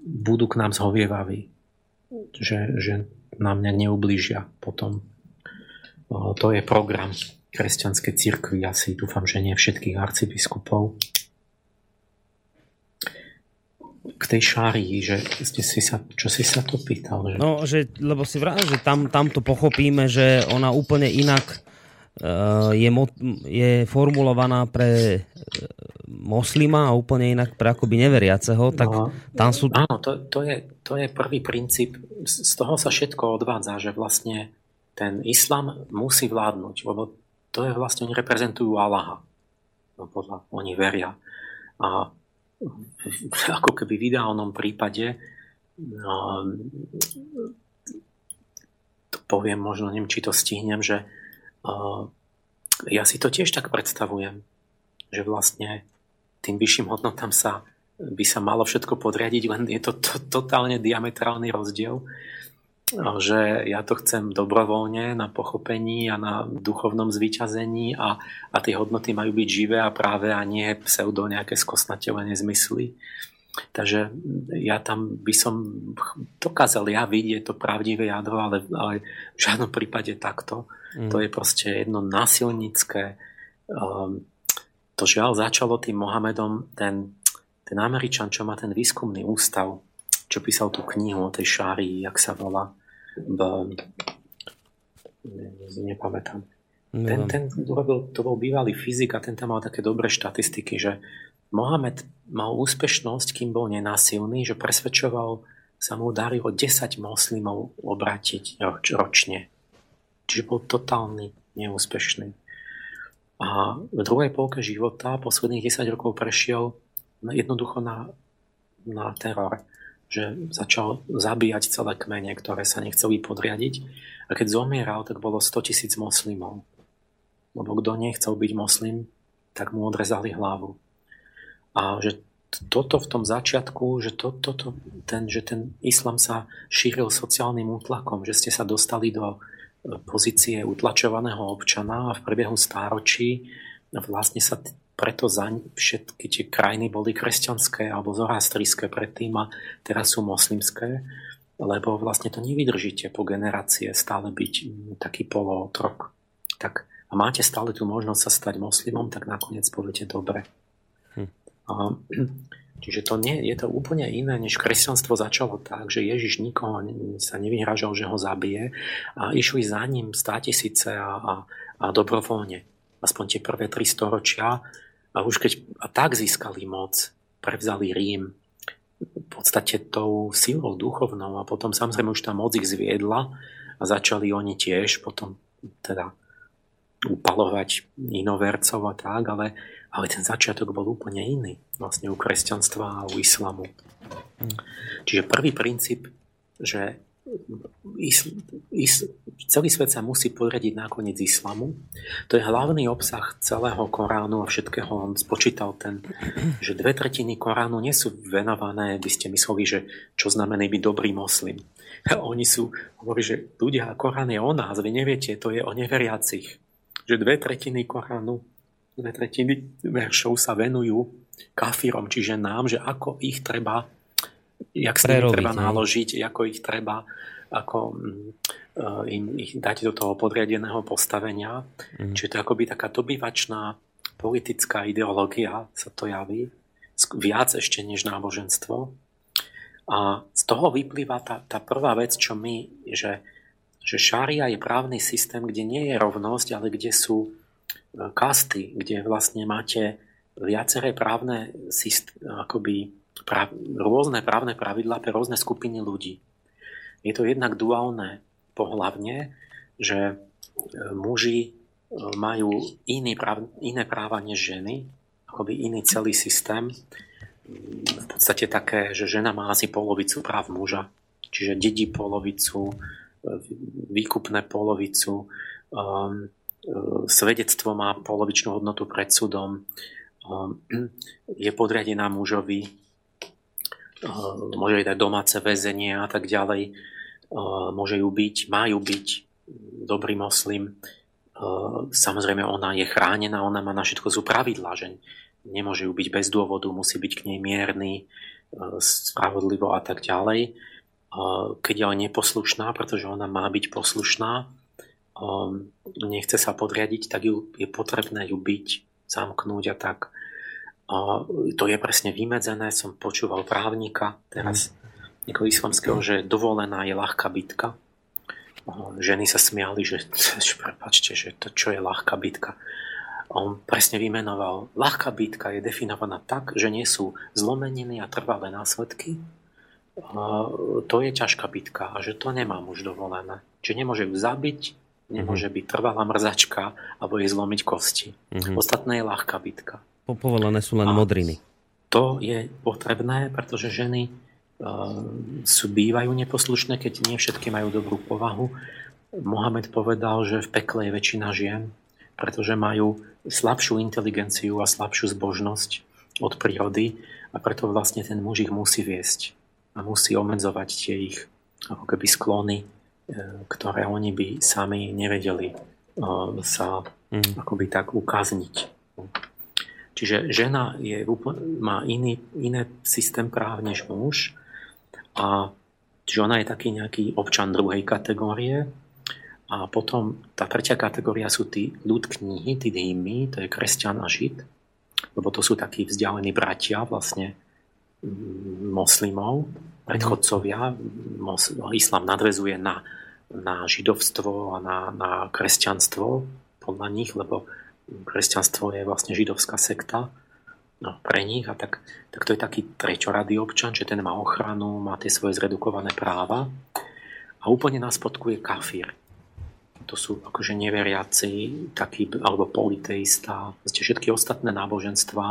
budú k nám zhovievaví. Že, že nám nejak neublížia potom. To je program kresťanskej cirkvi. Asi dúfam, že nie všetkých arcibiskupov k tej šárii, že ste si sa, čo si sa to pýtal?
Že... No, že, lebo si vrát, že tam, tam to pochopíme, že ona úplne inak uh, je, mo, je formulovaná pre uh, moslima a úplne inak pre akoby neveriaceho, tak no, tam sú...
Áno, to, to, je, to je prvý princíp. Z toho sa všetko odvádza, že vlastne ten islam musí vládnuť, lebo to je vlastne, oni reprezentujú Allaha. No, podľa, oni veria. A ako keby v ideálnom prípade no, to poviem, možno neviem, či to stihnem, že uh, ja si to tiež tak predstavujem, že vlastne tým vyšším hodnotám sa by sa malo všetko podriadiť, len je to, to totálne diametrálny rozdiel že ja to chcem dobrovoľne na pochopení a na duchovnom zvyťazení a, a tie hodnoty majú byť živé a práve a nie pseudo nejaké skosnatelené zmysly. Takže ja tam by som dokázal ja vidieť to pravdivé jadro, ale, ale v žiadnom prípade takto. Mm. To je proste jedno násilnické. Um, to žiaľ začalo tým Mohamedom, ten, ten Američan, čo má ten výskumný ústav, čo písal tú knihu o tej šárii, jak sa volá. B... nepamätám. Ten, ten urobil, to bol bývalý fyzik a ten tam mal také dobré štatistiky, že Mohamed mal úspešnosť, kým bol nenásilný, že presvedčoval sa mu darilo 10 moslimov obrátiť roč, ročne. Čiže bol totálny neúspešný. A v druhej polke života posledných 10 rokov prešiel jednoducho na, na teror, že začal zabíjať celé kmene, ktoré sa nechceli podriadiť. A keď zomieral, tak bolo 100 tisíc moslimov. Lebo kto nechcel byť moslim, tak mu odrezali hlavu. A že toto v tom začiatku, že, to, toto, ten, že ten islam sa šíril sociálnym útlakom, že ste sa dostali do pozície utlačovaného občana a v priebehu stáročí vlastne sa preto zaň všetky tie krajiny boli kresťanské alebo zoroastrické predtým a teraz sú moslimské, lebo vlastne to nevydržíte po generácie stále byť taký polootrok. Tak a máte stále tú možnosť sa stať moslimom, tak nakoniec poviete dobre. Hm. A, Čiže to nie, je to úplne iné, než kresťanstvo začalo tak, že Ježiš nikoho sa nevyhražal, že ho zabije a išli za ním stá tisíce a, a, a dobrovoľne. Aspoň tie prvé tri storočia. A už keď a tak získali moc, prevzali Rím v podstate tou silou duchovnou a potom samozrejme už tá moc ich zviedla a začali oni tiež potom teda upalovať inovercov a tak, ale ale ten začiatok bol úplne iný vlastne u kresťanstva a u islamu. Čiže prvý princíp, že is, is, celý svet sa musí podriadiť nakoniec islamu. To je hlavný obsah celého Koránu a všetkého. On spočítal ten, že dve tretiny Koránu nie sú venované, by ste mysleli, že čo znamená byť dobrý moslim. Oni sú, hovorí, že ľudia, Korán je o nás, vy neviete, to je o neveriacich. Že dve tretiny Koránu dve tretiny veršov sa venujú kafírom, čiže nám, že ako ich treba, jak sa nimi treba náložiť, ako ich treba ako uh, im ich dať do toho podriadeného postavenia. Mm. Čiže to je akoby taká dobyvačná politická ideológia sa to javí, viac ešte než náboženstvo. A z toho vyplýva tá, tá prvá vec, čo my, že, že šária je právny systém, kde nie je rovnosť, ale kde sú kasty, kde vlastne máte viaceré právne akoby prav, rôzne právne pravidlá pre rôzne skupiny ľudí. Je to jednak duálne pohlavne, že e, muži e, majú iný práv, iné práva než ženy, akoby iný celý systém. V podstate také, že žena má asi polovicu práv muža, čiže dedí polovicu, e, výkupné polovicu, um, svedectvo má polovičnú hodnotu pred súdom, e, je podriadená mužovi, môže jej dať domáce väzenie a tak ďalej, môže ju byť, má ju byť dobrý moslim. Samozrejme, ona je chránená, ona má na všetko sú pravidlá, že nemôže ju byť bez dôvodu, musí byť k nej mierny, spravodlivo a tak ďalej. Keď je ale neposlušná, pretože ona má byť poslušná, nechce sa podriadiť, tak ju, je potrebné ju byť, zamknúť a tak. To je presne vymedzené, som počúval právnika teraz mm. islamského, že dovolená je ľahká bitka. Ženy sa smiali, že, že prepačte, že to čo je ľahká bitka. On presne vymenoval, ľahká bitka je definovaná tak, že nie sú zlomeniny a trvalé následky, to je ťažká bitka a že to nemá už dovolené. Čiže nemôže ju zabiť, Nemôže mhm. byť trvalá mrzačka alebo jej zlomiť kosti. Mm-hmm. Ostatné je ľahká bitka.
Povolené sú len A modriny.
To je potrebné, pretože ženy uh, sú, bývajú neposlušné, keď nie všetky majú dobrú povahu. Mohamed povedal, že v pekle je väčšina žien, pretože majú slabšiu inteligenciu a slabšiu zbožnosť od prírody a preto vlastne ten muž ich musí viesť a musí omedzovať tie ich ako keby sklony ktoré oni by sami nevedeli uh, sa mm. akoby tak ukázniť. Čiže žena je, má iný, iný systém práv než muž a čiže ona je taký nejaký občan druhej kategórie a potom tá tretia kategória sú tí ľud knihy, tí dýmy, to je kresťan a žid, lebo to sú takí vzdialení bratia vlastne mm, moslimov, predchodcovia. Islám nadvezuje na na židovstvo a na, na kresťanstvo podľa nich, lebo kresťanstvo je vlastne židovská sekta no, pre nich a tak, tak to je taký treťoradý občan, že ten má ochranu, má tie svoje zredukované práva a úplne nás podkuje kafír. To sú akože neveriaci, taký, alebo politeista, vlastne všetky ostatné náboženstva,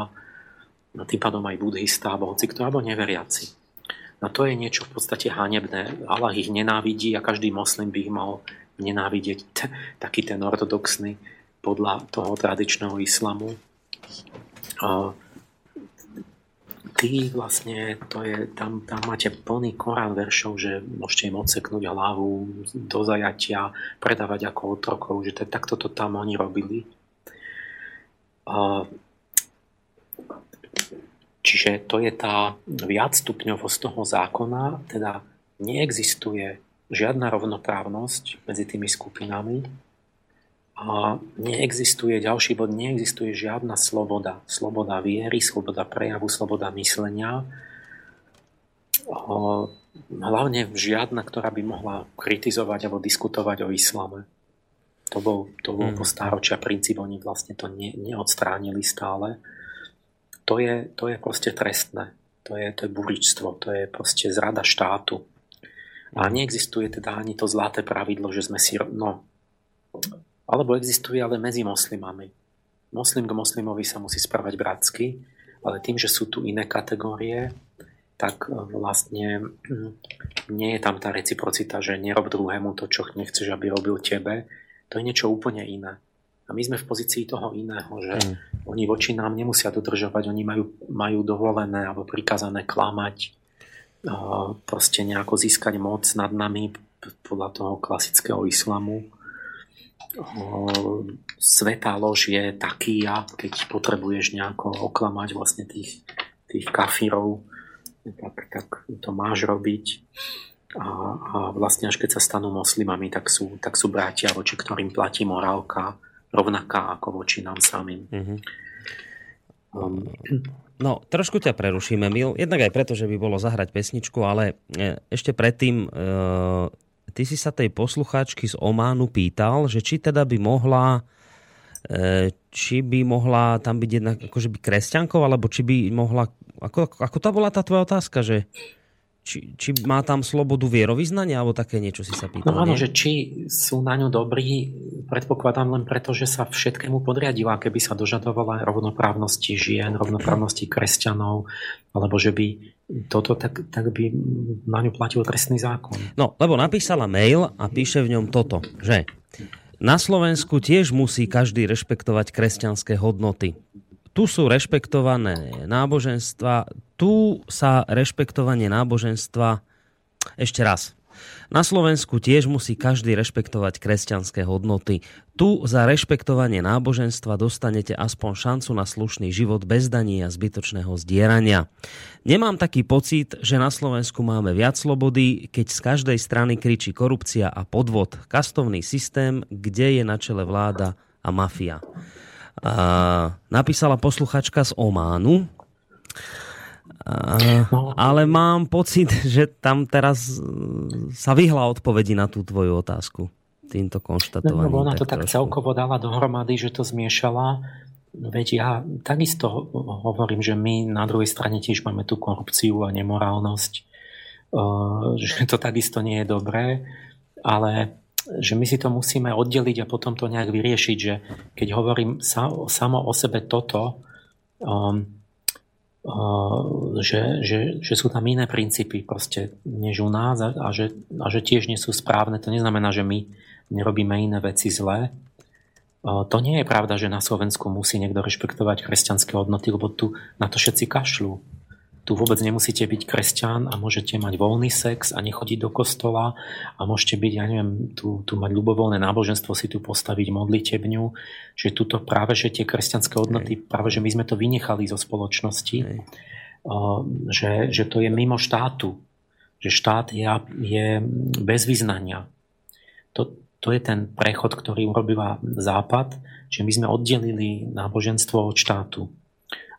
no tým pádom aj buddhista, alebo hoci kto, alebo neveriaci. No to je niečo v podstate hanebné. Allah ich nenávidí a každý moslim by ich mal nenávidieť. Taký ten ortodoxný podľa toho tradičného islamu. Tí vlastne, to je, tam, tam máte plný korán veršov, že môžete im odseknúť hlavu do zajatia, predávať ako otrokov, že to, takto to tam oni robili. Čiže to je tá viacstupňovosť toho zákona, teda neexistuje žiadna rovnoprávnosť medzi tými skupinami a neexistuje, ďalší bod, neexistuje žiadna sloboda. Sloboda viery, sloboda prejavu, sloboda myslenia. Hlavne žiadna, ktorá by mohla kritizovať alebo diskutovať o islame. To bol, to bol mm. po stáročia princíp, oni vlastne to ne, neodstránili stále to je, to je proste trestné. To je, to je buričstvo, to je proste zrada štátu. A neexistuje teda ani to zlaté pravidlo, že sme si... No, alebo existuje, ale medzi moslimami. Moslim k moslimovi sa musí správať bratsky, ale tým, že sú tu iné kategórie, tak e, vlastne mm, nie je tam tá reciprocita, že nerob druhému to, čo nechceš, aby robil tebe. To je niečo úplne iné. A my sme v pozícii toho iného, že mm. oni voči nám nemusia dodržovať, oni majú, majú dovolené alebo prikázané klamať, proste nejako získať moc nad nami podľa toho klasického islamu. Svetá lož je taký keď potrebuješ nejako oklamať vlastne tých, tých kafírov, tak, tak to máš robiť. A, a vlastne až keď sa stanú moslimami, tak sú, tak sú bratia, voči ktorým platí morálka rovnaká ako voči nám samým. Mm-hmm.
Um, no, trošku ťa prerušíme, Mil. Jednak aj preto, že by bolo zahrať pesničku, ale e, ešte predtým, e, ty si sa tej poslucháčky z Ománu pýtal, že či teda by mohla e, či by mohla tam byť jednak akože by kresťankou, alebo či by mohla, ako, ako to bola tá tvoja otázka, že či, či má tam slobodu vierovýznania, alebo také niečo si sa pýtal?
No áno, že či sú na ňu dobrí, predpokladám len preto, že sa všetkému podriadila, keby sa dožadovala rovnoprávnosti žien, rovnoprávnosti kresťanov, alebo že by toto, tak, tak by na ňu platil trestný zákon.
No, lebo napísala mail a píše v ňom toto, že na Slovensku tiež musí každý rešpektovať kresťanské hodnoty tu sú rešpektované náboženstva, tu sa rešpektovanie náboženstva ešte raz. Na Slovensku tiež musí každý rešpektovať kresťanské hodnoty. Tu za rešpektovanie náboženstva dostanete aspoň šancu na slušný život bez daní a zbytočného zdierania. Nemám taký pocit, že na Slovensku máme viac slobody, keď z každej strany kričí korupcia a podvod. Kastovný systém, kde je na čele vláda a mafia napísala posluchačka z Ománu. No. ale mám pocit, že tam teraz e, sa vyhla odpovedi na tú tvoju otázku týmto konštatovaním.
No, ona to tak, tak celkovo dala dohromady, že to zmiešala. Veď ja takisto hovorím, že my na druhej strane tiež máme tú korupciu a nemorálnosť, e, že to takisto nie je dobré, ale že my si to musíme oddeliť a potom to nejak vyriešiť, že keď hovorím sa, samo o sebe toto, um, že, že, že sú tam iné princípy proste než u nás a, a, že, a že tiež nie sú správne, to neznamená, že my nerobíme iné veci zlé. To nie je pravda, že na Slovensku musí niekto rešpektovať kresťanské hodnoty, lebo tu na to všetci kašľú tu vôbec nemusíte byť kresťan a môžete mať voľný sex a nechodiť do kostola a môžete byť, ja neviem, tu, tu mať ľubovoľné náboženstvo, si tu postaviť modlitebňu, že tuto práve, že tie kresťanské hodnoty, práve, že my sme to vynechali zo spoločnosti, že, že to je mimo štátu, že štát je, je bez vyznania. To, to je ten prechod, ktorý urobila Západ, že my sme oddelili náboženstvo od štátu.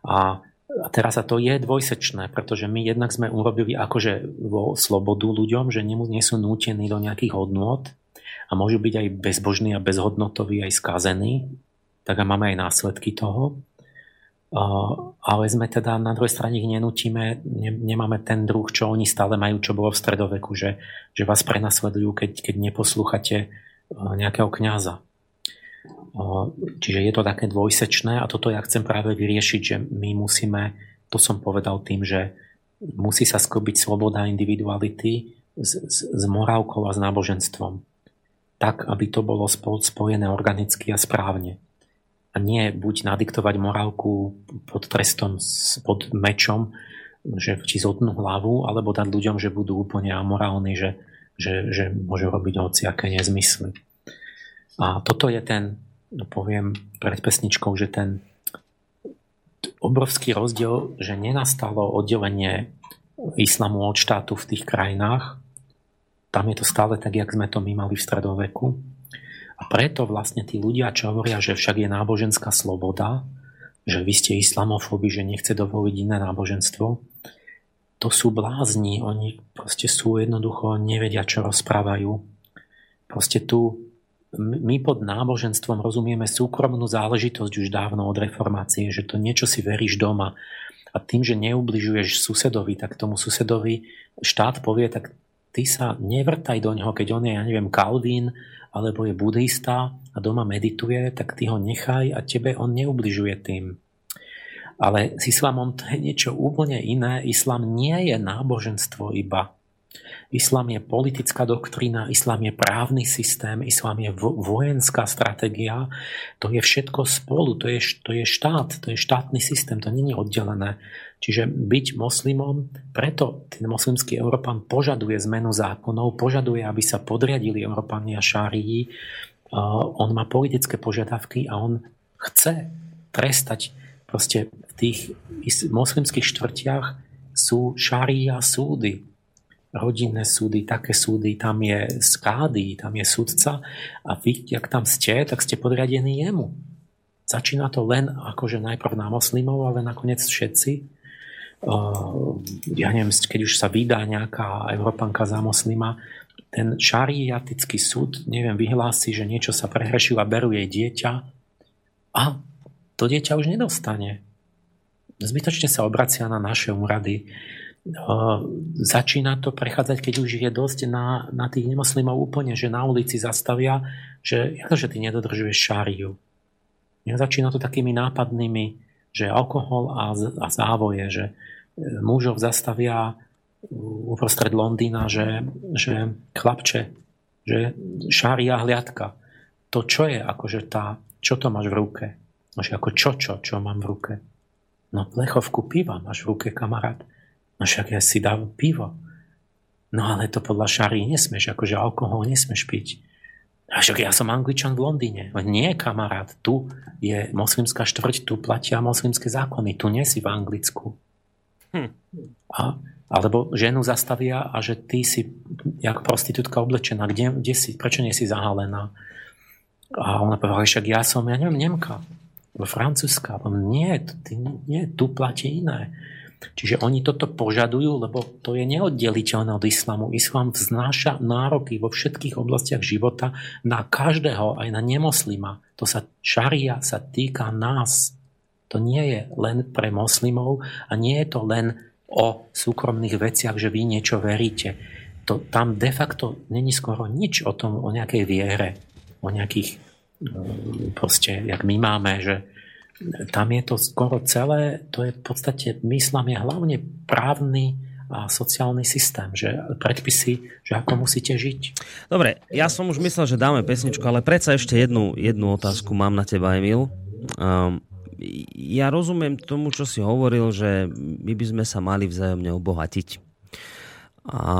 A a teraz sa to je dvojsečné, pretože my jednak sme urobili akože vo slobodu ľuďom, že nie sú nútení do nejakých hodnôt a môžu byť aj bezbožní a bezhodnotoví, aj skázení, tak a máme aj následky toho. Ale sme teda na druhej strane ich nenutíme, nemáme ten druh, čo oni stále majú, čo bolo v stredoveku, že, že vás prenasledujú, keď, keď neposlúchate nejakého kňaza. Čiže je to také dvojsečné a toto ja chcem práve vyriešiť, že my musíme, to som povedal tým, že musí sa sklbiť sloboda individuality s, s, s morálkou a s náboženstvom. Tak, aby to bolo spojené organicky a správne a nie buď nadiktovať morálku pod trestom, pod mečom, že či zhodnú hlavu, alebo dať ľuďom, že budú úplne amorálni, že, že, že môžu robiť hociaké nezmysly. A toto je ten, poviem pred pesničkou, že ten obrovský rozdiel, že nenastalo oddelenie islamu od štátu v tých krajinách. Tam je to stále tak, jak sme to my mali v stredoveku a preto vlastne tí ľudia, čo hovoria, že však je náboženská sloboda, že vy ste islamofóbi, že nechce dovoliť iné náboženstvo, to sú blázni, oni proste sú jednoducho, nevedia, čo rozprávajú. Proste tu my pod náboženstvom rozumieme súkromnú záležitosť už dávno od reformácie, že to niečo si veríš doma a tým, že neubližuješ susedovi, tak tomu susedovi štát povie, tak ty sa nevrtaj do neho, keď on je, ja neviem, Kalvín alebo je buddhista a doma medituje, tak ty ho nechaj a tebe on neubližuje tým. Ale s islamom to je niečo úplne iné. Islam nie je náboženstvo iba. Islám je politická doktrína, islám je právny systém, islám je vojenská stratégia. To je všetko spolu, to je, to je štát, to je štátny systém, to je oddelené. Čiže byť moslimom, preto ten moslimský Európan požaduje zmenu zákonov, požaduje, aby sa podriadili Európani a šárii. On má politické požiadavky a on chce trestať proste v tých moslimských štvrtiach sú šária súdy, rodinné súdy, také súdy, tam je skády, tam je sudca a vy, ak tam ste, tak ste podriadení jemu. Začína to len akože najprv na moslimov, ale nakoniec všetci. Ja neviem, keď už sa vydá nejaká Európanka za moslima, ten šariatický súd, neviem, vyhlási, že niečo sa prehrešilo a berú jej dieťa a to dieťa už nedostane. Zbytočne sa obracia na naše úrady začína to prechádzať, keď už je dosť na, na tých nemoslimov úplne, že na ulici zastavia, že akože ty nedodržuješ šáriu. Začína to takými nápadnými, že alkohol a, a závoje, že e, mužov zastavia uprostred Londýna, že, že chlapče, že šária hliadka. To čo je, akože tá, čo to máš v ruke? Že ako čo, čo, čo mám v ruke? No plechovku piva máš v ruke, kamarát No však ja si dám pivo. No ale to podľa šary nesmeš, akože alkohol nesmeš piť. A však ja som angličan v Londýne. No nie, kamarát, tu je moslimská štvrť, tu platia moslimské zákony, tu nie si v Anglicku. Hm. A, alebo ženu zastavia a že ty si jak prostitútka oblečená, kde, kde si, prečo nie si zahalená? A ona povedala, však ja som, ja neviem, Nemka, Francúzska. Nie, ty, nie, tu platí iné. Čiže oni toto požadujú, lebo to je neoddeliteľné od islamu. Islám vznáša nároky vo všetkých oblastiach života na každého, aj na nemoslima. To sa, šaria sa týka nás. To nie je len pre moslimov a nie je to len o súkromných veciach, že vy niečo veríte. To, tam de facto není skoro nič o tom, o nejakej viere, o nejakých mm, proste, jak my máme, že tam je to skoro celé, to je v podstate, myslím, je hlavne právny a sociálny systém, že predpisy, že ako musíte žiť.
Dobre, ja som už myslel, že dáme pesničku, ale predsa ešte jednu, jednu otázku mám na teba, Emil. Um, ja rozumiem tomu, čo si hovoril, že my by sme sa mali vzájomne obohatiť. A,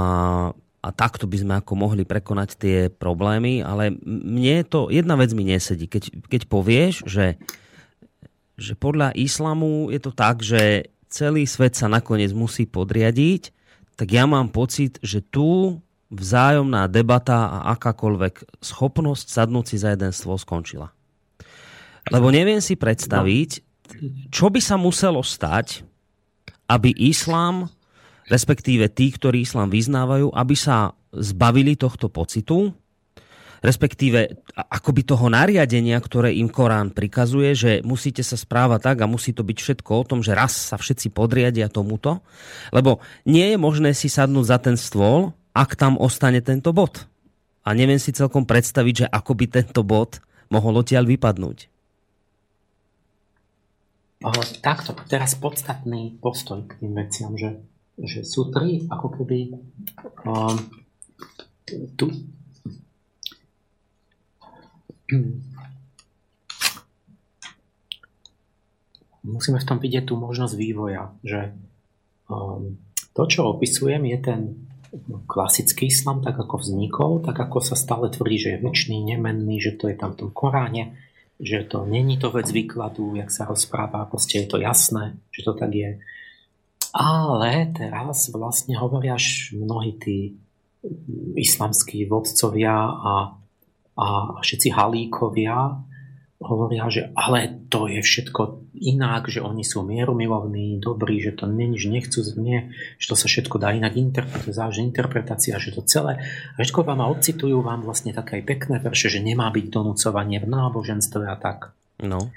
a takto by sme ako mohli prekonať tie problémy, ale mne to, jedna vec mi nesedí. Keď, keď povieš, že že podľa islamu je to tak, že celý svet sa nakoniec musí podriadiť, tak ja mám pocit, že tu vzájomná debata a akákoľvek schopnosť sadnúť si za jeden stôl skončila. Lebo neviem si predstaviť, čo by sa muselo stať, aby islám, respektíve tí, ktorí islám vyznávajú, aby sa zbavili tohto pocitu respektíve akoby toho nariadenia, ktoré im Korán prikazuje, že musíte sa správať tak a musí to byť všetko o tom, že raz sa všetci podriadia tomuto, lebo nie je možné si sadnúť za ten stôl, ak tam ostane tento bod. A neviem si celkom predstaviť, že ako by tento bod mohol odtiaľ vypadnúť.
Ale takto, teraz podstatný postoj k tým veciam, že, že sú tri ako keby um, tu, musíme v tom vidieť tú možnosť vývoja, že um, to, čo opisujem, je ten klasický islam, tak ako vznikol, tak ako sa stále tvrdí, že je väčší, nemenný, že to je tam v tom Koráne, že to není to vec výkladu, jak sa rozpráva, proste je to jasné, že to tak je. Ale teraz vlastne hovoria mnohí tí islamskí vodcovia a a všetci halíkovia hovoria, že ale to je všetko inak, že oni sú mierumilovní, dobrí, že to není, že nechcú nie, že to sa všetko dá inak interpretovať, záleží interpretácia, že to celé. A všetko vám odcitujú vám vlastne také pekné verše, že nemá byť donúcovanie v náboženstve a tak.
No.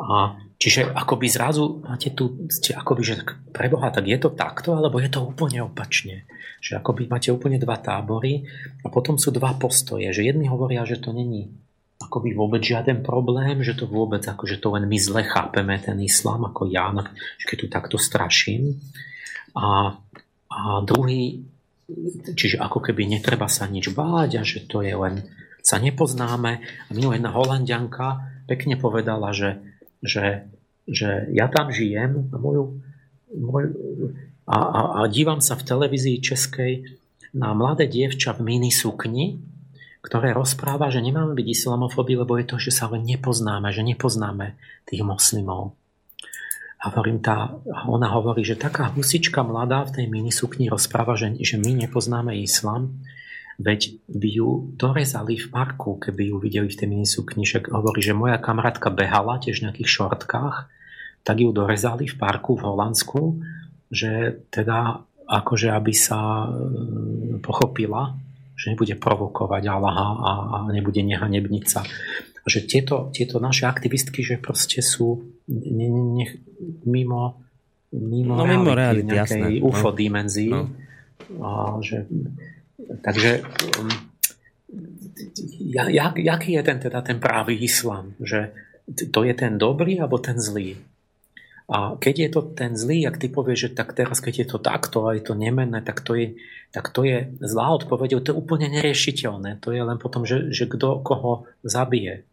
A čiže akoby zrazu máte tu, ste akoby, že preboha, tak je to takto, alebo je to úplne opačne. Že akoby máte úplne dva tábory a potom sú dva postoje, že jedni hovoria, že to není akoby vôbec žiaden problém, že to vôbec, ako, že to len my zle chápeme ten islám, ako ja, keď tu takto straším. A, a druhý, čiže ako keby netreba sa nič báť a že to je len, sa nepoznáme. A minulá jedna holandianka pekne povedala, že, že, že ja tam žijem a moju, moju, a, a, a dívam sa v televízii českej na mladé dievča v minisukni, ktoré rozpráva, že nemáme byť islamofóbi, lebo je to, že sa len nepoznáme, že nepoznáme tých moslimov. A hovorím, tá, ona hovorí, že taká husička mladá v tej minisukni rozpráva, že, že my nepoznáme islam, veď by ju dorezali v parku, keby ju videli v tej minisukni. Však hovorí, že moja kamarátka behala tiež v nejakých šortkách, tak ju dorezali v parku v Holandsku že teda akože aby sa e, pochopila, že nebude provokovať Allaha a, a nebude nehanebniť sa. A že tieto, tieto naše aktivistky, že proste sú ne, ne, mimo, mimo,
no, mimo reality,
nejakej jasné. UFO no. dimenzii. No. A že, takže um, jak, jaký je ten, teda ten právý islam? Že to je ten dobrý alebo ten zlý? A keď je to ten zlý, ak ty povieš, že tak teraz, keď je to takto a je to nemenné, tak to je, tak to je zlá odpoveď, to je úplne neriešiteľné. To je len potom, že, že kto koho zabije.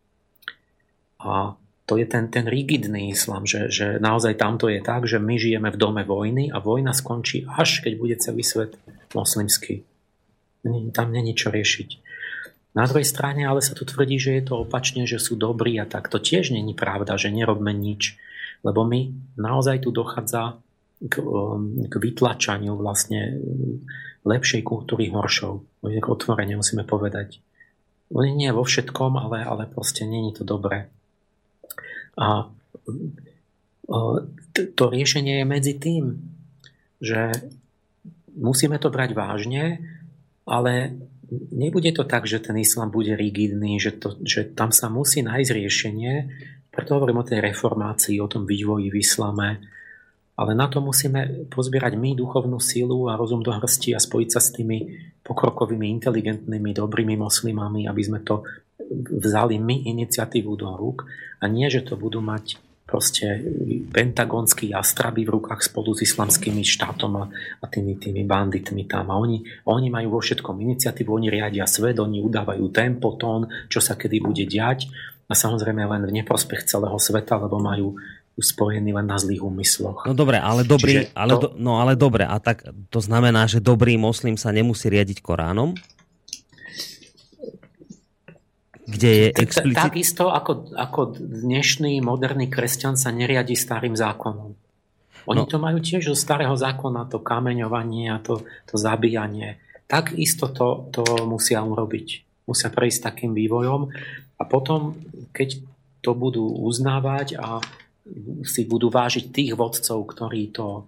A to je ten, ten rigidný islam, že, že naozaj tamto je tak, že my žijeme v dome vojny a vojna skončí až keď bude celý svet moslimský. Tam není čo riešiť. Na druhej strane ale sa tu tvrdí, že je to opačne, že sú dobrí a tak. To tiež není pravda, že nerobme nič lebo my naozaj tu dochádza k, um, k vytlačaniu vlastne um, lepšej kultúry horšou. Otvorene musíme povedať. Nie vo všetkom, ale, ale proste není to dobré. A uh, to riešenie je medzi tým, že musíme to brať vážne, ale nebude to tak, že ten islám bude rigidný, že, to, že tam sa musí nájsť riešenie, preto hovorím o tej reformácii, o tom vývoji v islame, ale na to musíme pozbierať my duchovnú sílu a rozum do hrsti a spojiť sa s tými pokrokovými, inteligentnými, dobrými moslimami, aby sme to vzali my iniciatívu do rúk. A nie, že to budú mať proste pentagonskí jastraby v rukách spolu s islamskými štátom a, a tými, tými banditmi tam. A oni, oni majú vo všetkom iniciatívu, oni riadia svet, oni udávajú tempo, tón, čo sa kedy bude diať a samozrejme len v neprospech celého sveta, lebo majú spojený len na zlých úmysloch.
No dobre, ale dobrý, to... ale, do, no ale dobre, a tak to znamená, že dobrý moslim sa nemusí riadiť Koránom? Kde je explicit...
Takisto ako, ako dnešný moderný kresťan sa neriadi starým zákonom. Oni no. to majú tiež zo starého zákona, to kameňovanie a to, to zabíjanie. Takisto to, to musia urobiť. Musia prejsť takým vývojom. A potom, keď to budú uznávať a si budú vážiť tých vodcov, ktorí to e,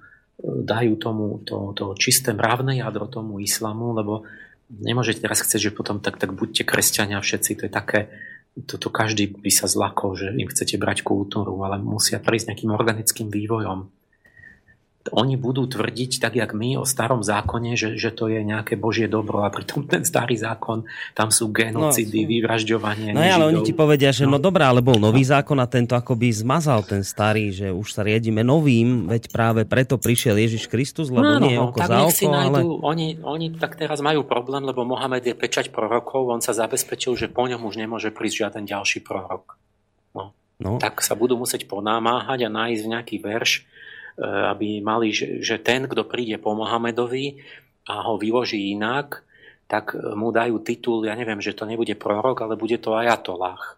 dajú tomu to, to čisté mravné jadro tomu islamu, lebo nemôžete teraz chcieť, že potom tak, tak buďte kresťania všetci, to je také, toto každý by sa zlakol, že im chcete brať kultúru, ale musia prísť nejakým organickým vývojom oni budú tvrdiť, tak jak my o starom zákone, že, že to je nejaké božie dobro a pritom ten starý zákon, tam sú genocidy, no, vyvražďovanie.
No ale oni ti povedia, že no, no dobrá, ale bol nový zákon a tento akoby zmazal ten starý, že už sa riedime novým, veď práve preto prišiel Ježiš Kristus, lebo no, nie no, oko tak za oko,
si nájdu, ale... oni, oni tak teraz majú problém, lebo Mohamed je pečať prorokov, on sa zabezpečil, že po ňom už nemôže prísť žiaden ďalší prorok. No. No. Tak sa budú musieť ponámáhať a nájsť nejaký verš, aby mali, že, že ten, kto príde po Mohamedovi a ho vyloží inak, tak mu dajú titul, ja neviem, že to nebude prorok, ale bude to ajatolách.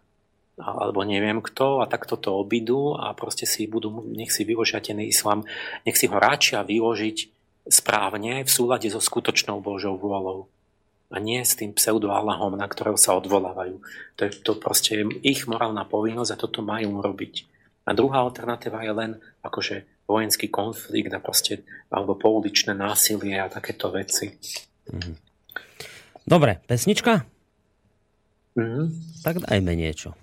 Alebo neviem kto a takto to obidú a proste si budú, nech si vyložia ten islám, nech si ho ráčia vyložiť správne v súlade so skutočnou Božou vôľou a nie s tým pseudo-Allahom, na ktorého sa odvolávajú. To je to proste ich morálna povinnosť a toto majú robiť. A druhá alternatíva je len akože vojenský konflikt a proste, alebo pouličné násilie a takéto veci. Mhm.
Dobre, pesnička?
Mm-hmm.
Tak dajme niečo.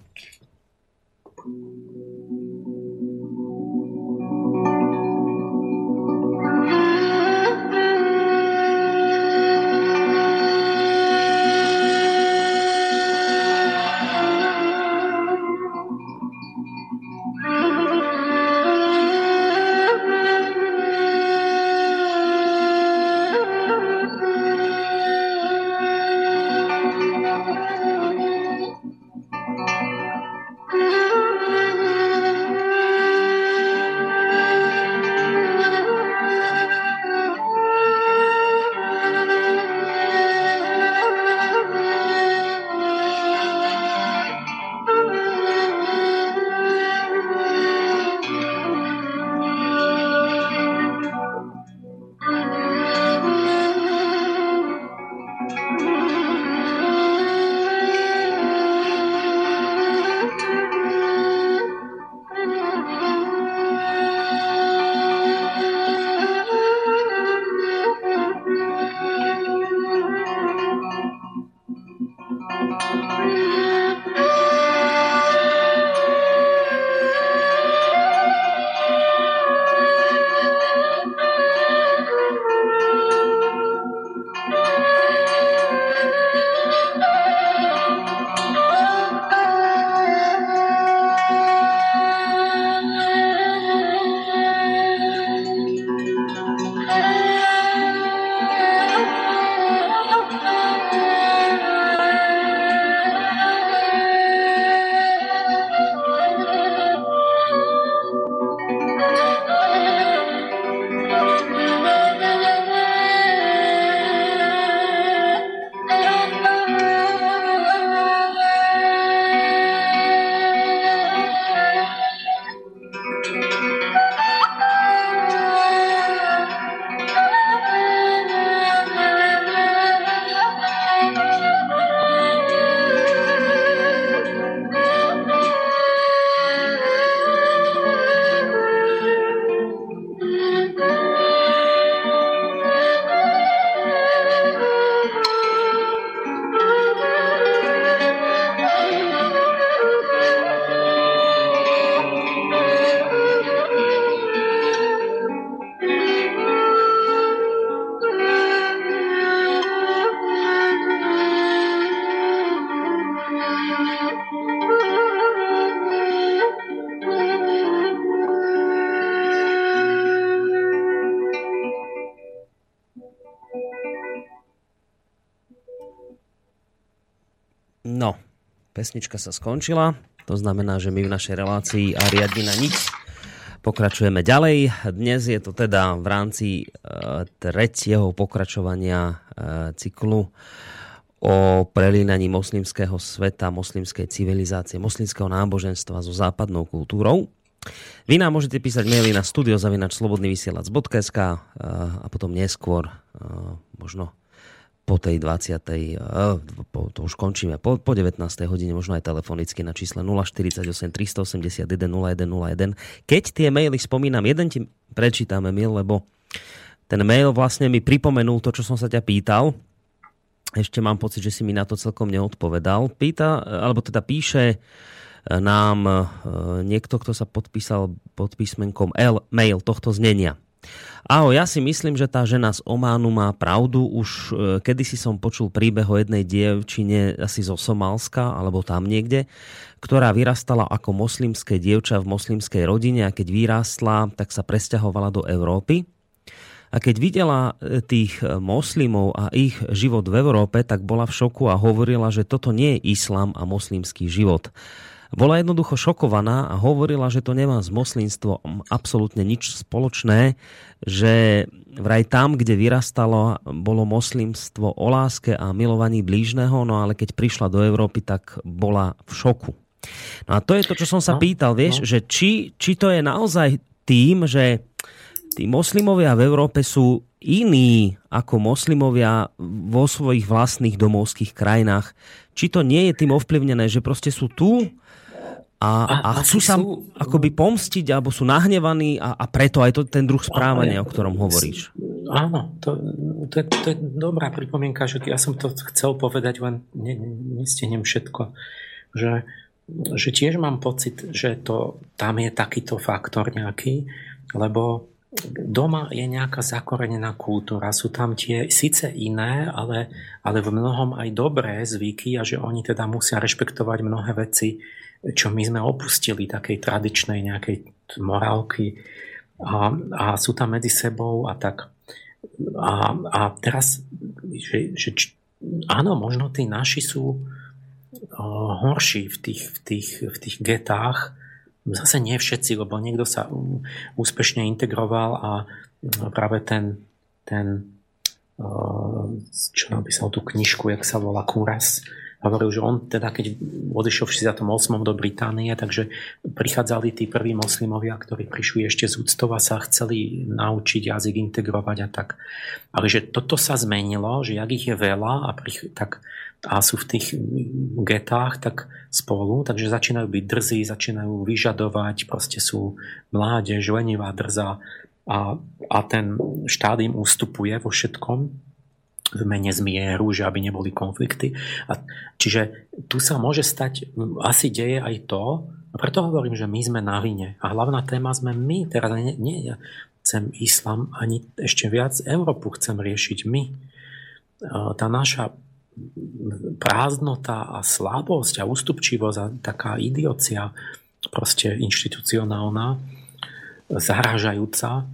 Pesnička sa skončila. To znamená, že my v našej relácii a riadne na nič pokračujeme ďalej. Dnes je to teda v rámci e, tretieho pokračovania e, cyklu o prelínaní moslimského sveta, moslimskej civilizácie, moslimského náboženstva so západnou kultúrou. Vy nám môžete písať maily na studiozavinačslobodnyvysielac.sk e, a potom neskôr, možno po tej 20. Uh, po, to už končíme, po, po 19. hodine, možno aj telefonicky na čísle 048 381 0101. Keď tie maily spomínam, jeden ti prečítame, Mil, lebo ten mail vlastne mi pripomenul to, čo som sa ťa pýtal. ešte mám pocit, že si mi na to celkom neodpovedal. Pýta, alebo teda píše nám niekto, kto sa podpísal pod písmenkom L, mail tohto znenia. Aho, ja si myslím, že tá žena z Ománu má pravdu. Už e, kedysi som počul príbeh o jednej dievčine asi zo Somálska, alebo tam niekde, ktorá vyrastala ako moslimské dievča v moslimskej rodine a keď vyrástla, tak sa presťahovala do Európy. A keď videla e, tých e, moslimov a ich život v Európe, tak bola v šoku a hovorila, že toto nie je islám a moslimský život. Bola jednoducho šokovaná a hovorila, že to nemá s moslinstvom absolútne nič spoločné, že vraj tam, kde vyrastalo, bolo moslimstvo o láske a milovaní blížneho, no ale keď prišla do Európy, tak bola v šoku. No a to je to, čo som sa no, pýtal, vieš, no. že či, či to je naozaj tým, že tí moslimovia v Európe sú iní ako moslimovia vo svojich vlastných domovských krajinách. Či to nie je tým ovplyvnené, že proste sú tu a, a, a chcú sa sú... akoby pomstiť, alebo sú nahnevaní a, a preto aj to ten druh správania, o ktorom hovoríš.
Áno, to, to, je, to je dobrá pripomienka, že ja som to chcel povedať, len ne, nestihnem všetko. Že, že tiež mám pocit, že to, tam je takýto faktor nejaký, lebo doma je nejaká zakorenená kultúra, sú tam tie síce iné, ale, ale v mnohom aj dobré zvyky a že oni teda musia rešpektovať mnohé veci, čo my sme opustili takej tradičnej nejakej morálky. A, a sú tam medzi sebou a tak. A, a teraz, že, že áno, možno tí naši sú o, horší v tých, v, tých, v tých getách, zase nie všetci, lebo niekto sa úspešne integroval a práve ten, ten čo napísal tú knižku, jak sa volá Kuras, hovoril, že on teda, keď odišiel v 68. do Británie, takže prichádzali tí prví moslimovia, ktorí prišli ešte z úctova, sa chceli naučiť jazyk integrovať a tak. Ale že toto sa zmenilo, že jak ich je veľa a, prich, tak, a sú v tých getách tak spolu, takže začínajú byť drzí, začínajú vyžadovať, proste sú mládež, lenivá, drza a, a ten štát im ustupuje vo všetkom v mene zmieru, že aby neboli konflikty. A, čiže tu sa môže stať, asi deje aj to, a preto hovorím, že my sme na vine. A hlavná téma sme my. Teraz nie, nie ja chcem islam, ani ešte viac Európu chcem riešiť my. Tá naša prázdnota a slabosť a ústupčivosť a taká idiocia proste inštitucionálna, zahražajúca,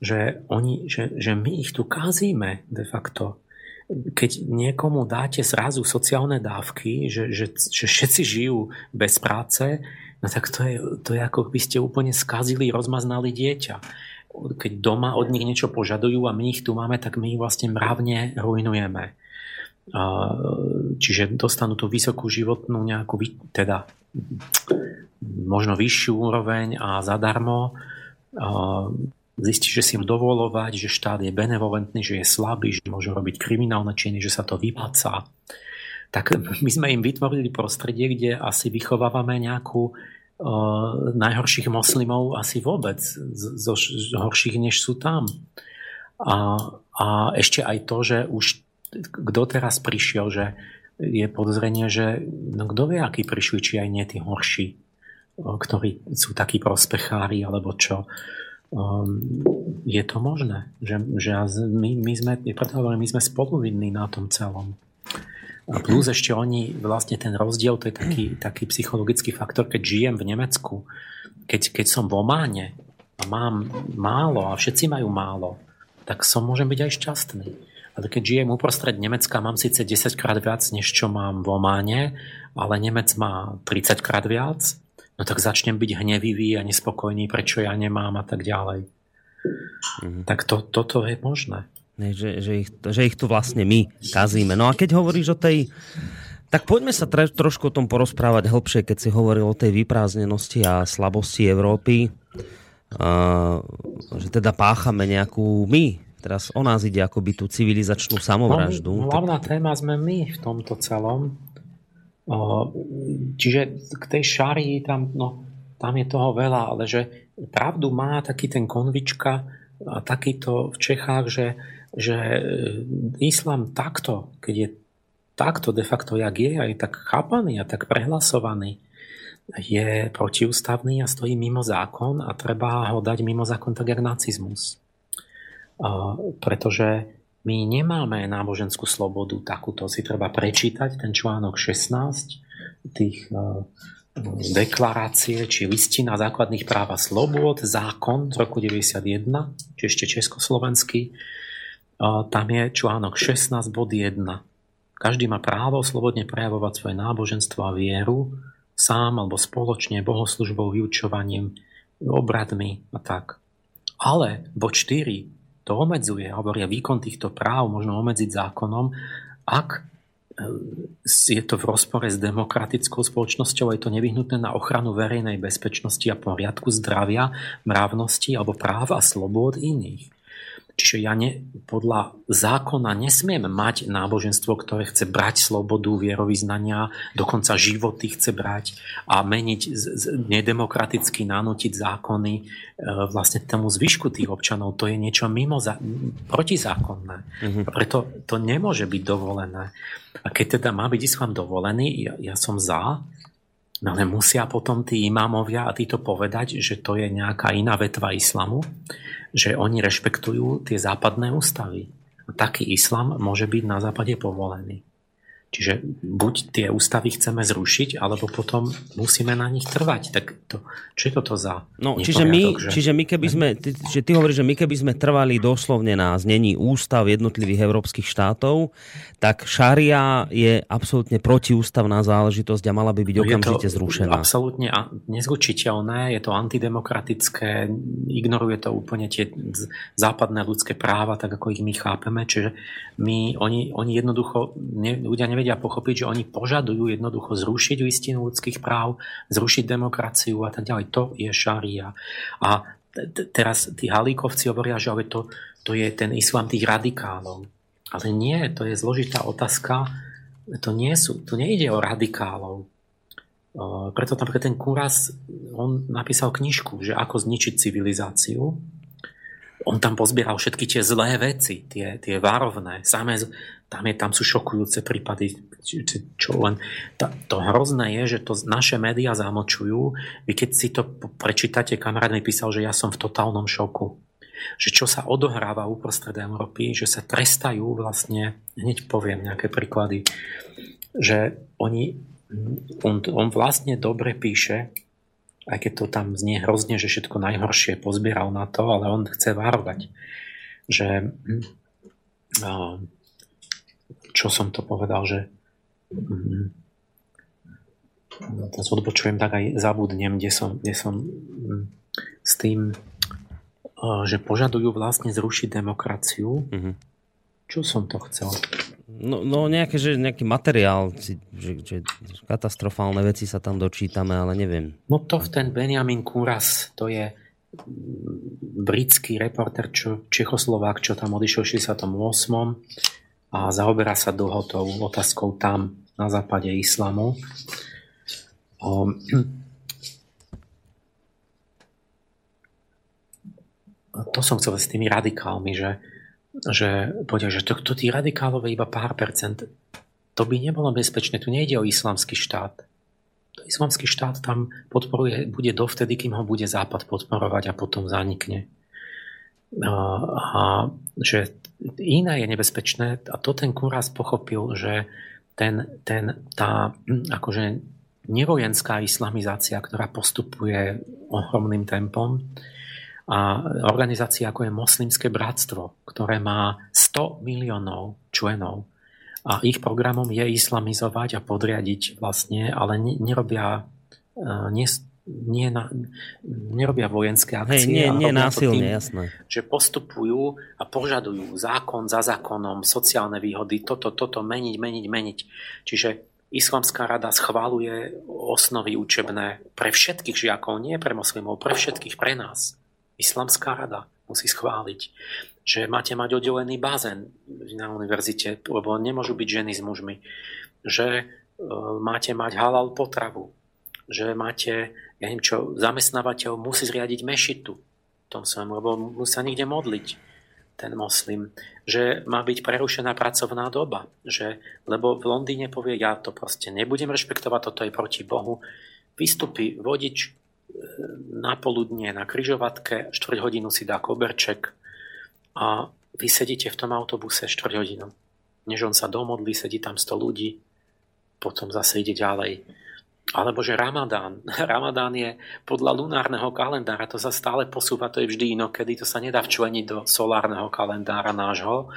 že, oni, že, že my ich tu kázíme de facto keď niekomu dáte zrazu sociálne dávky, že, že, že všetci žijú bez práce, no tak to je, to je ako by ste úplne skazili, rozmaznali dieťa. Keď doma od nich niečo požadujú a my ich tu máme, tak my ich vlastne mravne rujnujeme. Čiže dostanú tú vysokú životnú nejakú, teda možno vyššiu úroveň a zadarmo zistí, že si im dovolovať, že štát je benevolentný, že je slabý, že môže robiť kriminálne činy, že sa to vypláca. Tak my sme im vytvorili prostredie, kde asi vychovávame nejakú uh, najhorších moslimov asi vôbec, zo, z horších, než sú tam. A, a ešte aj to, že už kto teraz prišiel, že je podozrenie, že no kto vie, aký prišli, či aj nie tí horší, ktorí sú takí prospechári, alebo čo. Um, je to možné, že, že my, my sme, preto hovorím, my sme spoluvinní na tom celom. A plus ešte oni, vlastne ten rozdiel, to je taký, taký psychologický faktor, keď žijem v Nemecku, keď, keď som v Ománe a mám málo a všetci majú málo, tak som môžem byť aj šťastný. Ale keď žijem uprostred Nemecka, mám síce 10 krát viac, než čo mám v Ománe, ale Nemec má 30 krát viac, no tak začnem byť hnevivý a nespokojný, prečo ja nemám a tak ďalej. Mm. Tak to, toto je možné.
Že, že, ich, že ich tu vlastne my kazíme. No a keď hovoríš o tej tak poďme sa tre, trošku o tom porozprávať hlbšie, keď si hovoril o tej vyprázdnenosti a slabosti Európy. Uh, že teda páchame nejakú my, teraz o nás ide akoby tú civilizačnú samovraždu. No,
hlavná téma sme my v tomto celom. Čiže k tej šárii tam, no, tam je toho veľa, ale že pravdu má taký ten konvička a takýto v Čechách, že, že e, islám takto, keď je takto de facto, jak je, aj tak chápaný a tak prehlasovaný, je protiústavný a stojí mimo zákon a treba ho dať mimo zákon tak jak nacizmus. Pretože my nemáme náboženskú slobodu takúto. Si treba prečítať ten článok 16 tých e, deklarácie či listina základných práv a slobod, zákon z roku 91, či ešte československý. E, tam je článok 16 bod 1. Každý má právo slobodne prejavovať svoje náboženstvo a vieru sám alebo spoločne bohoslužbou, vyučovaním, obradmi a tak. Ale bod 4 to obmedzuje, hovoria výkon týchto práv možno obmedziť zákonom, ak e, je to v rozpore s demokratickou spoločnosťou, je to nevyhnutné na ochranu verejnej bezpečnosti a poriadku zdravia, mravnosti alebo práv a slobod iných. Čiže ja ne, podľa zákona nesmiem mať náboženstvo, ktoré chce brať slobodu vierovýznania, dokonca životy chce brať a meniť, nedemokraticky nanútiť zákony e, vlastne tomu zvyšku tých občanov. To je niečo mimo za, protizákonné. Mm-hmm. Preto to nemôže byť dovolené. A keď teda má byť islám dovolený, ja, ja som za, No ale musia potom tí imámovia a títo povedať, že to je nejaká iná vetva islamu, že oni rešpektujú tie západné ústavy. Taký islam môže byť na západe povolený. Čiže buď tie ústavy chceme zrušiť, alebo potom musíme na nich trvať. Tak to, čo je toto za
No, čiže my, že... čiže my keby sme, ty, že ty hovoríš, že my keby sme trvali doslovne na znení ústav jednotlivých európskych štátov, tak šaria je absolútne protiústavná záležitosť a mala by byť no okamžite zrušená.
Absolútne nezlučiteľné, je to antidemokratické, ignoruje to úplne tie západné ľudské práva, tak ako ich my chápeme. Čiže my, oni, oni jednoducho, ne, ľudia nevedia nevedia pochopiť, že oni požadujú jednoducho zrušiť listinu ľudských práv, zrušiť demokraciu a tak ďalej. To je šaria. A teraz tí halíkovci hovoria, že ale to, to je ten islám tých radikálov. Ale nie, to je zložitá otázka. To, nie sú, to nejde o radikálov. Preto napríklad ten Kuras, on napísal knižku, že ako zničiť civilizáciu on tam pozbieral všetky tie zlé veci, tie, tie varovné. Samé, tam, je, tam sú šokujúce prípady, čo len... To, to hrozné je, že to naše médiá zamočujú. Vy keď si to prečítate, kamarát mi písal, že ja som v totálnom šoku. Že čo sa odohráva uprostred Európy, že sa trestajú vlastne, hneď poviem nejaké príklady, že oni, on, on vlastne dobre píše, aj keď to tam znie hrozne, že všetko najhoršie pozbieral na to, ale on chce varovať, že čo som to povedal, že mm, teraz odbočujem, tak aj zabudnem, kde som, kde som mm, s tým, že požadujú vlastne zrušiť demokraciu. Mm-hmm. Čo som to chcel?
No, no nejaké, že nejaký materiál, že, že katastrofálne veci sa tam dočítame, ale neviem.
No to v ten Benjamin Kuras, to je britský reporter čo, Čechoslovák, čo tam odišiel v 68. a zaoberá sa dlho tou otázkou tam na západe islamu. Um, to som chcel s tými radikálmi, že že povedia, že to, to tí radikálové iba pár percent, to by nebolo bezpečné. Tu nejde o islamský štát. Islamský štát tam podporuje, bude dovtedy, kým ho bude Západ podporovať a potom zanikne. A, že iné je nebezpečné a to ten Kurás pochopil, že ten, ten, tá akože nevojenská islamizácia, ktorá postupuje ohromným tempom, a organizácia ako je Moslimské bratstvo, ktoré má 100 miliónov členov a ich programom je islamizovať a podriadiť vlastne, ale nerobia e, nie, nie na, nerobia vojenské akcie.
Hej, nie, nie násilne, tým, jasné.
Že postupujú a požadujú zákon za zákonom, sociálne výhody, toto, toto meniť, meniť, meniť. Čiže Islamská rada schváluje osnovy učebné pre všetkých žiakov, nie pre moslimov, pre všetkých, pre nás. Islamská rada musí schváliť, že máte mať oddelený bazén na univerzite, lebo nemôžu byť ženy s mužmi, že e, máte mať halal potravu, že máte, ja neviem čo, zamestnávateľ musí zriadiť mešitu v tom svojom, lebo musí sa niekde modliť. ten moslim, že má byť prerušená pracovná doba. Že, lebo v Londýne povie, ja to proste nebudem rešpektovať, toto je proti Bohu. Vystupí vodič e, na poludnie na kryžovatke, 4 hodinu si dá koberček a vy sedíte v tom autobuse 4 hodinu. Než on sa domodlí, sedí tam 100 ľudí, potom zase ide ďalej alebo že Ramadán. Ramadán je podľa lunárneho kalendára, to sa stále posúva, to je vždy inokedy, to sa nedá včleniť do solárneho kalendára nášho.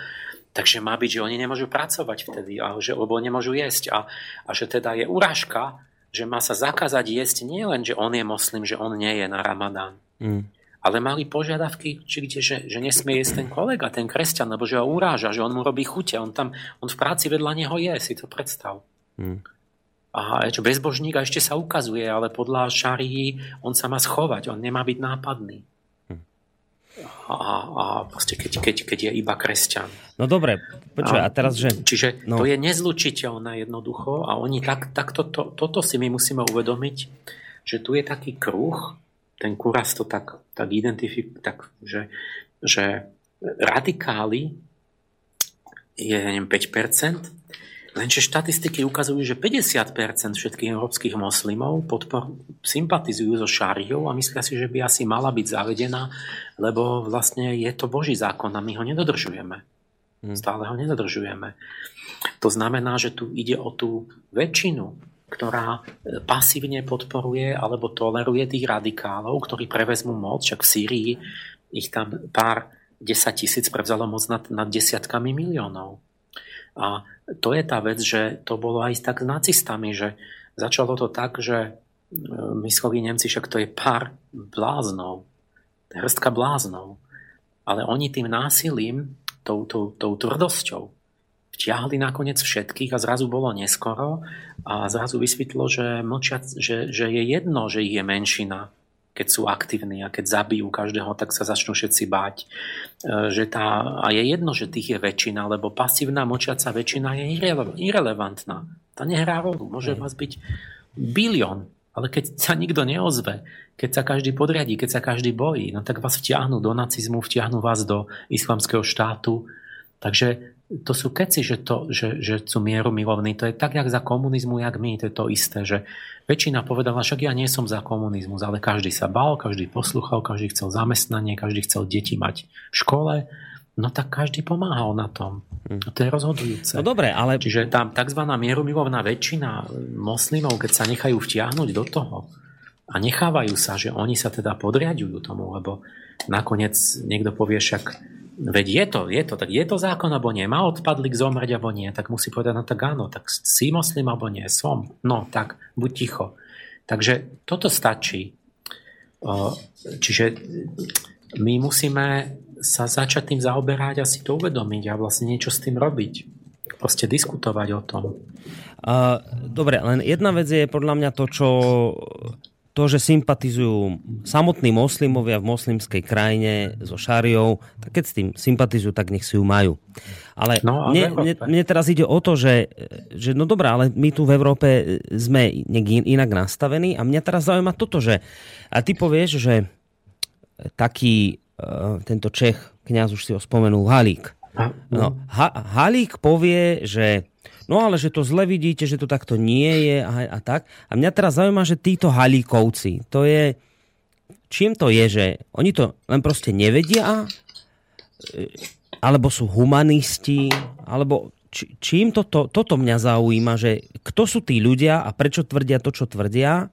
Takže má byť, že oni nemôžu pracovať vtedy, a že, lebo nemôžu jesť. A, a že teda je urážka, že má sa zakázať jesť nie len, že on je moslim, že on nie je na Ramadán. Mm. Ale mali požiadavky, či kde, že, že nesmie jesť ten kolega, ten kresťan, lebo že ho uráža, že on mu robí chute, on tam, on v práci vedľa neho je, si to predstav. Mm a čo bezbožník a ešte sa ukazuje, ale podľa šarí on sa má schovať, on nemá byť nápadný. Hm. A, a proste keď, keď, keď je iba kresťan.
No dobre, počuj, a, a teraz, že...
Čiže no. to je nezlučiteľné jednoducho a oni tak, tak to, to, toto si my musíme uvedomiť, že tu je taký kruh, ten kuras to tak, tak identifikuje, tak, že, že radikáli je, neviem, 5%, Lenže štatistiky ukazujú, že 50% všetkých európskych moslimov podpor, sympatizujú so šáriou a myslia si, že by asi mala byť zavedená, lebo vlastne je to Boží zákon a my ho nedodržujeme. Hmm. Stále ho nedodržujeme. To znamená, že tu ide o tú väčšinu, ktorá e, pasívne podporuje alebo toleruje tých radikálov, ktorí prevezmú moc, však v Sýrii ich tam pár desať tisíc prevzalo moc nad, nad desiatkami miliónov. A to je tá vec, že to bolo aj tak s nacistami, že začalo to tak, že e, mysleli Nemci, však to je pár bláznov, hrstka bláznov. Ale oni tým násilím, tou, tou, tou tvrdosťou, vtiahli nakoniec všetkých a zrazu bolo neskoro a zrazu vysvetlo, že, mlčia, že, že je jedno, že ich je menšina, keď sú aktívni a keď zabijú každého, tak sa začnú všetci báť. E, že tá, a je jedno, že tých je väčšina, lebo pasívna močiaca väčšina je irrelevantná. Tá nehrá rolu. Môže vás byť bilión, ale keď sa nikto neozve, keď sa každý podriadí, keď sa každý bojí, no tak vás vtiahnu do nacizmu, vtiahnu vás do islamského štátu. Takže to sú keci, že, to, že, že sú mieru milovní. To je tak, jak za komunizmu, jak my. To je to isté, že väčšina povedala, však ja nie som za komunizmus, ale každý sa bal, každý posluchal, každý chcel zamestnanie, každý chcel deti mať v škole. No tak každý pomáhal na tom. Hm. To je rozhodujúce.
No dobre, ale...
Čiže tam tzv. mierumilovná väčšina moslimov, keď sa nechajú vtiahnuť do toho a nechávajú sa, že oni sa teda podriadujú tomu, lebo nakoniec niekto povie však Veď je to, je to, tak je to zákon alebo nie? Má odpadlík zomrieť alebo nie? Tak musí povedať, no tak áno, tak si moslim alebo nie? Som. No tak, buď ticho. Takže toto stačí. Čiže my musíme sa začať tým zaoberať a si to uvedomiť a vlastne niečo s tým robiť. Proste diskutovať o tom.
Uh, dobre, len jedna vec je podľa mňa to, čo to, že sympatizujú samotní moslimovia v moslimskej krajine so šáriou, tak keď s tým sympatizujú, tak nech si ju majú. Ale no, mne, mne, mne teraz ide o to, že, že no dobré, ale my tu v Európe sme nejak inak nastavení a mňa teraz zaujíma toto, že a ty povieš, že taký uh, tento Čech, kňaz už si ho spomenul, Halík. No, ha, Halík povie, že no ale že to zle vidíte, že to takto nie je a, a tak. A mňa teraz zaujíma, že títo halíkovci, to je, čím to je, že oni to len proste nevedia, e, alebo sú humanisti, alebo čím toto, toto mňa zaujíma, že kto sú tí ľudia a prečo tvrdia to, čo tvrdia?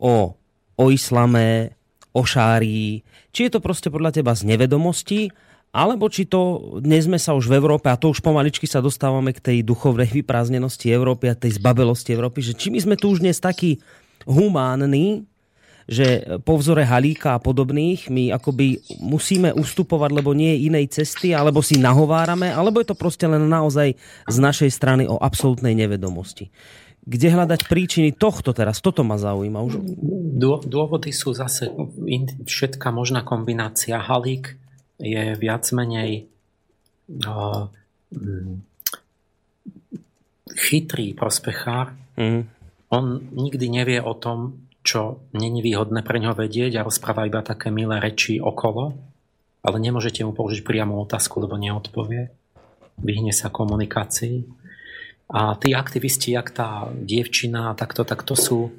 O, o islame, o šárii, či je to proste podľa teba z nevedomosti, alebo či to dnes sme sa už v Európe, a to už pomaličky sa dostávame k tej duchovnej vyprázdnenosti Európy a tej zbabelosti Európy, že či my sme tu už dnes takí humánni, že po vzore Halíka a podobných my akoby musíme ustupovať, lebo nie je inej cesty, alebo si nahovárame, alebo je to proste len naozaj z našej strany o absolútnej nevedomosti. Kde hľadať príčiny tohto teraz? Toto ma zaujíma. Už...
Dôvody sú zase všetká možná kombinácia. Halík je viac menej uh, chytrý prospechár. Mm. On nikdy nevie o tom, čo není výhodné pre ňo vedieť a rozpráva iba také milé reči okolo. ale nemôžete mu položiť priamu otázku, lebo neodpovie. Vyhne sa komunikácii. A tí aktivisti, jak tá dievčina, takto, tak to sú,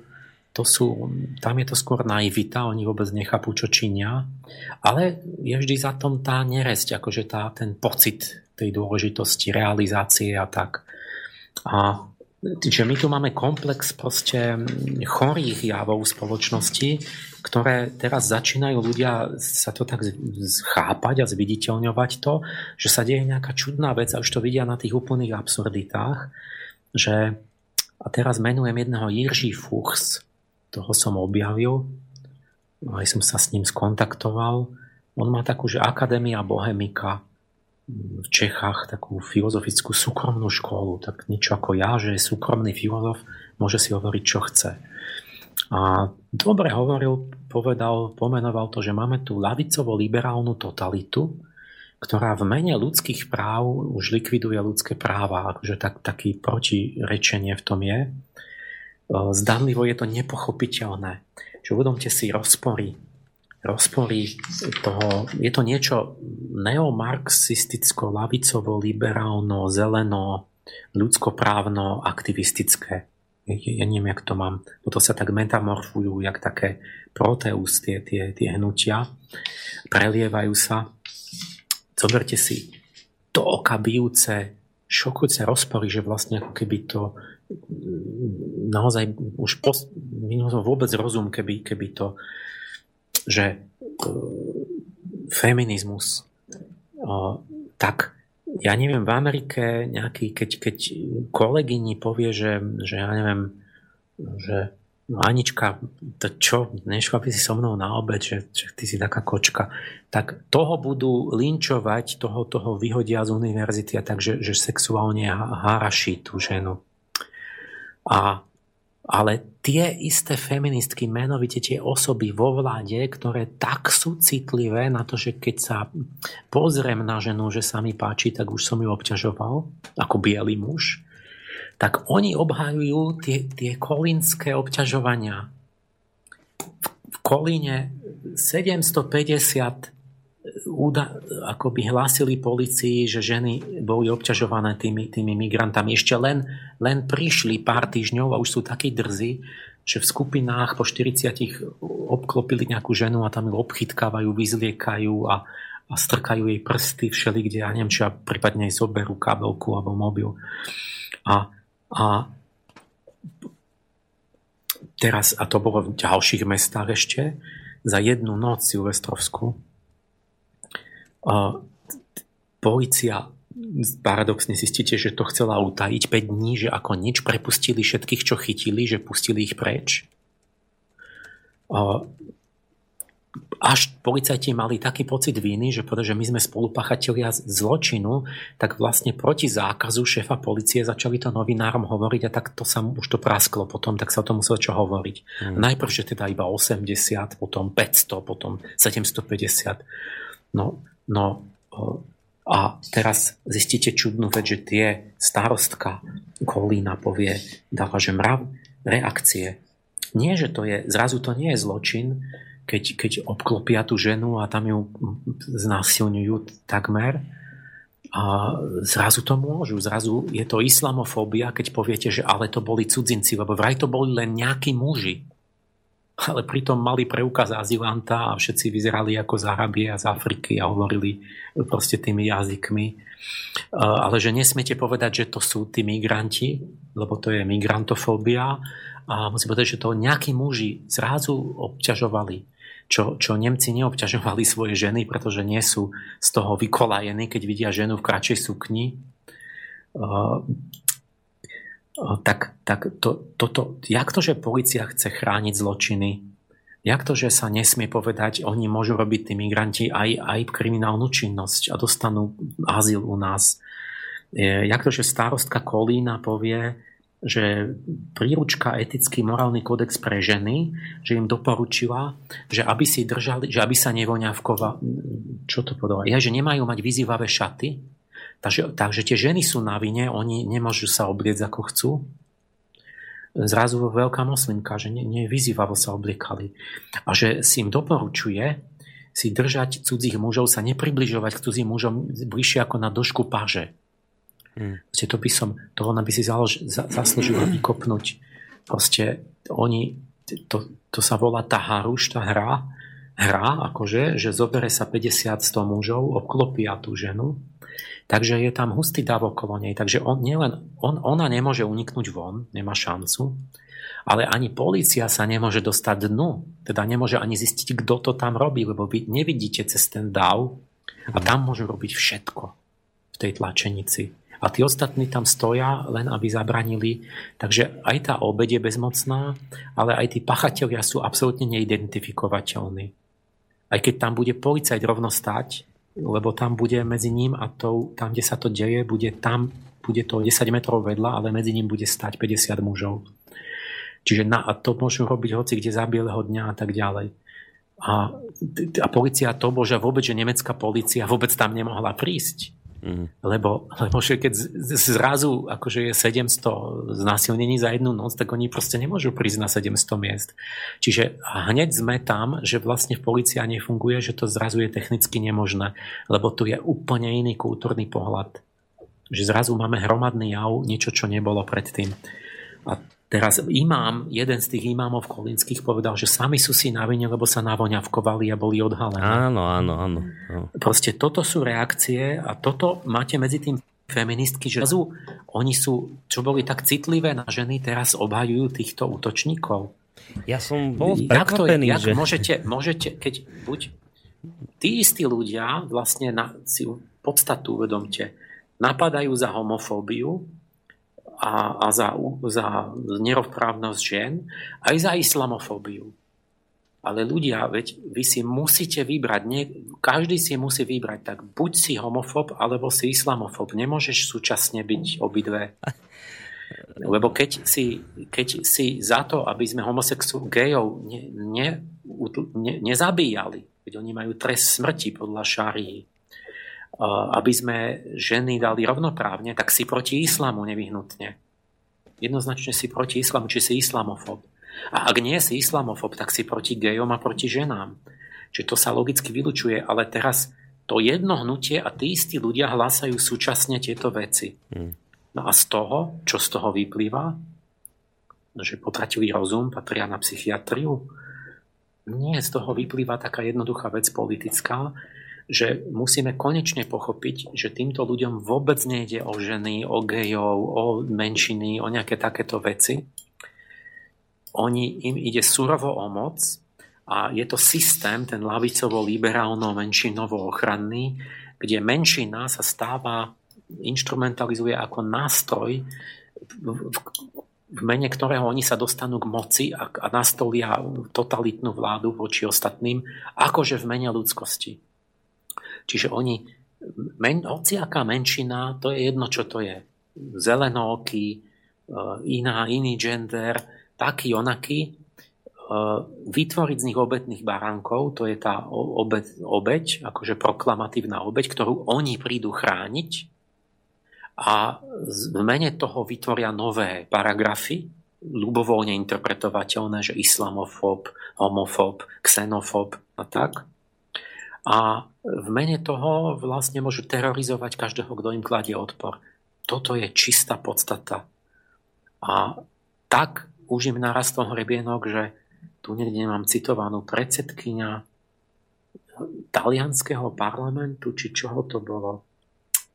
to sú, tam je to skôr naivita, oni vôbec nechápu, čo činia, ale je vždy za tom tá neresť, akože tá, ten pocit tej dôležitosti, realizácie a tak. A Čiže my tu máme komplex proste chorých javov spoločnosti, ktoré teraz začínajú ľudia sa to tak chápať a zviditeľňovať to, že sa deje nejaká čudná vec a už to vidia na tých úplných absurditách, že a teraz menujem jedného Jirží Fuchs, toho som objavil, aj som sa s ním skontaktoval. On má takú, že Akadémia Bohemika, v Čechách takú filozofickú súkromnú školu, tak niečo ako ja, že je súkromný filozof, môže si hovoriť, čo chce. A dobre hovoril, povedal, pomenoval to, že máme tu lavicovo-liberálnu totalitu, ktorá v mene ľudských práv už likviduje ľudské práva. Akože tak, taký protirečenie v tom je. Zdanlivo je to nepochopiteľné. Že uvedomte si rozpory rozpory toho, je to niečo neomarxisticko, lavicovo, liberálno, zeleno, ľudskoprávno, aktivistické. Ja neviem, jak to mám. Toto sa tak metamorfujú, jak také proteus, tie, tie, tie hnutia. Prelievajú sa. Zoberte si to oka bijúce, šokujúce rozpory, že vlastne ako keby to naozaj už post, vôbec rozum, keby, keby to že e, feminizmus, tak ja neviem, v Amerike nejaký, keď, keď kolegyni povie, že, že ja neviem, že no Anička, to čo, nešla by si so mnou na obed, že, že ty si taká kočka, tak toho budú linčovať, toho, toho vyhodia z univerzity a tak, že, sexuálne haraší tú ženu. A ale tie isté feministky, menovite tie osoby vo vláde, ktoré tak sú citlivé na to, že keď sa pozriem na ženu, že sa mi páči, tak už som ju obťažoval ako biely muž, tak oni obhajujú tie, tie kolínske obťažovania. V Kolíne 750 úda, ako by hlásili policii, že ženy boli obťažované tými, tými migrantami. Ešte len, len prišli pár týždňov a už sú takí drzí, že v skupinách po 40 obklopili nejakú ženu a tam ju obchytkávajú, vyzliekajú a, a strkajú jej prsty všeli, kde ja neviem, či prípadne aj zoberú kabelku alebo mobil. A, a teraz, a to bolo v ďalších mestách ešte, za jednu noc silvestrovskú Polícia paradoxne zistíte, že to chcela utajiť 5 dní, že ako nič prepustili všetkých, čo chytili, že pustili ich preč. Až policajti mali taký pocit viny, že pretože my sme spolupachatelia zločinu, tak vlastne proti zákazu šéfa policie začali to novinárom hovoriť a tak to sa už to prasklo potom, tak sa o tom muselo čo hovoriť. Hmm. Najprv, že teda iba 80, potom 500, potom 750. No, No a teraz zistíte čudnú vec, že tie starostka Kolína povie, dáva, že mrav, reakcie. Nie, že to je, zrazu to nie je zločin, keď, keď obklopia tú ženu a tam ju znásilňujú takmer. A zrazu to môžu, zrazu je to islamofóbia, keď poviete, že ale to boli cudzinci, lebo vraj to boli len nejakí muži ale pritom mali preukaz azylanta a všetci vyzerali ako z Arabie a z Afriky a hovorili proste tými jazykmi. Ale že nesmiete povedať, že to sú tí migranti, lebo to je migrantofóbia a musím povedať, že to nejakí muži zrazu obťažovali čo, čo Nemci neobťažovali svoje ženy, pretože nie sú z toho vykolajení, keď vidia ženu v kratšej sukni tak, tak to, toto, jak to, že policia chce chrániť zločiny, jak to, že sa nesmie povedať, oni môžu robiť tí migranti aj, aj kriminálnu činnosť a dostanú azyl u nás. Jak to, že starostka Kolína povie, že príručka etický morálny kódex pre ženy, že im doporučila, že aby si držali, že aby sa nevoňavkova, čo to povedala, ja, že nemajú mať vyzývavé šaty, Takže, takže tie ženy sú na vine, oni nemôžu sa obliecť ako chcú. Zrazu veľká moslimka, že ne, nevyzývavo sa obliekali. A že si im doporučuje, si držať cudzích mužov, sa nepribližovať k cudzím mužom bližšie ako na došku paže. Hmm. to by som, to ona by si založ, za, zaslúžila vykopnúť. Proste oni, to, to sa volá tá haruš, tá hra, hra, akože, že zobere sa 50-100 mužov, obklopia tú ženu, takže je tam hustý dav okolo nej. Takže on, nielen, on, ona nemôže uniknúť von, nemá šancu, ale ani polícia sa nemôže dostať dnu, teda nemôže ani zistiť, kto to tam robí, lebo vy nevidíte cez ten dav a tam môžu robiť všetko v tej tlačenici. A tí ostatní tam stoja len, aby zabranili. Takže aj tá obed je bezmocná, ale aj tí pachatelia sú absolútne neidentifikovateľní. Aj keď tam bude policajt rovno stať, lebo tam bude medzi ním a tou, tam, kde sa to deje, bude tam, bude to 10 metrov vedľa, ale medzi ním bude stať 50 mužov. Čiže na, a to môžu robiť hoci kde za bieleho dňa a tak ďalej. A, a policia to, bože, vôbec, že nemecká policia vôbec tam nemohla prísť. Mm. Lebo, lebo že keď zrazu akože je 700 znásilnení za jednu noc, tak oni proste nemôžu prísť na 700 miest. Čiže hneď sme tam, že vlastne v policia nefunguje, že to zrazu je technicky nemožné, lebo tu je úplne iný kultúrny pohľad. Že zrazu máme hromadný jav, niečo, čo nebolo predtým. A Teraz imám, jeden z tých imámov kolínskych povedal, že sami sú si na vine, lebo sa navoňavkovali a boli odhalené.
Áno, áno, áno.
Proste toto sú reakcie a toto máte medzi tým feministky, že oni sú, čo boli tak citlivé na ženy, teraz obhajujú týchto útočníkov.
Ja som bol prekvapený,
jak
že...
Môžete, môžete, keď buď tí istí ľudia vlastne na, si podstatu uvedomte, napadajú za homofóbiu, a, a za, za nerovprávnosť žien, aj za islamofóbiu. Ale ľudia, veď vy si musíte vybrať, nie, každý si musí vybrať, tak buď si homofób, alebo si islamofób. Nemôžeš súčasne byť obidve. Lebo keď si, keď si za to, aby sme homosexu gejov ne, ne, ne, nezabíjali, keď oni majú trest smrti podľa šárii, aby sme ženy dali rovnoprávne, tak si proti islamu nevyhnutne. Jednoznačne si proti islamu, či si islamofob. A ak nie si islamofob, tak si proti gejom a proti ženám. Čiže to sa logicky vylučuje, ale teraz to jedno hnutie a tí istí ľudia hlásajú súčasne tieto veci. Hmm. No a z toho, čo z toho vyplýva, že potratili rozum, patria na psychiatriu, nie, z toho vyplýva taká jednoduchá vec politická, že musíme konečne pochopiť, že týmto ľuďom vôbec nejde o ženy, o gejov, o menšiny, o nejaké takéto veci. Oni, im ide surovo o moc a je to systém, ten lavicovo-liberálno-menšinovo-ochranný, kde menšina sa stáva, instrumentalizuje ako nástroj, v mene ktorého oni sa dostanú k moci a, a nastolia totalitnú vládu voči ostatným, akože v mene ľudskosti. Čiže oni, men, hociaká menšina, to je jedno, čo to je. Zelenoký, e, iná, iný gender, taký, onaký, e, vytvoriť z nich obetných baránkov, to je tá obeť, obeť, akože proklamatívna obeť, ktorú oni prídu chrániť a v mene toho vytvoria nové paragrafy, ľubovoľne interpretovateľné, že islamofób, homofób, xenofób a tak. A v mene toho vlastne môžu terorizovať každého, kto im kladie odpor. Toto je čistá podstata. A tak už im narastol hrebienok, že tu niekde mám citovanú predsedkynia talianského parlamentu, či čoho to bolo.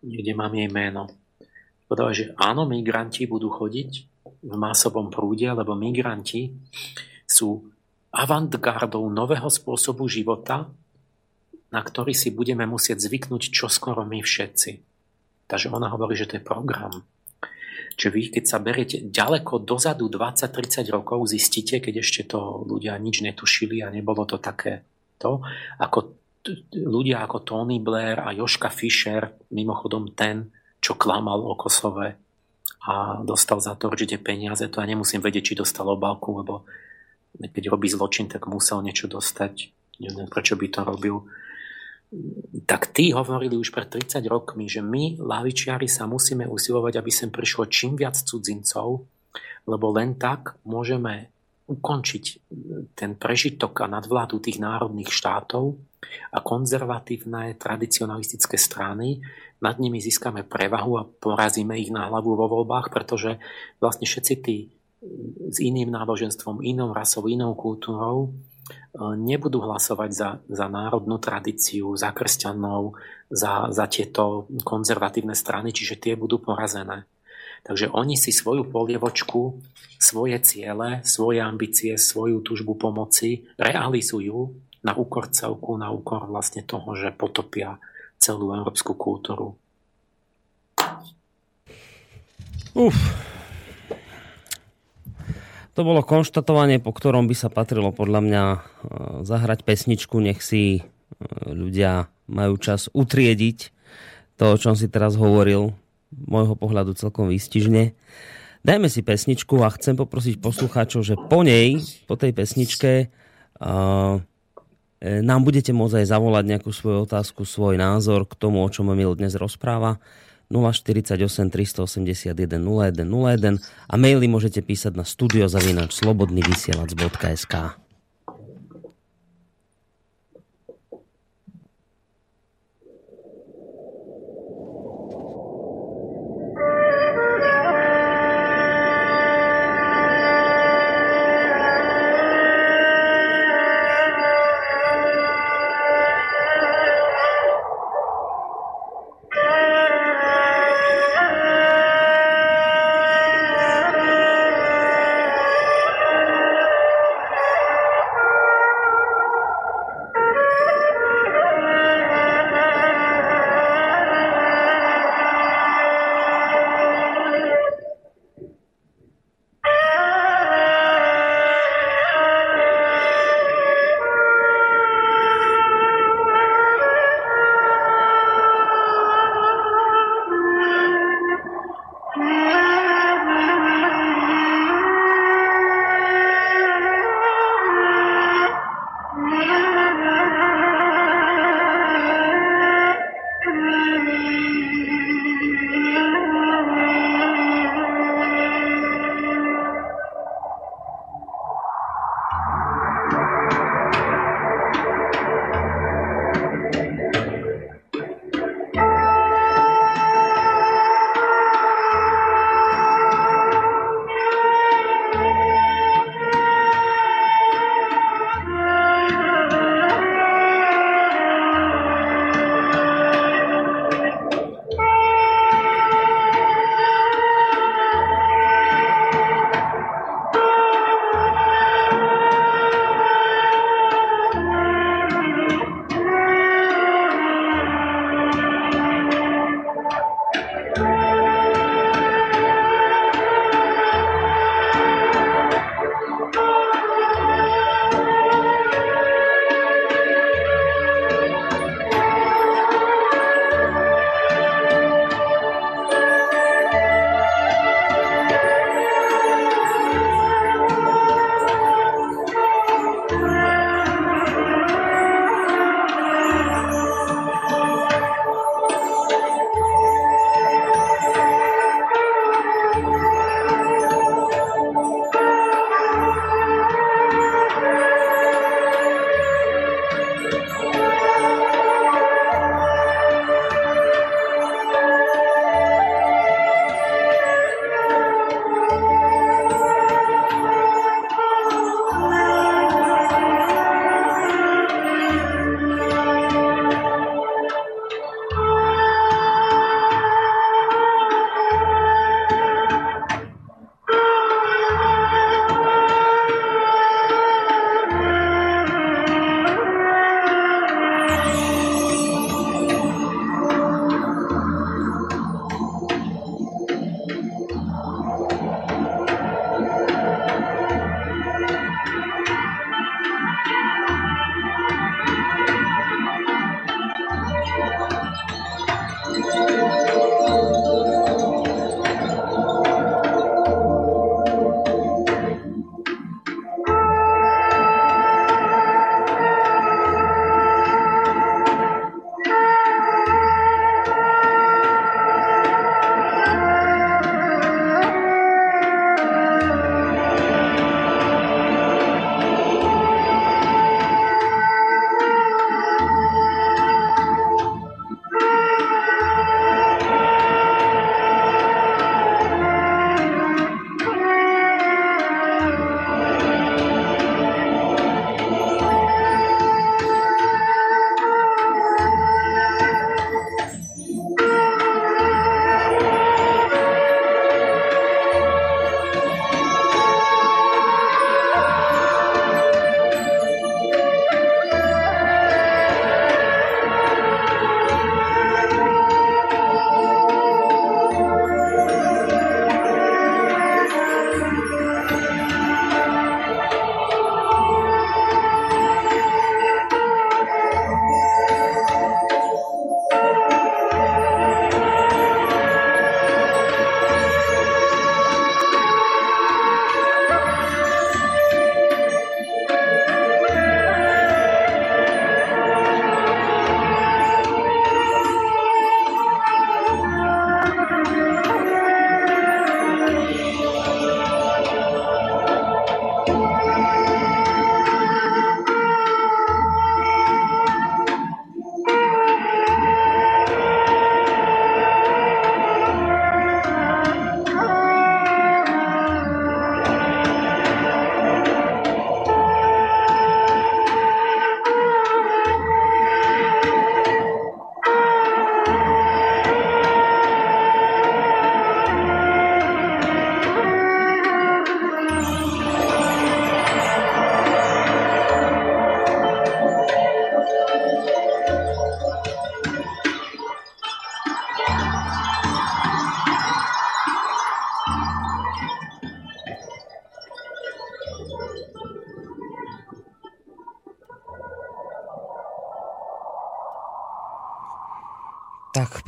Niekde mám jej meno. Povedala, že áno, migranti budú chodiť v masovom prúde, lebo migranti sú avantgardou nového spôsobu života, na ktorý si budeme musieť zvyknúť čoskoro my všetci. Takže ona hovorí, že to je program. Čiže vy, keď sa beriete ďaleko dozadu, 20-30 rokov, zistíte, keď ešte to ľudia nič netušili a nebolo to také to, ako ľudia ako Tony Blair a Joška Fischer, mimochodom ten, čo klamal o Kosove a dostal za to určite peniaze, to ja nemusím vedieť, či dostal obálku, lebo keď robí zločin, tak musel niečo dostať. Neviem, prečo by to robil tak tí hovorili už pred 30 rokmi, že my, lavičiari, sa musíme usilovať, aby sem prišlo čím viac cudzincov, lebo len tak môžeme ukončiť ten prežitok a nadvládu tých národných štátov a konzervatívne tradicionalistické strany, nad nimi získame prevahu a porazíme ich na hlavu vo voľbách, pretože vlastne všetci tí s iným náboženstvom, inou rasou, inou kultúrou e, nebudú hlasovať za, za národnú tradíciu, za kresťanov, za, za tieto konzervatívne strany, čiže tie budú porazené. Takže oni si svoju polievočku, svoje ciele, svoje ambície, svoju túžbu pomoci realizujú na úkor celku, na úkor vlastne toho, že potopia celú európsku kultúru.
Uf. To bolo konštatovanie, po ktorom by sa patrilo podľa mňa e, zahrať pesničku, nech si e, ľudia majú čas utriediť to, o čom si teraz hovoril, môjho pohľadu celkom výstižne. Dajme si pesničku a chcem poprosiť poslucháčov, že po nej, po tej pesničke, uh, nám budete môcť aj zavolať nejakú svoju otázku, svoj názor k tomu, o čom Emil dnes rozpráva. 048 381 0101 a maily môžete písať na studiozavinač.slobodnyvysielac.sk Tak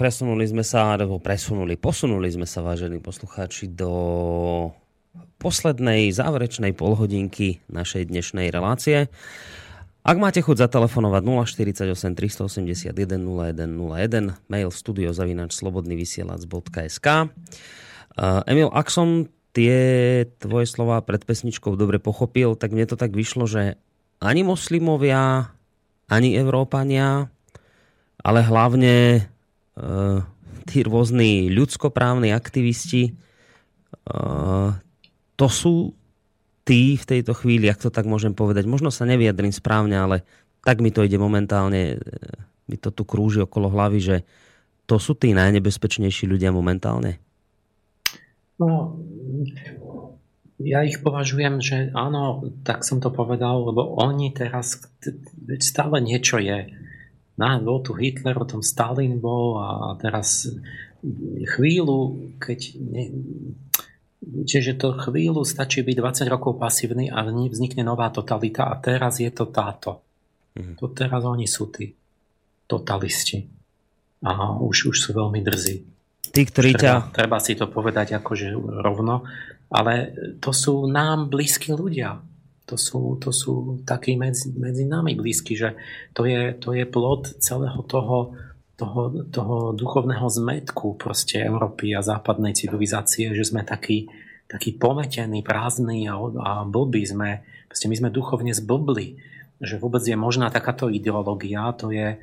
presunuli sme sa, alebo presunuli, posunuli sme sa, vážení poslucháči, do poslednej záverečnej polhodinky našej dnešnej relácie. Ak máte chuť zatelefonovať 048 381 0101, mail studiozavinačslobodnyvysielac.sk Emil, ak som tie tvoje slova pred pesničkou dobre pochopil, tak mne to tak vyšlo, že ani moslimovia, ani Európania, ale hlavne tí rôzni ľudskoprávni aktivisti, uh, to sú tí v tejto chvíli, ak to tak môžem povedať, možno sa nevyjadrím správne, ale tak mi to ide momentálne, e, mi to tu krúži okolo hlavy, že to sú tí najnebezpečnejší ľudia momentálne?
No, ja ich považujem, že áno, tak som to povedal, lebo oni teraz, stále niečo je na, bol tu Hitler, o tom Stalin bol a teraz chvíľu, keď ne, Čiže to chvíľu stačí byť 20 rokov pasívny a vznikne nová totalita a teraz je to táto. Mm. To teraz oni sú tí totalisti. A už, už sú veľmi drzí.
Tí, ktorí
treba, ťa... Treba si to povedať akože rovno, ale to sú nám blízki ľudia to sú, to sú takí medzi, medzi nami blízki, že to je, to je plod celého toho, toho, toho duchovného zmetku proste Európy a západnej civilizácie, že sme takí, takí pometení, prázdni a, a blbí sme. Proste my sme duchovne zblbli, že vôbec je možná takáto ideológia, to je,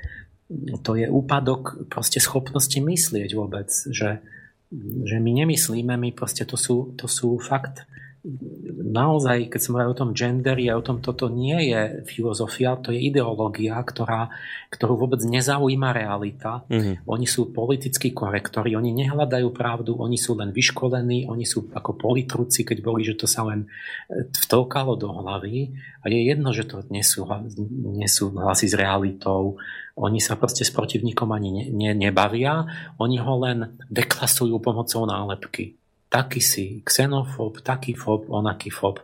to je úpadok proste schopnosti myslieť vôbec, že, že my nemyslíme, my proste to sú, to sú fakt naozaj, keď som hovoril o tom genderi a o tom, toto nie je filozofia, to je ideológia, ktorá, ktorú vôbec nezaujíma realita. Mm-hmm. Oni sú politickí korektori, oni nehľadajú pravdu, oni sú len vyškolení, oni sú ako politruci, keď boli, že to sa len e, vtolkalo do hlavy a je jedno, že to nesú, nesú hlasy s realitou. Oni sa proste s protivníkom ani ne, ne, nebavia, oni ho len deklasujú pomocou nálepky taký si xenofób, taký fob, onaký fob.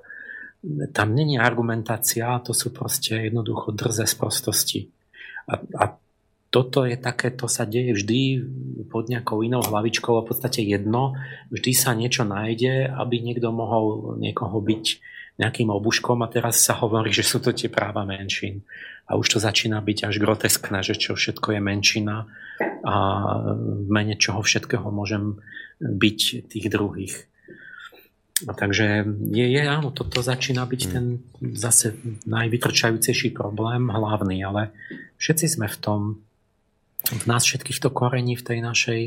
Tam není argumentácia, to sú proste jednoducho drze z prostosti. A, a toto je také, to sa deje vždy pod nejakou inou hlavičkou, v podstate jedno, vždy sa niečo nájde, aby niekto mohol niekoho byť nejakým obuškom a teraz sa hovorí, že sú to tie práva menšín. A už to začína byť až groteskné, že čo všetko je menšina a v mene čoho všetkého môžem byť tých druhých. A takže je, je, áno, toto začína byť hmm. ten zase najvytrčajúcejší problém, hlavný, ale všetci sme v tom, v nás všetkých to korení v tej našej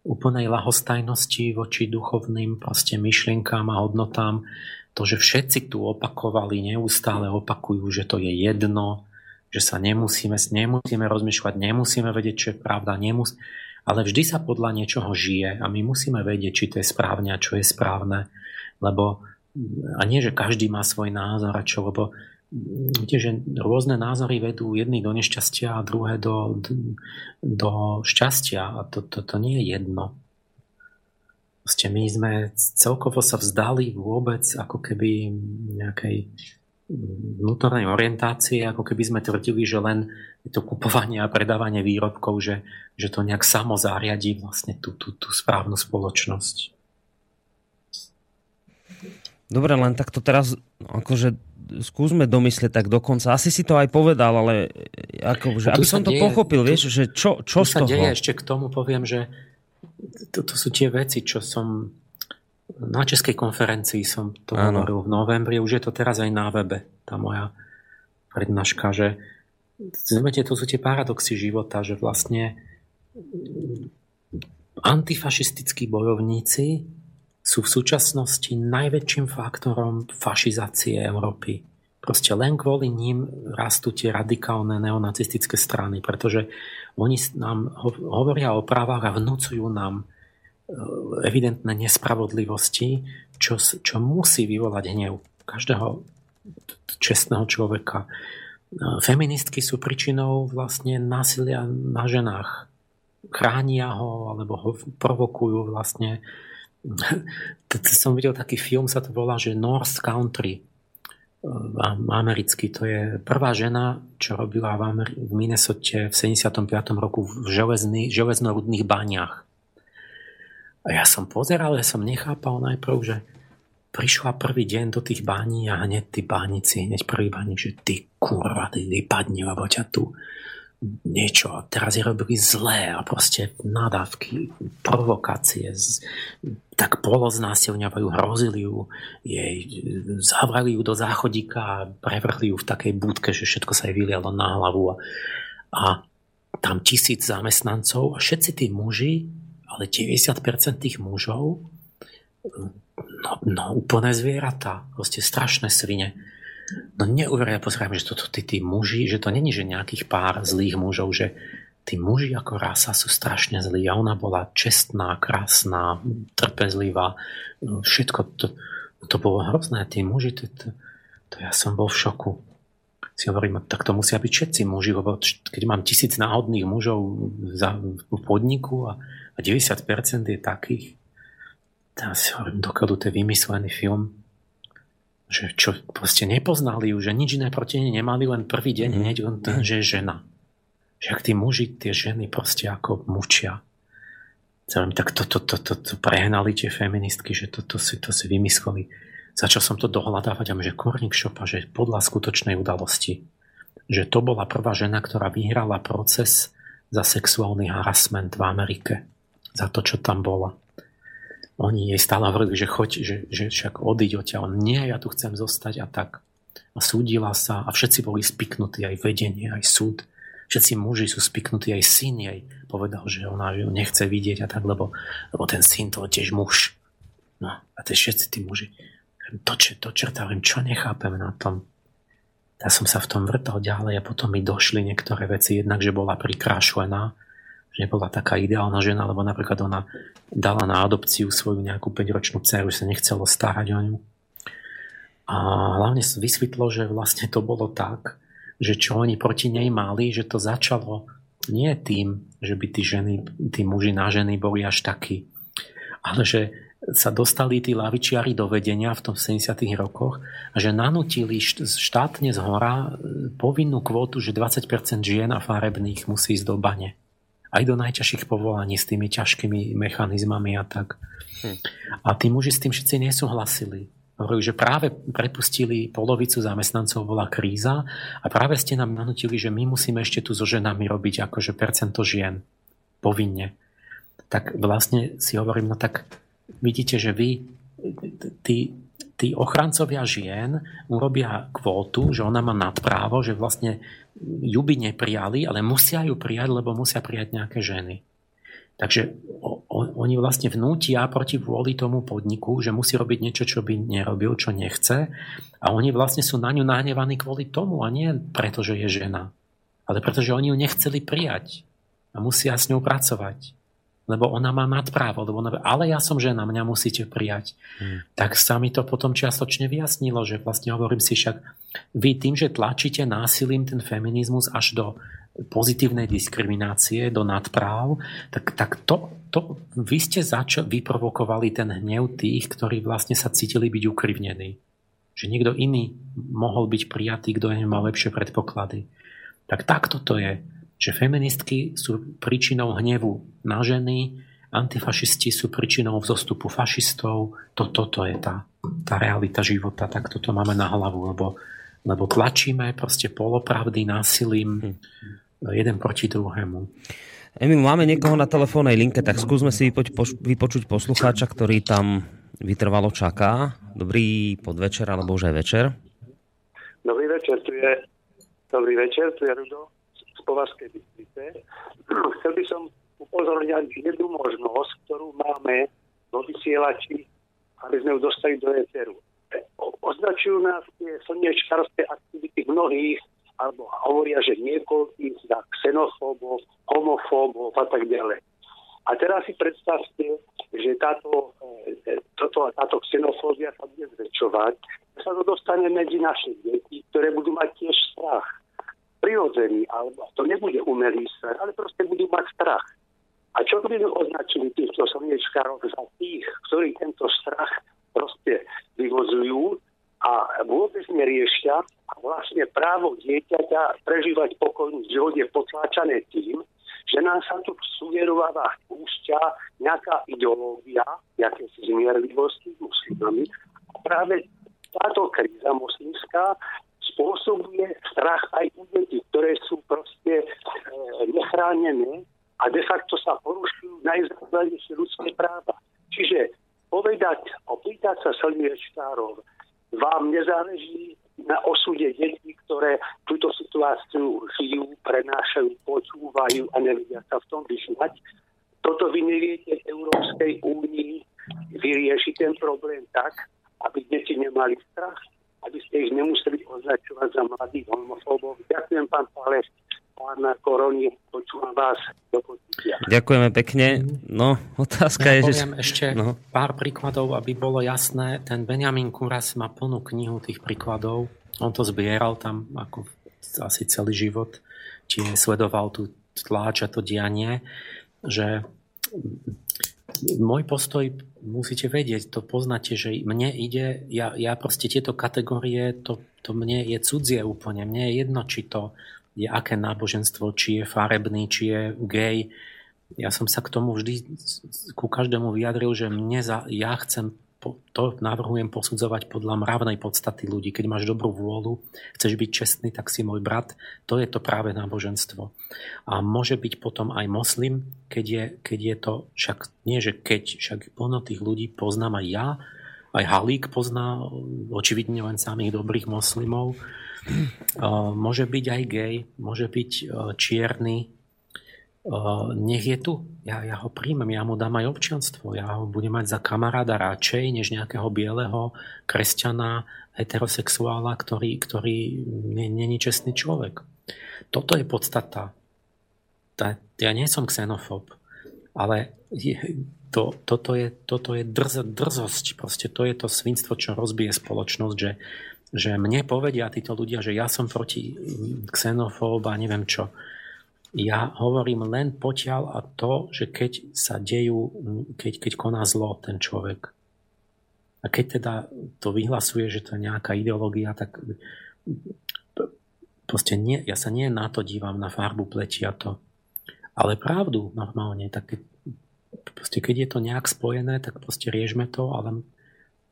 úplnej lahostajnosti voči duchovným proste myšlienkám a hodnotám, to, že všetci tu opakovali, neustále opakujú, že to je jedno, že sa nemusíme, nemusíme rozmýšľať, nemusíme vedieť, čo je pravda, nemus- ale vždy sa podľa niečoho žije a my musíme vedieť, či to je správne a čo je správne, lebo a nie, že každý má svoj názor a čo, lebo viete, že rôzne názory vedú jedný do nešťastia a druhé do, do šťastia a to, to, to nie je jedno. Proste my sme celkovo sa vzdali vôbec ako keby nejakej vnútornej orientácie, ako keby sme tvrdili, že len to kupovanie a predávanie výrobkov, že, že to nejak samo zariadí vlastne tú, tú, tú správnu spoločnosť.
Dobre, len tak to teraz akože skúsme domyslieť tak dokonca. Asi si to aj povedal, ale ako, že, aby som to deje, pochopil, vieš, že čo, čo z
toho? deje, ešte k tomu poviem, že to, to sú tie veci, čo som na českej konferencii som to hovoril v novembri, už je to teraz aj na webe, tá moja prednáška, že Zmete, to sú tie paradoxy života, že vlastne antifašistickí bojovníci sú v súčasnosti najväčším faktorom fašizácie Európy. Proste len kvôli ním rastú tie radikálne neonacistické strany, pretože oni nám hovoria o právach a vnúcujú nám evidentné nespravodlivosti, čo, čo musí vyvolať hnev každého čestného človeka. Eh, feministky sú príčinou vlastne násilia na ženách. Chránia ho alebo ho provokujú vlastne. Som videl taký film, sa to volá, že North Country. americký. To je prvá žena, čo robila v, Ameri- v Minnesote v 75. roku v železný, železnorudných bániach. A ja som pozeral, ja som nechápal najprv, že prišla prvý deň do tých bání a hneď tí bánici, hneď prvý bánik, že ty kurva, ty vypadni, lebo ťa tu niečo. A teraz je robili zlé a proste nadávky, provokácie, z, tak poloznásilňavajú, hrozili ju, jej, zavrali ju do záchodíka a prevrhli ju v takej budke, že všetko sa jej vylialo na hlavu a, a tam tisíc zamestnancov a všetci tí muži, ale 90% tých mužov no, no úplné zvieratá, proste strašné svine. No neuveriteľne pozerám, že toto tí, tí muži, že to není, že nejakých pár zlých mužov, že tí muži ako rasa sú strašne zlí a ona bola čestná, krásna, trpezlivá, všetko to, to bolo hrozné, tí muži, to, to, to ja som bol v šoku. Si hovorím, tak to musia byť všetci muži, lebo keď mám tisíc náhodných mužov za, v podniku a, a 90% je takých, tak si hovorím, dokiaľ to je vymyslený film, že čo proste nepoznali ju, že nič iné proti nej nemali, len prvý deň hneď len ten, že je žena. Že ak tí muži, tie ženy proste ako mučia. Celým, tak to, to, to, to, to prehnali tie feministky, že to, to, si, to si vymysleli. Začal som to dohľadávať a že Korník Šopa, že podľa skutočnej udalosti, že to bola prvá žena, ktorá vyhrala proces za sexuálny harassment v Amerike. Za to, čo tam bola oni jej stále hovorili, že choď, že, že však odiď odtiaľ. Nie, ja tu chcem zostať a tak. A súdila sa a všetci boli spiknutí, aj vedenie, aj súd. Všetci muži sú spiknutí, aj syn jej povedal, že ona ju nechce vidieť a tak, lebo, lebo ten syn to tiež muž. No a to všetci tí muži. To, čo, to čerta, viem, čo nechápem na tom. Ja som sa v tom vrtal ďalej a potom mi došli niektoré veci, jednak, že bola prikrášlená, nebola taká ideálna žena, lebo napríklad ona dala na adopciu svoju nejakú 5-ročnú dceru, že sa nechcelo starať o ňu. A hlavne vysvetlo, že vlastne to bolo tak, že čo oni proti nej mali, že to začalo nie tým, že by tí ženy, tí muži na ženy boli až takí, ale že sa dostali tí lavičiari do vedenia v tom 70. rokoch a že nanutili štátne z hora povinnú kvótu, že 20% žien a farebných musí ísť do bane aj do najťažších povolaní s tými ťažkými mechanizmami a tak. Hm. A tí muži s tým všetci nesúhlasili. Hovorili, že práve prepustili polovicu zamestnancov, bola kríza a práve ste nám nanutili, že my musíme ešte tu so ženami robiť akože percento žien povinne. Tak vlastne si hovorím, no tak vidíte, že vy, tí, tí ochrancovia žien urobia kvótu, že ona má nadprávo, že vlastne ju by neprijali, ale musia ju prijať, lebo musia prijať nejaké ženy. Takže oni vlastne vnútia proti vôli tomu podniku, že musí robiť niečo, čo by nerobil, čo nechce. A oni vlastne sú na ňu nahnevaní kvôli tomu a nie preto, že je žena. Ale preto, že oni ju nechceli prijať. A musia s ňou pracovať lebo ona má nadprávo, lebo ona, ale ja som žena, mňa musíte prijať. Hmm. Tak sa mi to potom čiastočne vyjasnilo, že vlastne hovorím si však, vy tým, že tlačíte násilím ten feminizmus až do pozitívnej diskriminácie, do nadpráv, tak, tak to, to vy ste začal, vyprovokovali ten hnev tých, ktorí vlastne sa cítili byť ukrivnení. Že niekto iný mohol byť prijatý, kto nemal lepšie predpoklady. Tak takto to je že feministky sú príčinou hnevu na ženy, antifašisti sú príčinou vzostupu fašistov. Toto to je tá, tá realita života, tak toto máme na hlavu, lebo, lebo tlačíme proste polopravdy násilím hm. jeden proti druhému.
Emil, máme niekoho na telefónnej linke, tak skúsme si vypoč, vypočuť poslucháča, ktorý tam vytrvalo čaká. Dobrý podvečer, alebo už aj večer.
Dobrý večer, tu je, dobrý večer, tu je Rudo z Považskej Bystrice. Chcel by som upozorňať jednu možnosť, ktorú máme vo vysielači, aby sme ju dostali do éteru. Označujú nás tie slniečkarské aktivity mnohých, alebo hovoria, že niekoľkých za xenofóbov, homofóbov a tak ďalej. A teraz si predstavte, že táto, e, toto, táto xenofóbia sa bude zväčšovať, sa to dostane medzi naše deti, ktoré budú mať tiež strach prirodzený, alebo to nebude umelý strach, ale proste budú mať strach. A čo by označili týchto slniečkárov za tých, ktorí tento strach proste vyvozujú, a vôbec neriešia a vlastne právo dieťaťa prežívať pokojný život je potláčané tým, že nám sa tu v suverováva púšťa nejaká ideológia, si zmierlivosti s muslimami. A práve táto kríza moslimská spôsobuje strach aj u detí, ktoré sú proste e, nechránené a de facto sa porušujú najzákladnejšie ľudské práva. Čiže povedať, opýtať sa Slniečkárov, vám nezáleží na osude detí, ktoré túto situáciu žijú, prenášajú, počúvajú a nevedia sa v tom vyšľať. Toto vy neviete v Európskej únii vyriešiť ten problém tak, aby deti nemali strach, aby ste ich nemuseli označovať za mladých homofóbov. Ďakujem, pán Páleš pána Koroni, počúvam vás do
počutia. Ďakujeme pekne. No, otázka
ja
je,
poviem že... ešte no. pár príkladov, aby bolo jasné. Ten Benjamin Kuras má plnú knihu tých príkladov. On to zbieral tam ako asi celý život, či sledoval tú tláč a to dianie, že môj postoj musíte vedieť, to poznáte, že mne ide, ja, ja proste tieto kategórie, to, to mne je cudzie úplne. Mne je jedno, či to je aké náboženstvo, či je farebný, či je gay. Ja som sa k tomu vždy ku každému vyjadril, že mne za, ja chcem to navrhujem posudzovať podľa mravnej podstaty ľudí. Keď máš dobrú vôľu, chceš byť čestný, tak si môj brat. To je to práve náboženstvo. A môže byť potom aj moslim, keď je, keď je to, však nie, že keď, však plno tých ľudí poznám aj ja, aj Halík pozná očividne len samých dobrých moslimov Môže byť aj gay, môže byť čierny, nech je tu. Ja, ja ho príjmem, ja mu dám aj občianstvo. Ja ho budem mať za kamaráda radšej, než nejakého bieleho kresťana, heterosexuála, ktorý, ktorý není čestný človek. Toto je podstata. Ja nie som xenofób, ale je, to, toto je, toto je drz, drzosť. Proste to je to svinstvo, čo rozbije spoločnosť, že že mne povedia títo ľudia, že ja som proti xenofób a neviem čo. Ja hovorím len potiaľ a to, že keď sa dejú, keď, keď koná zlo ten človek. A keď teda to vyhlasuje, že to je nejaká ideológia, tak proste nie, ja sa nie na to dívam, na farbu pletia to. Ale pravdu normálne, tak keď, proste keď je to nejak spojené, tak proste riežme to, ale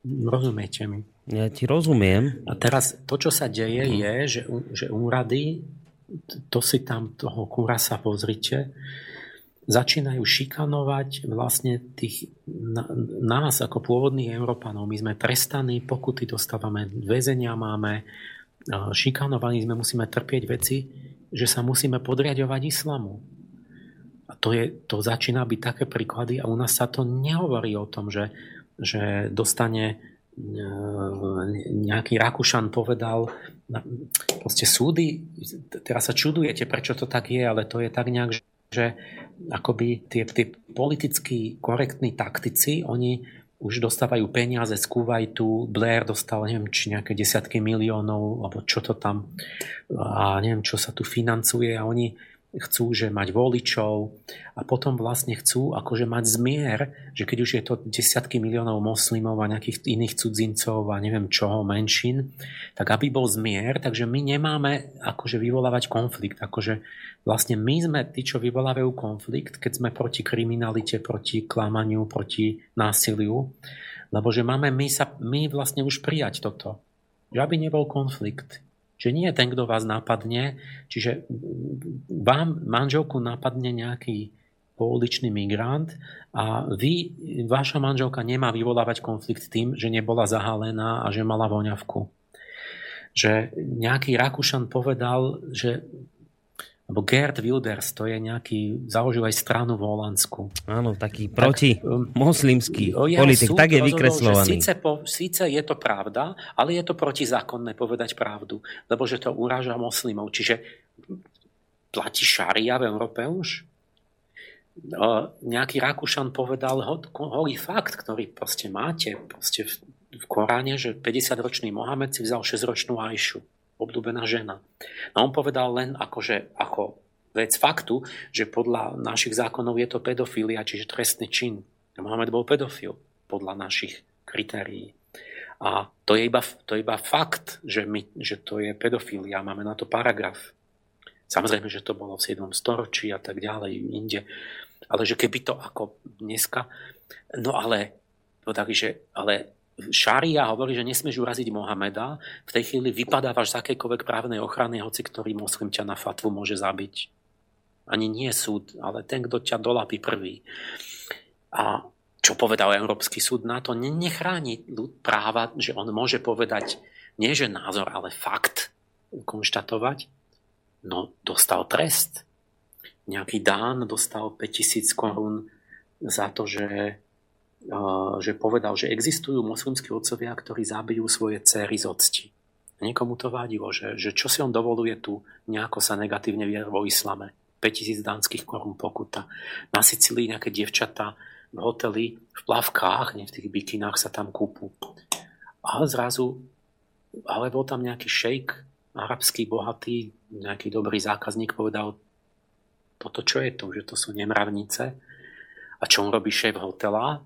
rozumiete mi.
Ja ti rozumiem.
A teraz to, čo sa deje, mhm. je, že, že úrady, to si tam toho kurasa pozrite, začínajú šikanovať vlastne tých, nás ako pôvodných Európanov. My sme trestaní, pokuty dostávame, väzenia máme, šikanovaní sme, musíme trpieť veci, že sa musíme podriadovať islamu. A to, je, to začína byť také príklady a u nás sa to nehovorí o tom, že, že dostane nejaký Rakúšan povedal, proste súdy, teraz sa čudujete, prečo to tak je, ale to je tak nejak, že akoby tie, tie politicky korektní taktici, oni už dostávajú peniaze z Kuwaitu, Blair dostal, neviem, či nejaké desiatky miliónov, alebo čo to tam, a neviem, čo sa tu financuje a oni chcú, že mať voličov a potom vlastne chcú akože mať zmier, že keď už je to desiatky miliónov moslimov a nejakých iných cudzincov a neviem čoho, menšín, tak aby bol zmier, takže my nemáme akože vyvolávať konflikt. Akože vlastne my sme tí, čo vyvolávajú konflikt, keď sme proti kriminalite, proti klamaniu, proti násiliu, lebo že máme my, sa, my vlastne už prijať toto. Že aby nebol konflikt. Čiže nie je ten, kto vás napadne, čiže vám manželku napadne nejaký pouličný migrant a vy, vaša manželka nemá vyvolávať konflikt tým, že nebola zahalená a že mala voňavku. Že nejaký Rakúšan povedal, že alebo Gerd Wilders, to je nejaký, založil aj stranu v Holandsku.
Áno, taký proti tak, um, moslimský politik, tak je vykreslovaný.
Síce, po, síce je to pravda, ale je to protizákonné povedať pravdu, lebo že to uráža moslimov. Čiže platí šaria v Európe už? No, nejaký Rakúšan povedal holý fakt, ktorý proste máte proste v, v Koráne, že 50-ročný Mohamed si vzal 6-ročnú Ajšu obľúbená žena. A on povedal len akože, ako vec faktu, že podľa našich zákonov je to pedofilia, čiže trestný čin. Mohamed bol pedofil podľa našich kritérií. A to je iba, to je iba fakt, že, my, že to je pedofilia. Máme na to paragraf. Samozrejme, že to bolo v 7. storočí a tak ďalej, inde. Ale že keby to ako dneska... No ale, povedali, že, ale šária hovorí, že nesmieš uraziť Mohameda, v tej chvíli vypadávaš z akejkoľvek právnej ochrany, hoci ktorý moslim ťa na fatvu môže zabiť. Ani nie súd, ale ten, kto ťa dolapí prvý. A čo povedal Európsky súd na to, nechráni práva, že on môže povedať nie že názor, ale fakt konštatovať, no dostal trest. Nejaký Dán dostal 5000 korún za to, že, že povedal, že existujú moslimskí otcovia, ktorí zabijú svoje céry z octi. Niekomu to vadilo, že, že čo si on dovoluje tu nejako sa negatívne vier vo islame. 5000 dánskych korún pokuta. Na Sicílii nejaké dievčatá v hoteli v plavkách, nie v tých bikinách sa tam kúpu. A zrazu, ale bol tam nejaký šejk, arabský, bohatý, nejaký dobrý zákazník povedal, toto čo je to, že to sú nemravnice. A čo on robí šéf hotela?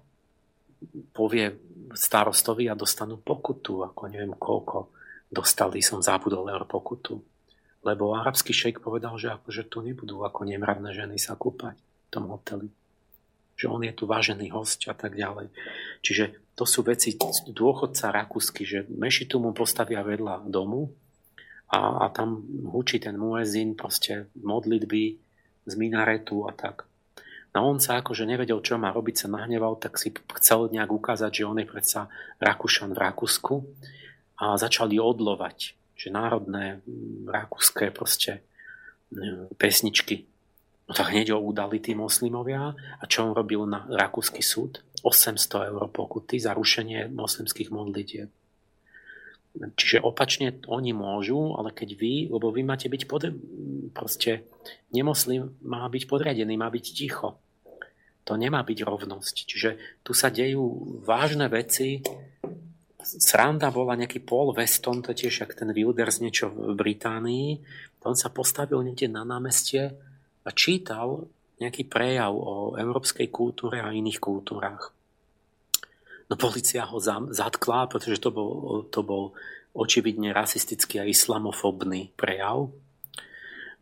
Povie starostovi a dostanú pokutu, ako neviem koľko dostali, som zabudol eur pokutu. Lebo arabský šejk povedal, že akože tu nebudú ako nemravné ženy sa kúpať v tom hoteli že on je tu vážený host a tak ďalej. Čiže to sú veci dôchodca rakúsky, že mešitu mu postavia vedľa domu a, a tam hučí ten muezin proste modlitby z minaretu a tak. No on sa akože nevedel, čo má robiť, sa nahneval, tak si chcel nejak ukázať, že on je predsa Rakúšan v Rakúsku a začali odlovať, že národné rakúske proste pesničky No tak hneď ho udali tí moslimovia. A čo on robil na rakúsky súd? 800 eur pokuty za rušenie moslimských modlitieb. Čiže opačne oni môžu, ale keď vy, lebo vy máte byť pod, proste nemoslim má byť podriadený, má byť ticho. To nemá byť rovnosť. Čiže tu sa dejú vážne veci. Sranda bola nejaký Paul Weston, to tiež jak ten Wilders niečo v Británii. On sa postavil niekde na námestie a čítal nejaký prejav o európskej kultúre a iných kultúrach. No policia ho zatkla, pretože to bol, to bol očividne rasistický a islamofobný prejav.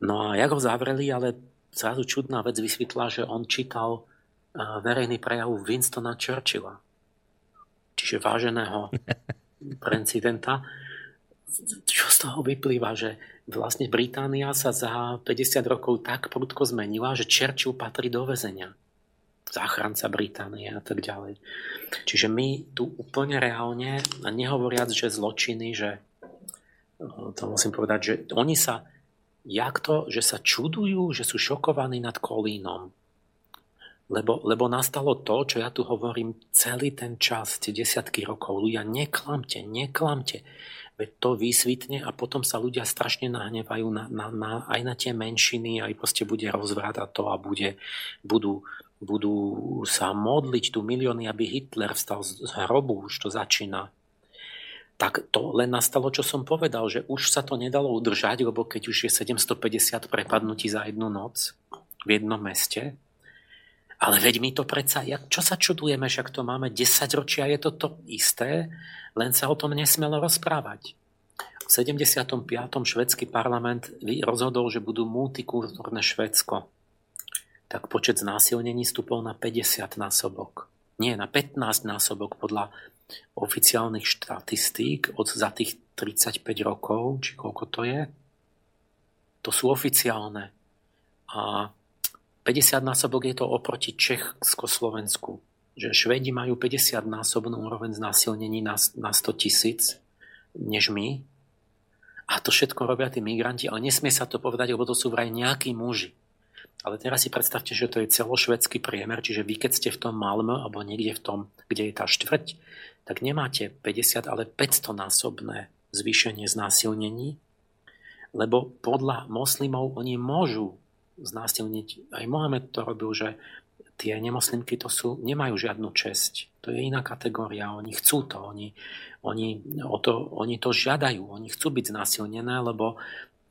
No a jak ho zavreli, ale zrazu čudná vec vysvetla, že on čítal verejný prejav Winstona Churchilla, čiže váženého prezidenta. Čo z toho vyplýva, že vlastne Británia sa za 50 rokov tak prudko zmenila, že Churchill patrí do väzenia. Záchranca Británie a tak ďalej. Čiže my tu úplne reálne, a nehovoriac, že zločiny, že to musím povedať, že oni sa, jak to, že sa čudujú, že sú šokovaní nad Kolínom. Lebo, lebo nastalo to, čo ja tu hovorím celý ten čas, tie desiatky rokov. Ľudia, neklamte, neklamte. Veď to vysvitne a potom sa ľudia strašne nahnevajú na, na, na, aj na tie menšiny, aj proste bude rozvráť a to a bude, budú, budú sa modliť tu milióny, aby Hitler vstal z hrobu, už to začína. Tak to len nastalo, čo som povedal, že už sa to nedalo udržať, lebo keď už je 750 prepadnutí za jednu noc v jednom meste, ale veď my to predsa, jak, čo sa čudujeme, však to máme 10 ročia, je to to isté, len sa o tom nesmelo rozprávať. V 75. švedský parlament rozhodol, že budú multikultúrne Švedsko. Tak počet znásilnení stúpol na 50 násobok. Nie, na 15 násobok podľa oficiálnych štatistík od za tých 35 rokov, či koľko to je. To sú oficiálne. A 50 násobok je to oproti Československu. Že Švedi majú 50 násobnú úroveň znásilnení na, na 100 tisíc než my. A to všetko robia tí migranti, ale nesmie sa to povedať, lebo to sú vraj nejakí muži. Ale teraz si predstavte, že to je celošvedský priemer, čiže vy keď ste v tom Malmö alebo niekde v tom, kde je tá štvrť, tak nemáte 50, ale 500 násobné zvýšenie znásilnení, lebo podľa moslimov oni môžu znásilniť. Aj Mohamed to robil, že tie nemoslimky to sú, nemajú žiadnu česť. To je iná kategória. Oni chcú to. Oni, oni, o to, oni to žiadajú. Oni chcú byť znásilnené, lebo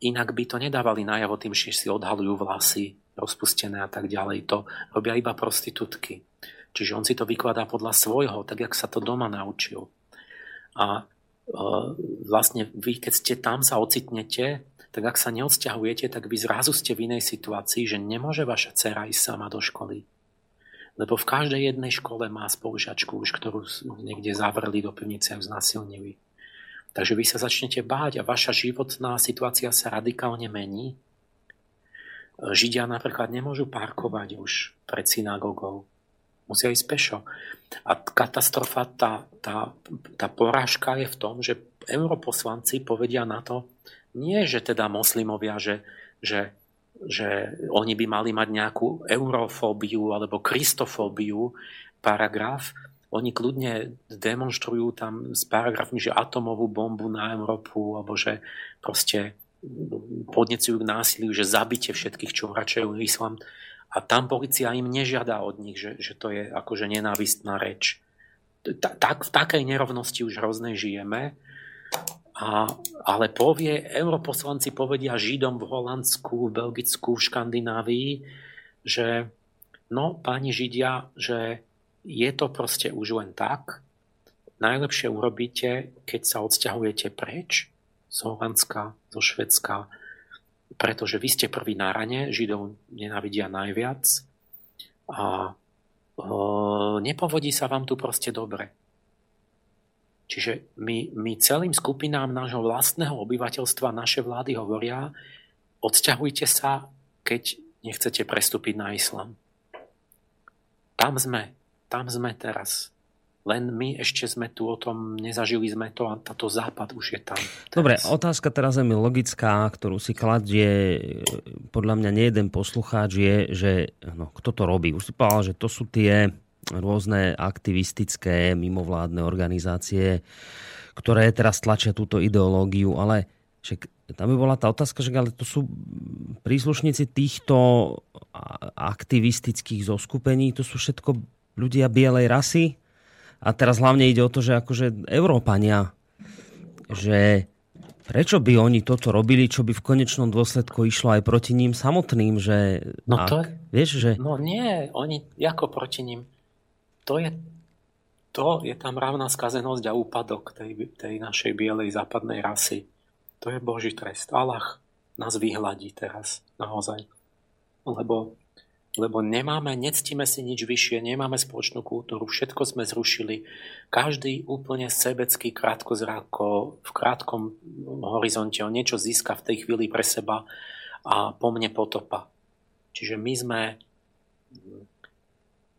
inak by to nedávali najavo tým, že si odhalujú vlasy rozpustené a tak ďalej. To robia iba prostitútky. Čiže on si to vykladá podľa svojho, tak jak sa to doma naučil. A vlastne vy, keď ste tam sa ocitnete, tak ak sa neodsťahujete, tak vy zrazu ste v inej situácii, že nemôže vaša dcera ísť sama do školy. Lebo v každej jednej škole má spolužiačku už, ktorú niekde zavrli do pivnice a znásilnili. Takže vy sa začnete báť a vaša životná situácia sa radikálne mení. Židia napríklad nemôžu parkovať už pred synagogou. Musia ísť pešo. A katastrofa, tá, tá, tá porážka je v tom, že europoslanci povedia na to, nie, že teda moslimovia, že, že, že oni by mali mať nejakú eurofóbiu alebo kristofóbiu, paragraf. Oni kľudne demonstrujú tam s paragrafmi, že atomovú bombu na Európu, alebo že proste podnecujú k násiliu, že zabite všetkých, čo vračajú islam. A tam policia im nežiada od nich, že, že to je akože nenávistná reč. Tak, v takej nerovnosti už hroznej žijeme. A, ale povie, europoslanci povedia Židom v Holandsku, v Belgicku, v Škandinávii, že no, páni Židia, že je to proste už len tak. Najlepšie urobíte, keď sa odsťahujete preč z Holandska, zo Švedska, pretože vy ste prví na rane, Židov nenávidia najviac a e, nepovodí sa vám tu proste dobre. Čiže my, my celým skupinám nášho vlastného obyvateľstva naše vlády hovoria, odsťahujte sa, keď nechcete prestúpiť na islam. Tam sme, tam sme teraz. Len my ešte sme tu o tom, nezažili sme to a táto západ už je tam.
Teraz. Dobre, otázka teraz je mi logická, ktorú si kladie podľa mňa nie jeden poslucháč je, že no, kto to robí. Už si povedal, že to sú tie rôzne aktivistické mimovládne organizácie, ktoré teraz tlačia túto ideológiu, ale však tam by bola tá otázka, že ale to sú príslušníci týchto aktivistických zoskupení, to sú všetko ľudia bielej rasy. A teraz hlavne ide o to, že akože Európania, že prečo by oni toto robili, čo by v konečnom dôsledku išlo aj proti ním samotným, že...
No to...
vieš, že...
No nie, oni ako proti ním to je, to je tá mravná skazenosť a úpadok tej, tej našej bielej západnej rasy. To je Boží trest. Allah nás vyhľadí teraz, naozaj. Lebo, lebo nemáme, nectíme si nič vyššie, nemáme spoločnú kultúru, všetko sme zrušili. Každý úplne sebecký krátkozráko, v krátkom horizonte on niečo získa v tej chvíli pre seba a po mne potopa. Čiže my sme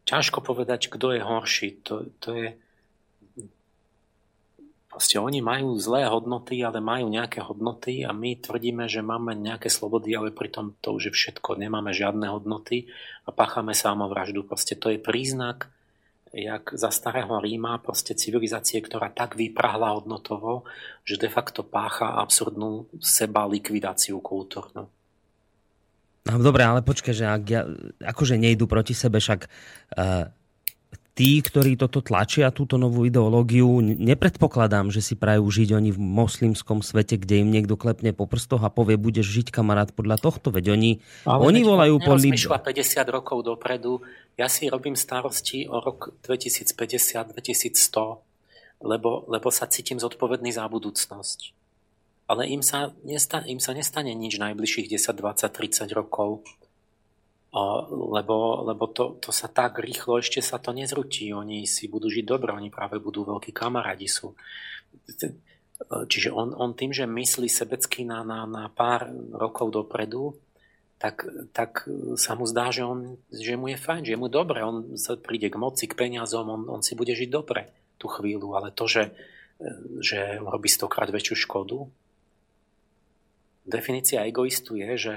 ťažko povedať, kto je horší. To, to je... Proste oni majú zlé hodnoty, ale majú nejaké hodnoty a my tvrdíme, že máme nejaké slobody, ale pritom to už je všetko. Nemáme žiadne hodnoty a páchame samovraždu. Proste to je príznak, jak za starého Ríma, proste civilizácie, ktorá tak vyprahla hodnotovo, že de facto pácha absurdnú seba likvidáciu kultúrnu.
No, dobre, ale počkaj, že ak ja, akože nejdu proti sebe, však uh, tí, ktorí toto tlačia, túto novú ideológiu, nepredpokladám, že si prajú žiť oni v moslimskom svete, kde im niekto klepne po prstoch a povie, budeš žiť kamarát podľa tohto, veď oni, ale oni volajú po...
Lib... 50 rokov dopredu, ja si robím starosti o rok 2050-2100, lebo, lebo sa cítim zodpovedný za budúcnosť. Ale im sa, nestane, im sa nestane nič najbližších 10, 20, 30 rokov, lebo, lebo to, to sa tak rýchlo ešte sa to nezrutí. Oni si budú žiť dobre, oni práve budú veľkí kamarádi sú. Čiže on, on tým, že myslí sebecky na, na, na pár rokov dopredu, tak, tak sa mu zdá, že, on, že mu je fajn, že mu je dobre, on sa príde k moci, k peniazom, on, on si bude žiť dobre tú chvíľu, ale to, že, že robí stokrát väčšiu škodu, Definícia egoistu je, že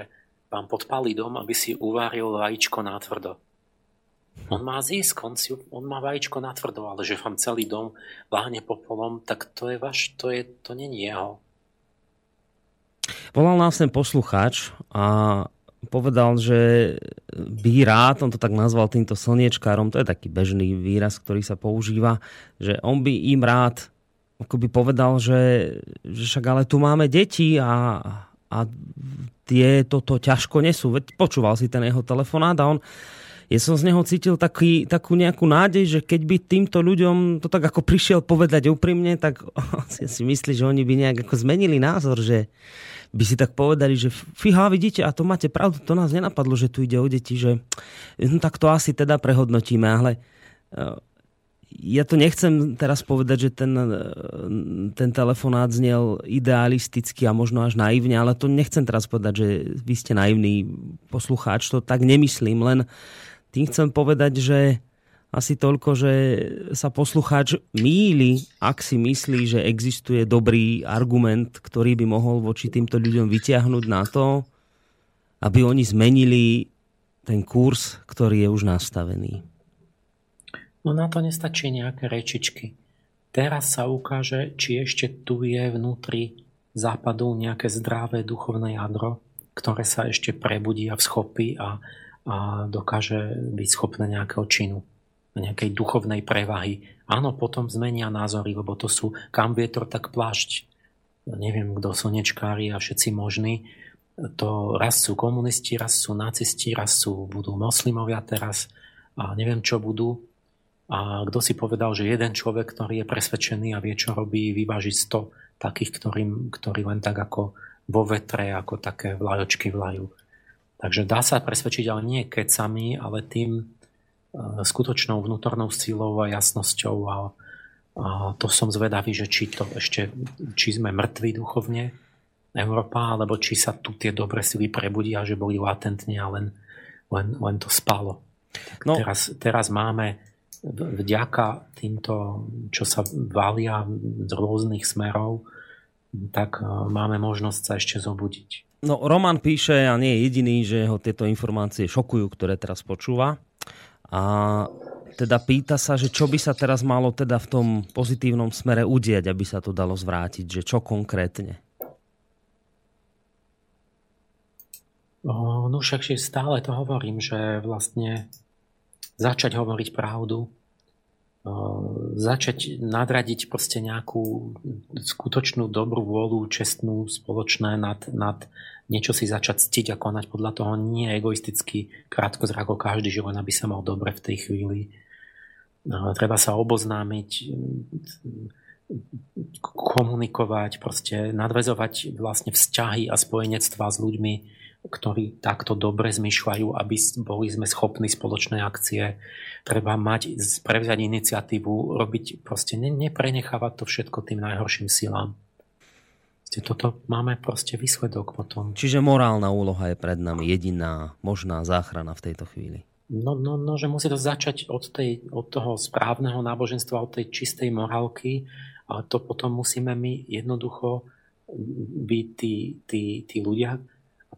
vám podpálí dom, aby si uváril vajíčko na tvrdo. On má zisk, on, si, on má vajíčko na tvrdo, ale že vám celý dom láhne popolom, tak to je vaš, to, je, to není jeho.
Volal nás ten poslucháč a povedal, že by rád, on to tak nazval týmto slniečkárom, to je taký bežný výraz, ktorý sa používa, že on by im rád ako povedal, že, že však ale tu máme deti a, a tie toto ťažko nesú. Veď počúval si ten jeho telefonát a on ja som z neho cítil taký, takú nejakú nádej, že keď by týmto ľuďom to tak ako prišiel povedať úprimne, tak si, myslí, že oni by nejak ako zmenili názor, že by si tak povedali, že fíha, vidíte, a to máte pravdu, to nás nenapadlo, že tu ide o deti, že no, tak to asi teda prehodnotíme, ale uh, ja to nechcem teraz povedať, že ten, uh, ten telefonát znel idealisticky a možno až naivne, ale to nechcem teraz povedať, že vy ste naivný poslucháč, to tak nemyslím, len tým chcem povedať, že asi toľko, že sa poslucháč míli, ak si myslí, že existuje dobrý argument, ktorý by mohol voči týmto ľuďom vyťahnuť na to, aby oni zmenili ten kurz, ktorý je už nastavený.
No na to nestačí nejaké rečičky. Teraz sa ukáže, či ešte tu je vnútri západu nejaké zdravé duchovné jadro, ktoré sa ešte prebudí a vschopí a, a dokáže byť schopné nejakého činu nejakej duchovnej prevahy. Áno, potom zmenia názory, lebo to sú kam vietor, tak plášť. Neviem, kto slnečkári a všetci možní. To raz sú komunisti, raz sú nacisti, raz sú, budú moslimovia teraz a neviem, čo budú. A kto si povedal, že jeden človek, ktorý je presvedčený a vie, čo robí, vyváži 100 takých, ktorým, ktorí len tak ako vo vetre, ako také vlajočky vlajú. Takže dá sa presvedčiť, ale nie kecami, ale tým, E, skutočnou vnútornou sílou a jasnosťou a, a to som zvedavý, že či to ešte, či sme mŕtvi duchovne Európa, alebo či sa tu tie dobré sily prebudia, že boli latentne a len, len, len to spalo. No. Teraz, teraz máme vďaka týmto, čo sa valia z rôznych smerov, tak e, máme možnosť sa ešte zobudiť.
No, Roman píše, a nie je jediný, že ho tieto informácie šokujú, ktoré teraz počúva. A teda pýta sa, že čo by sa teraz malo teda v tom pozitívnom smere udieť, aby sa to dalo zvrátiť, že čo konkrétne?
No však stále to hovorím, že vlastne začať hovoriť pravdu, začať nadradiť proste nejakú skutočnú dobrú vôľu, čestnú, spoločné nad, nad niečo si začať ctiť a konať podľa toho nie egoisticky, krátko zrako každý, že len aby sa mal dobre v tej chvíli. Treba sa oboznámiť, komunikovať, proste nadvezovať vlastne vzťahy a spojenectvá s ľuďmi, ktorí takto dobre zmyšľajú, aby boli sme schopní spoločné akcie. Treba mať, prevziať iniciatívu, robiť, proste ne, neprenechávať to všetko tým najhorším silám. Toto máme proste výsledok potom.
Čiže morálna úloha je pred nami jediná možná záchrana v tejto chvíli.
No, no, no že musí to začať od, tej, od toho správneho náboženstva, od tej čistej morálky, ale to potom musíme my jednoducho byť tí, tí, tí ľudia,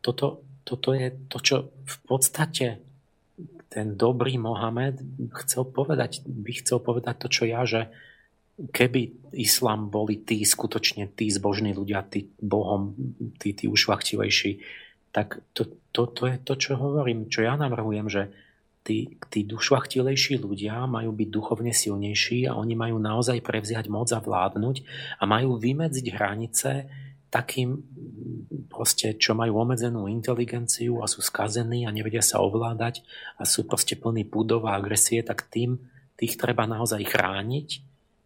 toto, toto je to, čo v podstate ten dobrý Mohamed chcel povedať, by chcel povedať to, čo ja, že keby islám boli tí skutočne tí zbožní ľudia, tí bohom, tí, tí ušlachtilejší, tak to, to, to je to, čo hovorím, čo ja navrhujem, že tí, tí ušlachtilejší ľudia majú byť duchovne silnejší a oni majú naozaj prevziať moc a vládnuť a majú vymedziť hranice takým proste, čo majú obmedzenú inteligenciu a sú skazení a nevedia sa ovládať a sú proste plní púdov a agresie, tak tým tých treba naozaj chrániť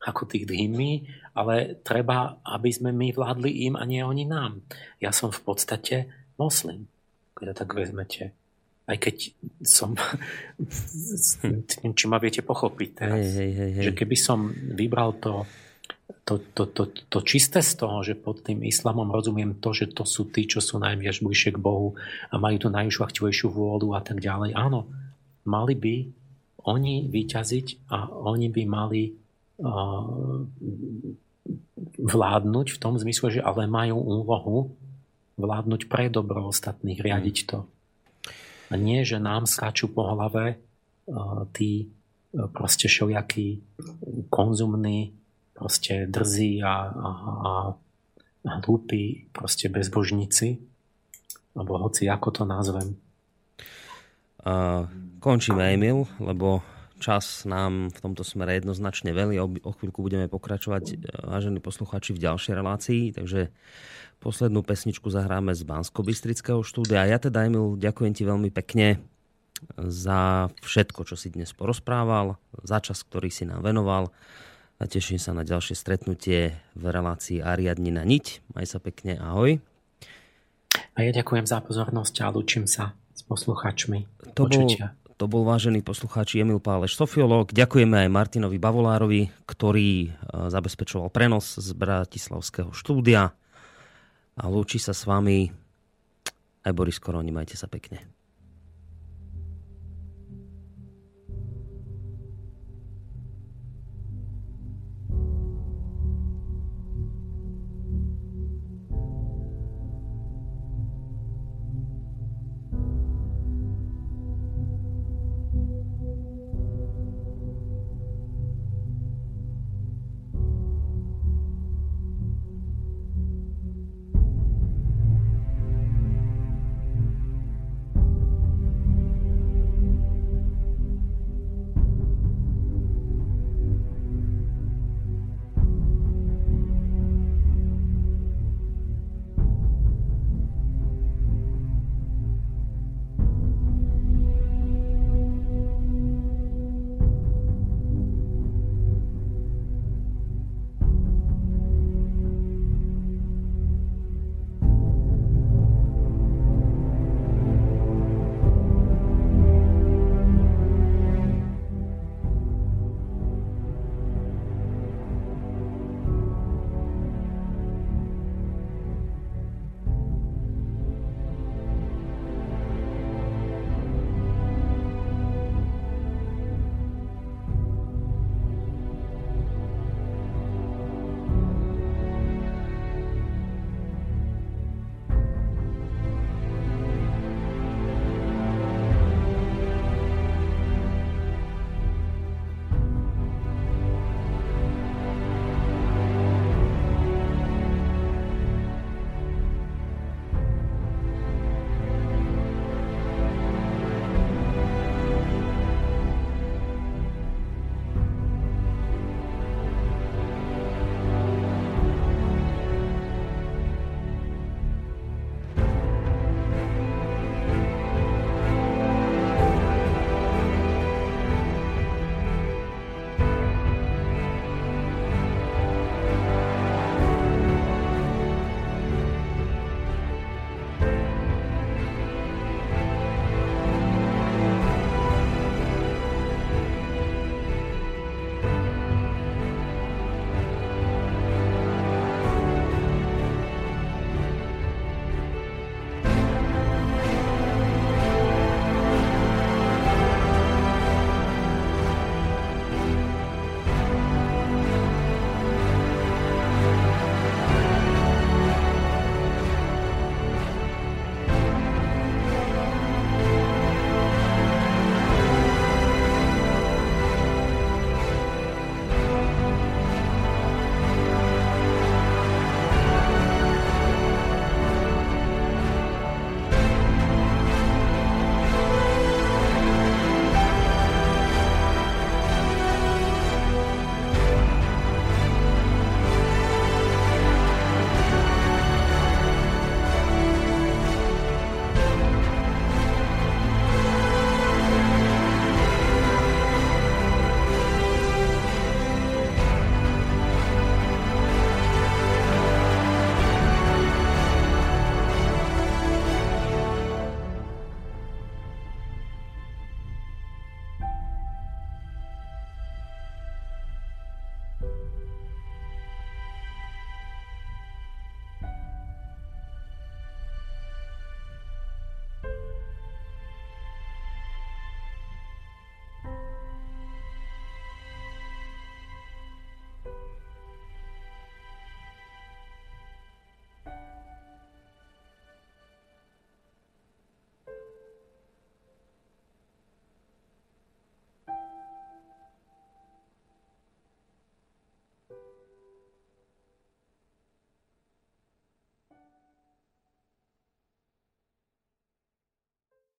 ako tých dhymy, ale treba, aby sme my vládli im a nie oni nám. Ja som v podstate moslim, keď to tak vezmete. Aj keď som, či ma viete pochopiť teraz, hej, hej, hej, hej. že keby som vybral to to, to, to, to čisté z toho, že pod tým islamom rozumiem to, že to sú tí, čo sú najviac bližšie k Bohu a majú tú najušľachtivejšiu vôľu a tak ďalej. Áno, mali by oni vyťaziť a oni by mali uh, vládnuť v tom zmysle, že ale majú úlohu vládnuť pre dobro ostatných, riadiť to. A nie, že nám skáču po hlave uh, tí proste šojakí konzumní proste drzí a, a, a, hlúpi proste bezbožníci, alebo hoci ako to nazvem.
Uh, končíme, Emil, lebo čas nám v tomto smere jednoznačne veľmi. O, chvíľku budeme pokračovať, e, vážení posluchači, v ďalšej relácii, takže poslednú pesničku zahráme z bansko štúdia. Ja teda, Emil, ďakujem ti veľmi pekne za všetko, čo si dnes porozprával, za čas, ktorý si nám venoval. A teším sa na ďalšie stretnutie v relácii Ariadnina niť. Maj sa pekne, ahoj.
A ja ďakujem za pozornosť a lúčim sa s poslucháčmi.
To bol, to bol vážený poslucháč Emil Páleš, sofiológ. Ďakujeme aj Martinovi Bavolárovi, ktorý e, zabezpečoval prenos z Bratislavského štúdia. A lúči sa s vami aj Boris Koroni. Majte sa pekne.